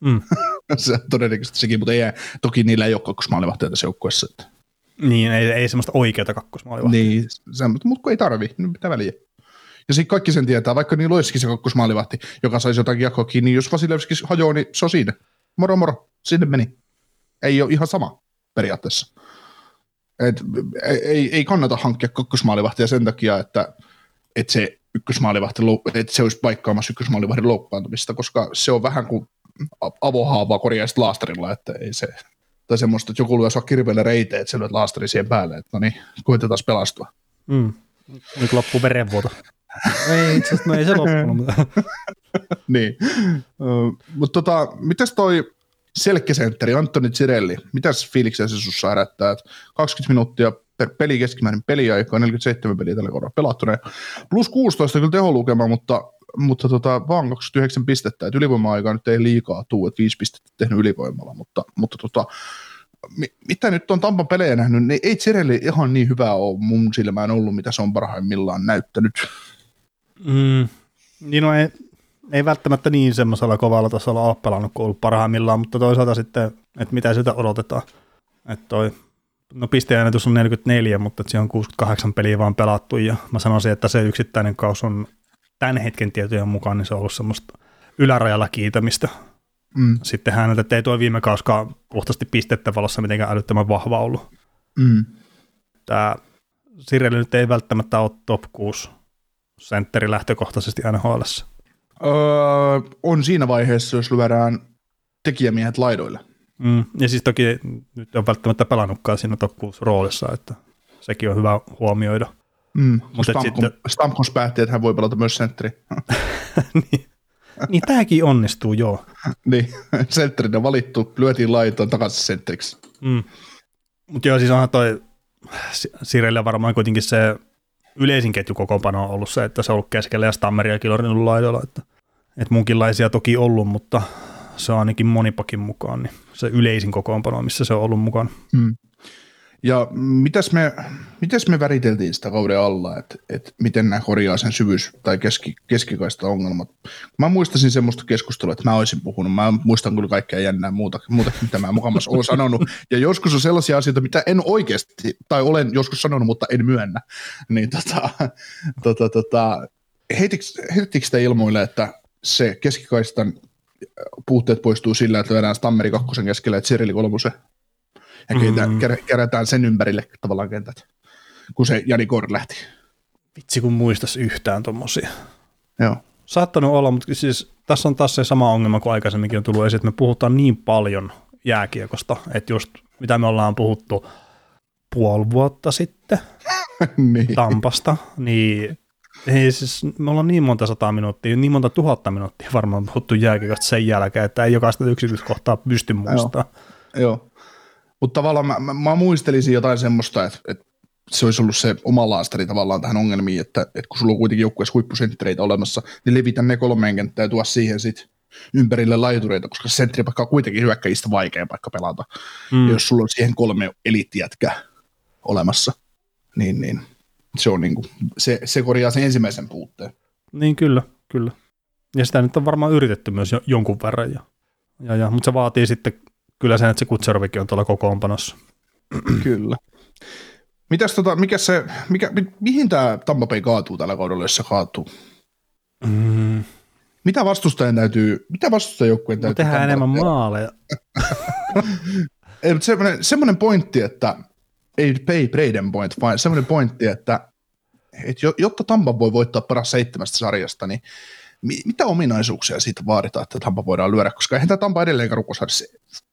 [SPEAKER 4] Mm. *laughs* se todennäköisesti sekin, mutta ei, toki niillä ei ole kakkosmaalivahtia tässä joukkueessa. Että.
[SPEAKER 3] Niin, ei, ei semmoista oikeaa kakkosmaalivahtia.
[SPEAKER 4] Niin, semmoista, mutta kun ei tarvi, niin mitä väliä. Ja sitten kaikki sen tietää, vaikka niin olisikin se kakkosmaalivahti, joka saisi jotakin jakoa kiinni, jos Vasilevski hajoaa, niin se on siinä. Moro moro, sinne meni. Ei ole ihan sama periaatteessa. Et, ei, ei kannata hankkia kakkosmaalivahtia sen takia, että, että se ykkösmaalivahti, että se olisi paikkaamassa ykkösmaalivahdin loukkaantumista, koska se on vähän kuin avohaavaa korjaista laastarilla, että ei se, tai semmoista, että joku lyö sua kirveelle reiteen, että se lyöt laastari siihen päälle, että no niin, koitetaan pelastua.
[SPEAKER 3] Mm. Nyt loppuu verenvuoto. Ei itse asiassa, no ei se loppunut. *laughs*
[SPEAKER 4] niin. Uh, mutta tota, mitäs toi selkkäsentteri Antoni Cirelli, mitäs fiiliksiä se sinussa herättää? 20 minuuttia per peli keskimäärin peliaika, 47 peliä tällä kohdalla pelattuna. Plus 16 kyllä teholukema, mutta, mutta tota, vaan 29 pistettä, että ylivoima-aikaa nyt ei liikaa tuu, että 5 pistettä tehnyt ylivoimalla, mutta, mutta tota, mitä nyt on Tampan pelejä nähnyt, niin ei Cirelli ihan niin hyvää ole mun silmään ollut, mitä se on parhaimmillaan näyttänyt.
[SPEAKER 3] Mm, niin no ei, ei välttämättä niin semmoisella kovalla tasolla ole pelannut kuin ollut parhaimmillaan, mutta toisaalta sitten, että mitä sitä odotetaan. Että toi, no pisteäänetys on 44, mutta siellä on 68 peliä vaan pelattu ja mä sanoisin, että se yksittäinen kaus on tämän hetken tietojen mukaan, niin se on ollut semmoista ylärajalla kiitämistä. Mm. Sitten häneltä ei tuo viime kauskaan puhtaasti pistettä valossa mitenkään älyttömän vahva ollut.
[SPEAKER 4] Mm.
[SPEAKER 3] Tämä Sireli nyt ei välttämättä ole top 6 sentteri lähtökohtaisesti NHL.
[SPEAKER 4] Öö, on siinä vaiheessa, jos lyödään tekijämiehet laidoille.
[SPEAKER 3] Mm, ja siis toki nyt on välttämättä pelannutkaan siinä top 6 roolissa, että sekin on hyvä huomioida.
[SPEAKER 4] Mm, Mutta sitten... Stamkos päätti, että hän voi pelata myös sentteri. *laughs*
[SPEAKER 3] niin. niin tämäkin onnistuu, joo. *laughs*
[SPEAKER 4] niin, sentterinä valittu, lyötiin laitoon takaisin sentteriksi.
[SPEAKER 3] Mm. Mutta joo, siis onhan toi Sirelle varmaan kuitenkin se yleisin ketjukokoonpano on ollut se, että se on ollut keskellä ja Stammeria Kilorin laidoilla, että, että munkinlaisia toki ollut, mutta se on ainakin monipakin mukaan, niin se yleisin kokoonpano, missä se on ollut mukana.
[SPEAKER 4] Mm. Ja mitäs me, mitäs me väriteltiin sitä kauden alla, että, että miten nämä korjaa sen syvyys- tai keski, keskikaista ongelmat. Mä muistasin semmoista keskustelua, että mä olisin puhunut. Mä muistan kyllä kaikkea jännää muuta, muuta mitä mä mukamas olen sanonut. Ja joskus on sellaisia asioita, mitä en oikeasti, tai olen joskus sanonut, mutta en myönnä. Niin tota, tota, tota, heitikö sitä ilmoille, että se keskikaistan puutteet poistuu sillä, että lyödään Stammeri kakkosen keskelle ja Cyril kolmosen ja mm-hmm. kerätään sen ympärille tavallaan kentät, kun se Jani Kor lähti.
[SPEAKER 3] Vitsi kun muistas yhtään tommosia.
[SPEAKER 4] Joo.
[SPEAKER 3] saattanut olla, mutta siis tässä on taas se sama ongelma kuin aikaisemminkin on tullut esiin, että me puhutaan niin paljon jääkiekosta, että just mitä me ollaan puhuttu puoli vuotta sitten *laughs*
[SPEAKER 4] niin.
[SPEAKER 3] Tampasta, niin ei siis, me ollaan niin monta sataa minuuttia, niin monta tuhatta minuuttia varmaan puhuttu jääkiekosta sen jälkeen, että ei jokaista yksityiskohtaa pysty muistamaan.
[SPEAKER 4] Joo. Mutta tavallaan mä, mä, mä muistelisin jotain semmoista, että, että se olisi ollut se oma laastari tavallaan tähän ongelmiin, että, että kun sulla on kuitenkin joukkueessa huippusenttereitä olemassa, niin levitä ne kolmeen kenttään ja tuo siihen sitten ympärille laitureita, koska sentteripakka on kuitenkin hyökkäjistä vaikea paikka pelata. Mm. Ja jos sulla on siihen kolme eliittijätkää olemassa, niin, niin se, on niin kuin, se, se korjaa sen ensimmäisen puutteen.
[SPEAKER 3] Niin kyllä, kyllä. Ja sitä nyt on varmaan yritetty myös jo, jonkun verran. Ja, ja, ja, mutta se vaatii sitten kyllä sen, että se Kutserovikin on tuolla kokoonpanossa.
[SPEAKER 4] Kyllä. Mitäs tota, mikä se, mikä, mi, mihin tämä Tampa Bay kaatuu tällä kaudella, jos se kaatuu?
[SPEAKER 3] Mm.
[SPEAKER 4] Mitä vastustajan täytyy, mitä vastustajoukkueen
[SPEAKER 3] No
[SPEAKER 4] täytyy
[SPEAKER 3] tehdään
[SPEAKER 4] Tampalla
[SPEAKER 3] enemmän
[SPEAKER 4] tehdä?
[SPEAKER 3] maaleja. *laughs*
[SPEAKER 4] Ei, mutta semmoinen, semmoinen pointti, että ei pay Braden point, vaan semmoinen pointti, että, että jo- jotta Tampa voi voittaa paras seitsemästä sarjasta, niin mitä ominaisuuksia siitä vaaditaan, että Tampa voidaan lyödä, koska eihän tämä Tampa edelleenkään rukosarja. Se,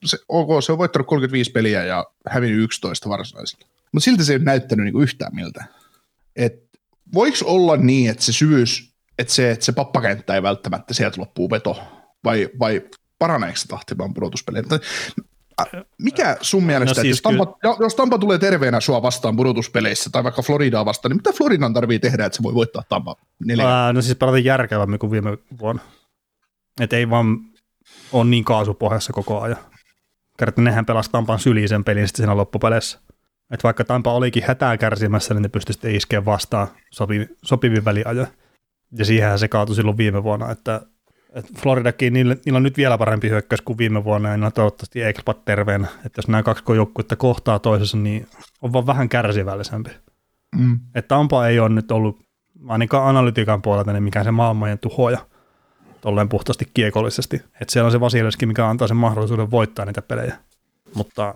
[SPEAKER 4] se, ok, se on voittanut 35 peliä ja hävinnyt 11 varsinaisilla. Mutta silti se ei ole näyttänyt niinku yhtään miltä. Et voiko olla niin, että se syvyys, että se, että se pappakenttä ei välttämättä sieltä loppuu veto, vai, vai paraneeko se tahti vaan? Mikä sun mielestä, no
[SPEAKER 3] siis
[SPEAKER 4] jos, Tampa, ja- jos Tampa tulee terveenä sua vastaan pudotuspeleissä tai vaikka Floridaa vastaan, niin mitä Floridan tarvii tehdä, että se voi voittaa Tampa neljä?
[SPEAKER 3] Ää, no siis pelata järkevämmin kuin viime vuonna. Että ei vaan ole niin kaasupohjassa koko ajan. Kerta nehän pelasi Tampan syliin sen pelin sitten siinä loppupeleissä. Et vaikka Tampa olikin hätää kärsimässä, niin ne pystyi sitten iskeä vastaan sopi, sopivin väliajoin. Ja siihenhän se kaatui silloin viime vuonna, että, että Floridakin, niillä, niillä, on nyt vielä parempi hyökkäys kuin viime vuonna, ja niillä on toivottavasti Ekpat terveenä. Että jos nämä kaksi joukkuetta kohtaa toisessa, niin on vaan vähän kärsivällisempi.
[SPEAKER 4] Mm.
[SPEAKER 3] Että Tampa ei ole nyt ollut ainakaan analytiikan puolelta niin mikään se maailmojen tuhoja tolleen puhtaasti kiekollisesti. Että siellä on se Vasilevski, mikä antaa sen mahdollisuuden voittaa niitä pelejä. Mutta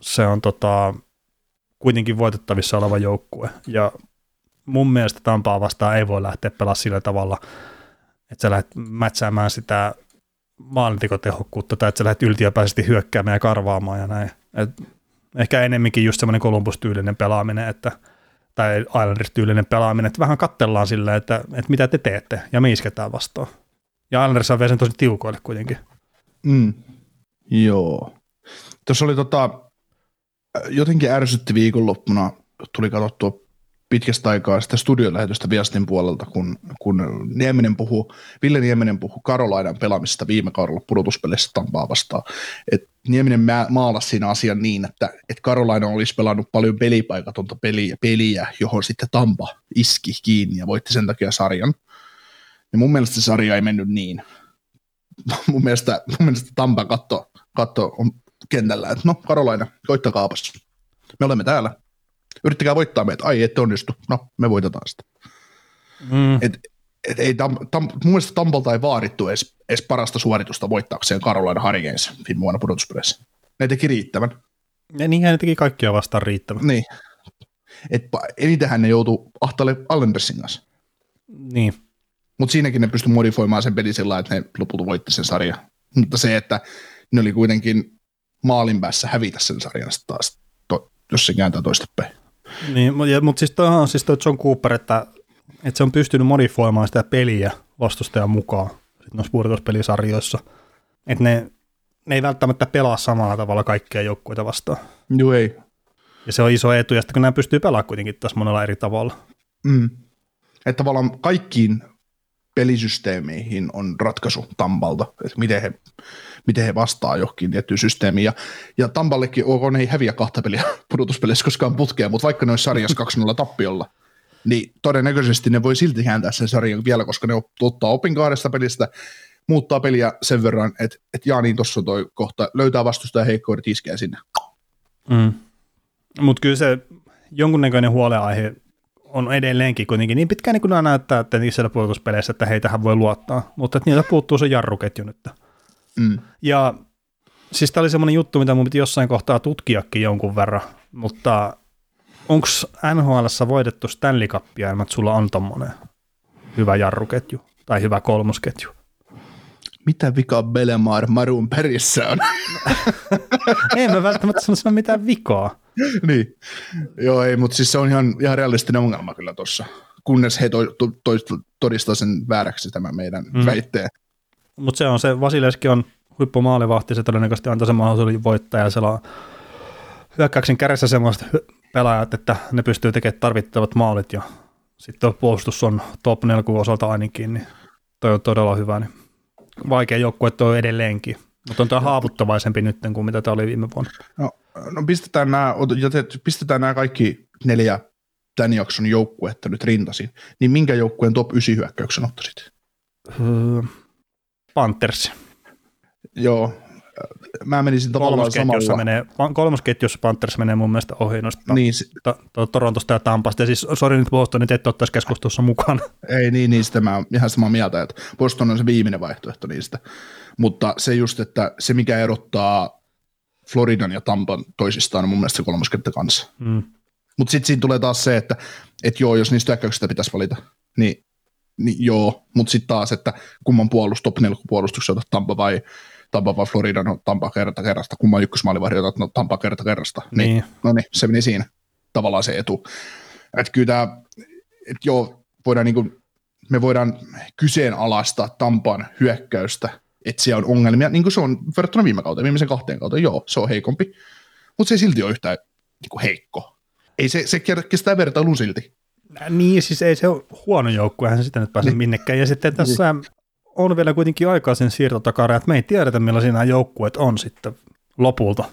[SPEAKER 3] se on tota, kuitenkin voitettavissa oleva joukkue. Ja mun mielestä Tampaa vastaan ei voi lähteä pelaamaan sillä tavalla, että sä lähdet mätsäämään sitä maalintekotehokkuutta tai että sä lähdet yltiöpäisesti hyökkäämään ja karvaamaan ja näin. Et ehkä enemmänkin just semmoinen Columbus-tyylinen pelaaminen, että tai Islanders-tyylinen pelaaminen, että vähän kattellaan silleen, että, että mitä te teette, ja me isketään vastaan. Ja Islanders on sen tosi tiukoille kuitenkin.
[SPEAKER 4] Mm. Joo. Tuossa oli tota, jotenkin ärsytti viikonloppuna, tuli katsottua pitkästä aikaa sitä studiolähetystä Viastin puolelta, kun, kun Nieminen puhuu, Ville Nieminen puhuu Karolainan pelaamisesta viime kaudella pudotuspeleissä Tampaa vastaan. Et Nieminen maalasi siinä asian niin, että et Karolaina olisi pelannut paljon pelipaikatonta peliä, peliä, johon sitten Tampa iski kiinni ja voitti sen takia sarjan. Ja mun mielestä se sarja ei mennyt niin. *laughs* mun, mielestä, mun mielestä Tampa katto, katto on kentällä, että no Karolaina, koittakaapas. Me olemme täällä. Yrittäkää voittaa meitä. Ai, ette onnistu. No, me voitetaan sitä.
[SPEAKER 3] Mm.
[SPEAKER 4] Et, et ei tam, tam, mun mielestä Tampalta ei vaadittu edes, edes parasta suoritusta voittaakseen Karolaina Hurricanes viime vuonna pudotuspeleissä. Ne teki riittävän.
[SPEAKER 3] Ja niinhän ne teki kaikkia vastaan riittävän.
[SPEAKER 4] Niin. Et, enitenhän ne joutuu ahtalle Islandersin kanssa.
[SPEAKER 3] Niin.
[SPEAKER 4] Mutta siinäkin ne pystyi modifioimaan sen pelin sillä että ne lopulta voitti sen sarjan. Mutta se, että ne oli kuitenkin maalin päässä hävitä sen sarjan taas, to, jos se kääntää toistepäin.
[SPEAKER 3] Niin, mutta mut siis toihan on siis toi John Cooper, että, että se on pystynyt modifioimaan sitä peliä vastustajan mukaan sit noissa pudotuspelisarjoissa. Että ne, ne ei välttämättä pelaa samalla tavalla kaikkia joukkueita vastaan.
[SPEAKER 4] Joo ei.
[SPEAKER 3] Ja se on iso etu, ja sitten kun nämä pystyy pelaamaan kuitenkin tässä monella eri tavalla.
[SPEAKER 4] Mm. Että tavallaan kaikkiin pelisysteemeihin on ratkaisu Tampalta, että miten he, miten he vastaa johonkin tiettyyn systeemiin. Ja, ja Tampallekin, ok, ne ei häviä kahta peliä *laughs* pudotuspeleissä koskaan putkeen, mutta vaikka ne olisi sarjassa 2-0 tappiolla, niin todennäköisesti ne voi silti kääntää sen sarjan vielä, koska ne ottaa opin kahdesta pelistä, muuttaa peliä sen verran, että, että jaa niin, tuossa toi kohta, löytää vastustajan heikkoudet, iskee sinne.
[SPEAKER 3] Mm. Mutta kyllä se jonkunnäköinen huoleaihe on edelleenkin kuitenkin niin pitkään niin nämä näyttää tietenkin siellä puolustuspeleissä, että heitähän voi luottaa, mutta että niiltä puuttuu se jarruketju nyt.
[SPEAKER 4] Mm.
[SPEAKER 3] Ja siis tämä oli semmoinen juttu, mitä mun piti jossain kohtaa tutkiakin jonkun verran, mutta onko NHL voitettu Stanley Cupia, ilman, että sulla on tommonen hyvä jarruketju? Tai hyvä kolmosketju.
[SPEAKER 4] Mitä vika Belemar Marun perissä on? *laughs*
[SPEAKER 3] ei mä välttämättä sano mitään vikaa.
[SPEAKER 4] niin. Joo, ei, mutta siis se on ihan, ihan realistinen ongelma kyllä tuossa. Kunnes he to, to, to, todistaa sen vääräksi tämän meidän mm. väitteen.
[SPEAKER 3] Mutta se on se, Vasileski on huippumaalivahti, se todennäköisesti antaa sen mahdollisuuden voittaa ja siellä on hyökkäyksen kädessä semmoista pelaajat, että ne pystyy tekemään tarvittavat maalit ja sitten puolustus on top 4 osalta ainakin, niin toi on todella hyvä. Niin vaikea joukkue toi edelleenkin, mutta on tämä haavuttavaisempi nyt kuin mitä tämä oli viime vuonna.
[SPEAKER 4] No, no pistetään, nämä, pistetään nämä kaikki neljä tämän jakson joukkuetta nyt rintasin, niin minkä joukkueen top 9 hyökkäyksen ottaisit?
[SPEAKER 3] Öö, Panthers.
[SPEAKER 4] Joo, mä menisin tavallaan samalla.
[SPEAKER 3] Menee, kolmosketjussa Panthers menee mun mielestä ohi noista niin, to, to, Torontosta ja Tampasta. Ja siis, sori nyt Boston, että et ottaisi keskustelussa mukaan.
[SPEAKER 4] Ei niin, niin sitä mä ihan samaa mieltä, että Boston on se viimeinen vaihtoehto niistä. Mutta se just, että se mikä erottaa Floridan ja Tampan toisistaan on mun mielestä se kolmoskenttä kanssa. Mm. Mutta sitten siinä tulee taas se, että et joo, jos niistä hyökkäyksistä pitäisi valita, niin, niin joo, mutta sitten taas, että kumman puolustus, top 4 puolustuksen otat Tampa vai Tampa vai Florida, no Tampa kerta kerrasta, kumman ykkösmaalivahdin otat, no Tampa kerta kerrasta. Niin. niin. No niin, se meni siinä tavallaan se etu. Että kyllä tämä, että joo, voidaan niin kuin, me voidaan kyseenalaistaa Tampan hyökkäystä, että siellä on ongelmia, niin kuin se on verrattuna viime kauteen, viimeisen kahteen kauteen, joo, se on heikompi, mutta se ei silti ole yhtään niin kuin heikko. Ei se, se kestää vertailun silti.
[SPEAKER 3] Niin, siis ei se ole huono joukkue, eihän sitä nyt pääse niin. minnekään. Ja sitten tässä niin. on vielä kuitenkin aikaa sen siirtotakara, että me ei tiedetä, millaisia nämä joukkueet on sitten lopulta.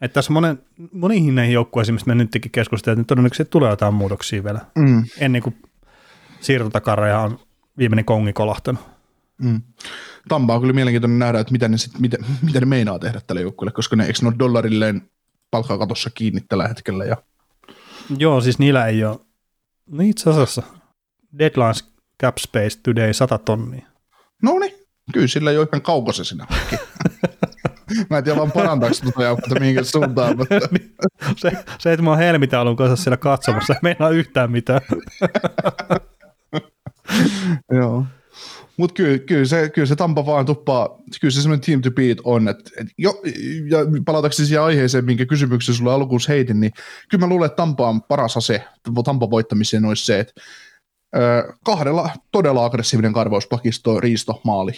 [SPEAKER 3] Että tässä monen, moniin näihin joukkueisiin, mistä me nytkin keskustellaan, niin todennäköisesti tulee jotain muutoksia vielä, mm. ennen kuin siirtotakara on viimeinen kongi kolahtanut.
[SPEAKER 4] Mm. Tampa on kyllä mielenkiintoinen nähdä, että mitä ne, sit, mitä, mitä ne meinaa tehdä tälle joukkueelle, koska ne eikö ne ole dollarilleen palkkakatossa kiinni tällä hetkellä ja
[SPEAKER 3] Joo, siis niillä ei ole, no itse asiassa Deadlines Cap Space Today 100 tonnia.
[SPEAKER 4] No niin, kyllä sillä ei ole ihan kaukossa sinä. *laughs* mä en tiedä vaan parantaako tuota joukkuetta mihinkä suuntaan. *laughs* Mutta... Niin.
[SPEAKER 3] se, se, että mä oon helmitaulun kanssa siellä katsomassa, ei meinaa yhtään mitään. *laughs*
[SPEAKER 4] Joo. Mutta kyllä, kyllä, se, kyllä se Tampa vaan tuppaa, kyllä se semmoinen team to beat on, että et jo, ja palatakseni siihen aiheeseen, minkä kysymyksen sulle alkuus heitin, niin kyllä mä luulen, että Tampa on paras ase, Tampa voittamiseen olisi se, että kahdella todella aggressiivinen karvauspakisto, riisto, maali.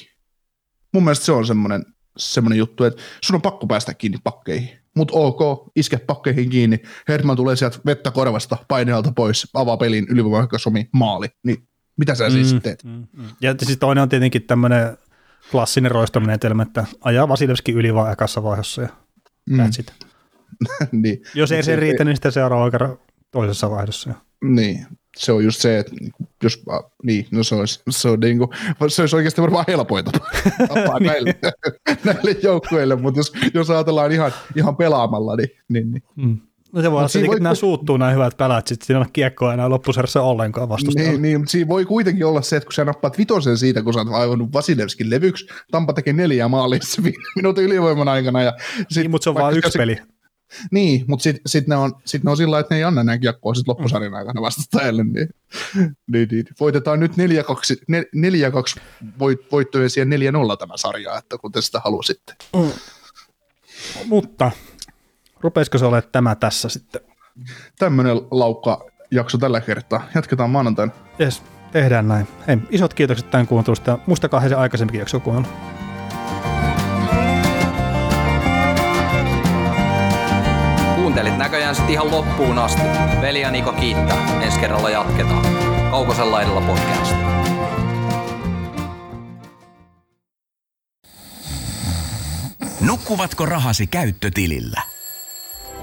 [SPEAKER 4] Mun mielestä se on semmoinen, semmoinen juttu, että sun on pakko päästä kiinni pakkeihin. Mutta ok, iske pakkeihin kiinni, Herman tulee sieltä vettä korvasta, painealta pois, avaa pelin ylivoimakkasomi, maali, niin mitä sä siis mm, teet? Mm,
[SPEAKER 3] mm. Ja siis toinen on tietenkin tämmöinen klassinen roistomenetelmä, että ajaa Vasilevski yli vaan ekassa vaiheessa ja mm. *laughs* niin. Jos ei se, riitä, niin sitten seuraava kerran toisessa vaihdossa.
[SPEAKER 4] Niin, se on just se, että jos, niin, no se olisi, se, on niin kuin, se olisi oikeasti varmaan helpointa *laughs* näille, *laughs* näille joukkueille, mutta jos, jos ajatellaan ihan, ihan pelaamalla, niin, niin, niin. Mm.
[SPEAKER 3] No se voi olla että voi... nämä suuttuu nämä hyvät pelät, sitten siinä on kiekkoa enää loppusarjassa ollenkaan vastustaa.
[SPEAKER 4] Niin, niin, mutta siinä voi kuitenkin olla se, että kun sä nappaat vitosen siitä, kun sä oot vaivannut Vasilevskin levyksi, Tampa tekee neljä maalia *laughs* minuutin ylivoiman aikana. Ja
[SPEAKER 3] sit, niin, mutta se on vain yksi se, peli.
[SPEAKER 4] Niin, mutta sitten sit ne, on, sit ne on sillä että ne ei anna näin kiekkoa sit loppusarjan mm. aikana vastustajalle. Niin, niin, niin, voitetaan nyt 4-2, 4-2 voit, voittojen siihen 4-0 tämä sarja, että kun te sitä halusitte. Mm.
[SPEAKER 3] Mutta Rupeisiko se olemaan tämä tässä sitten?
[SPEAKER 4] Tämmöinen laukka jakso tällä kertaa. Jatketaan maanantaina.
[SPEAKER 3] Jes, tehdään näin. Hei, isot kiitokset tämän kuuntelusta. Muistakaa he se aikaisempi jakso on.
[SPEAKER 2] Kuuntelit näköjään sitten ihan loppuun asti. Veli ja Niko kiittää. Ensi kerralla jatketaan. Kaukosella edellä podcast.
[SPEAKER 5] Nukkuvatko rahasi käyttötilillä?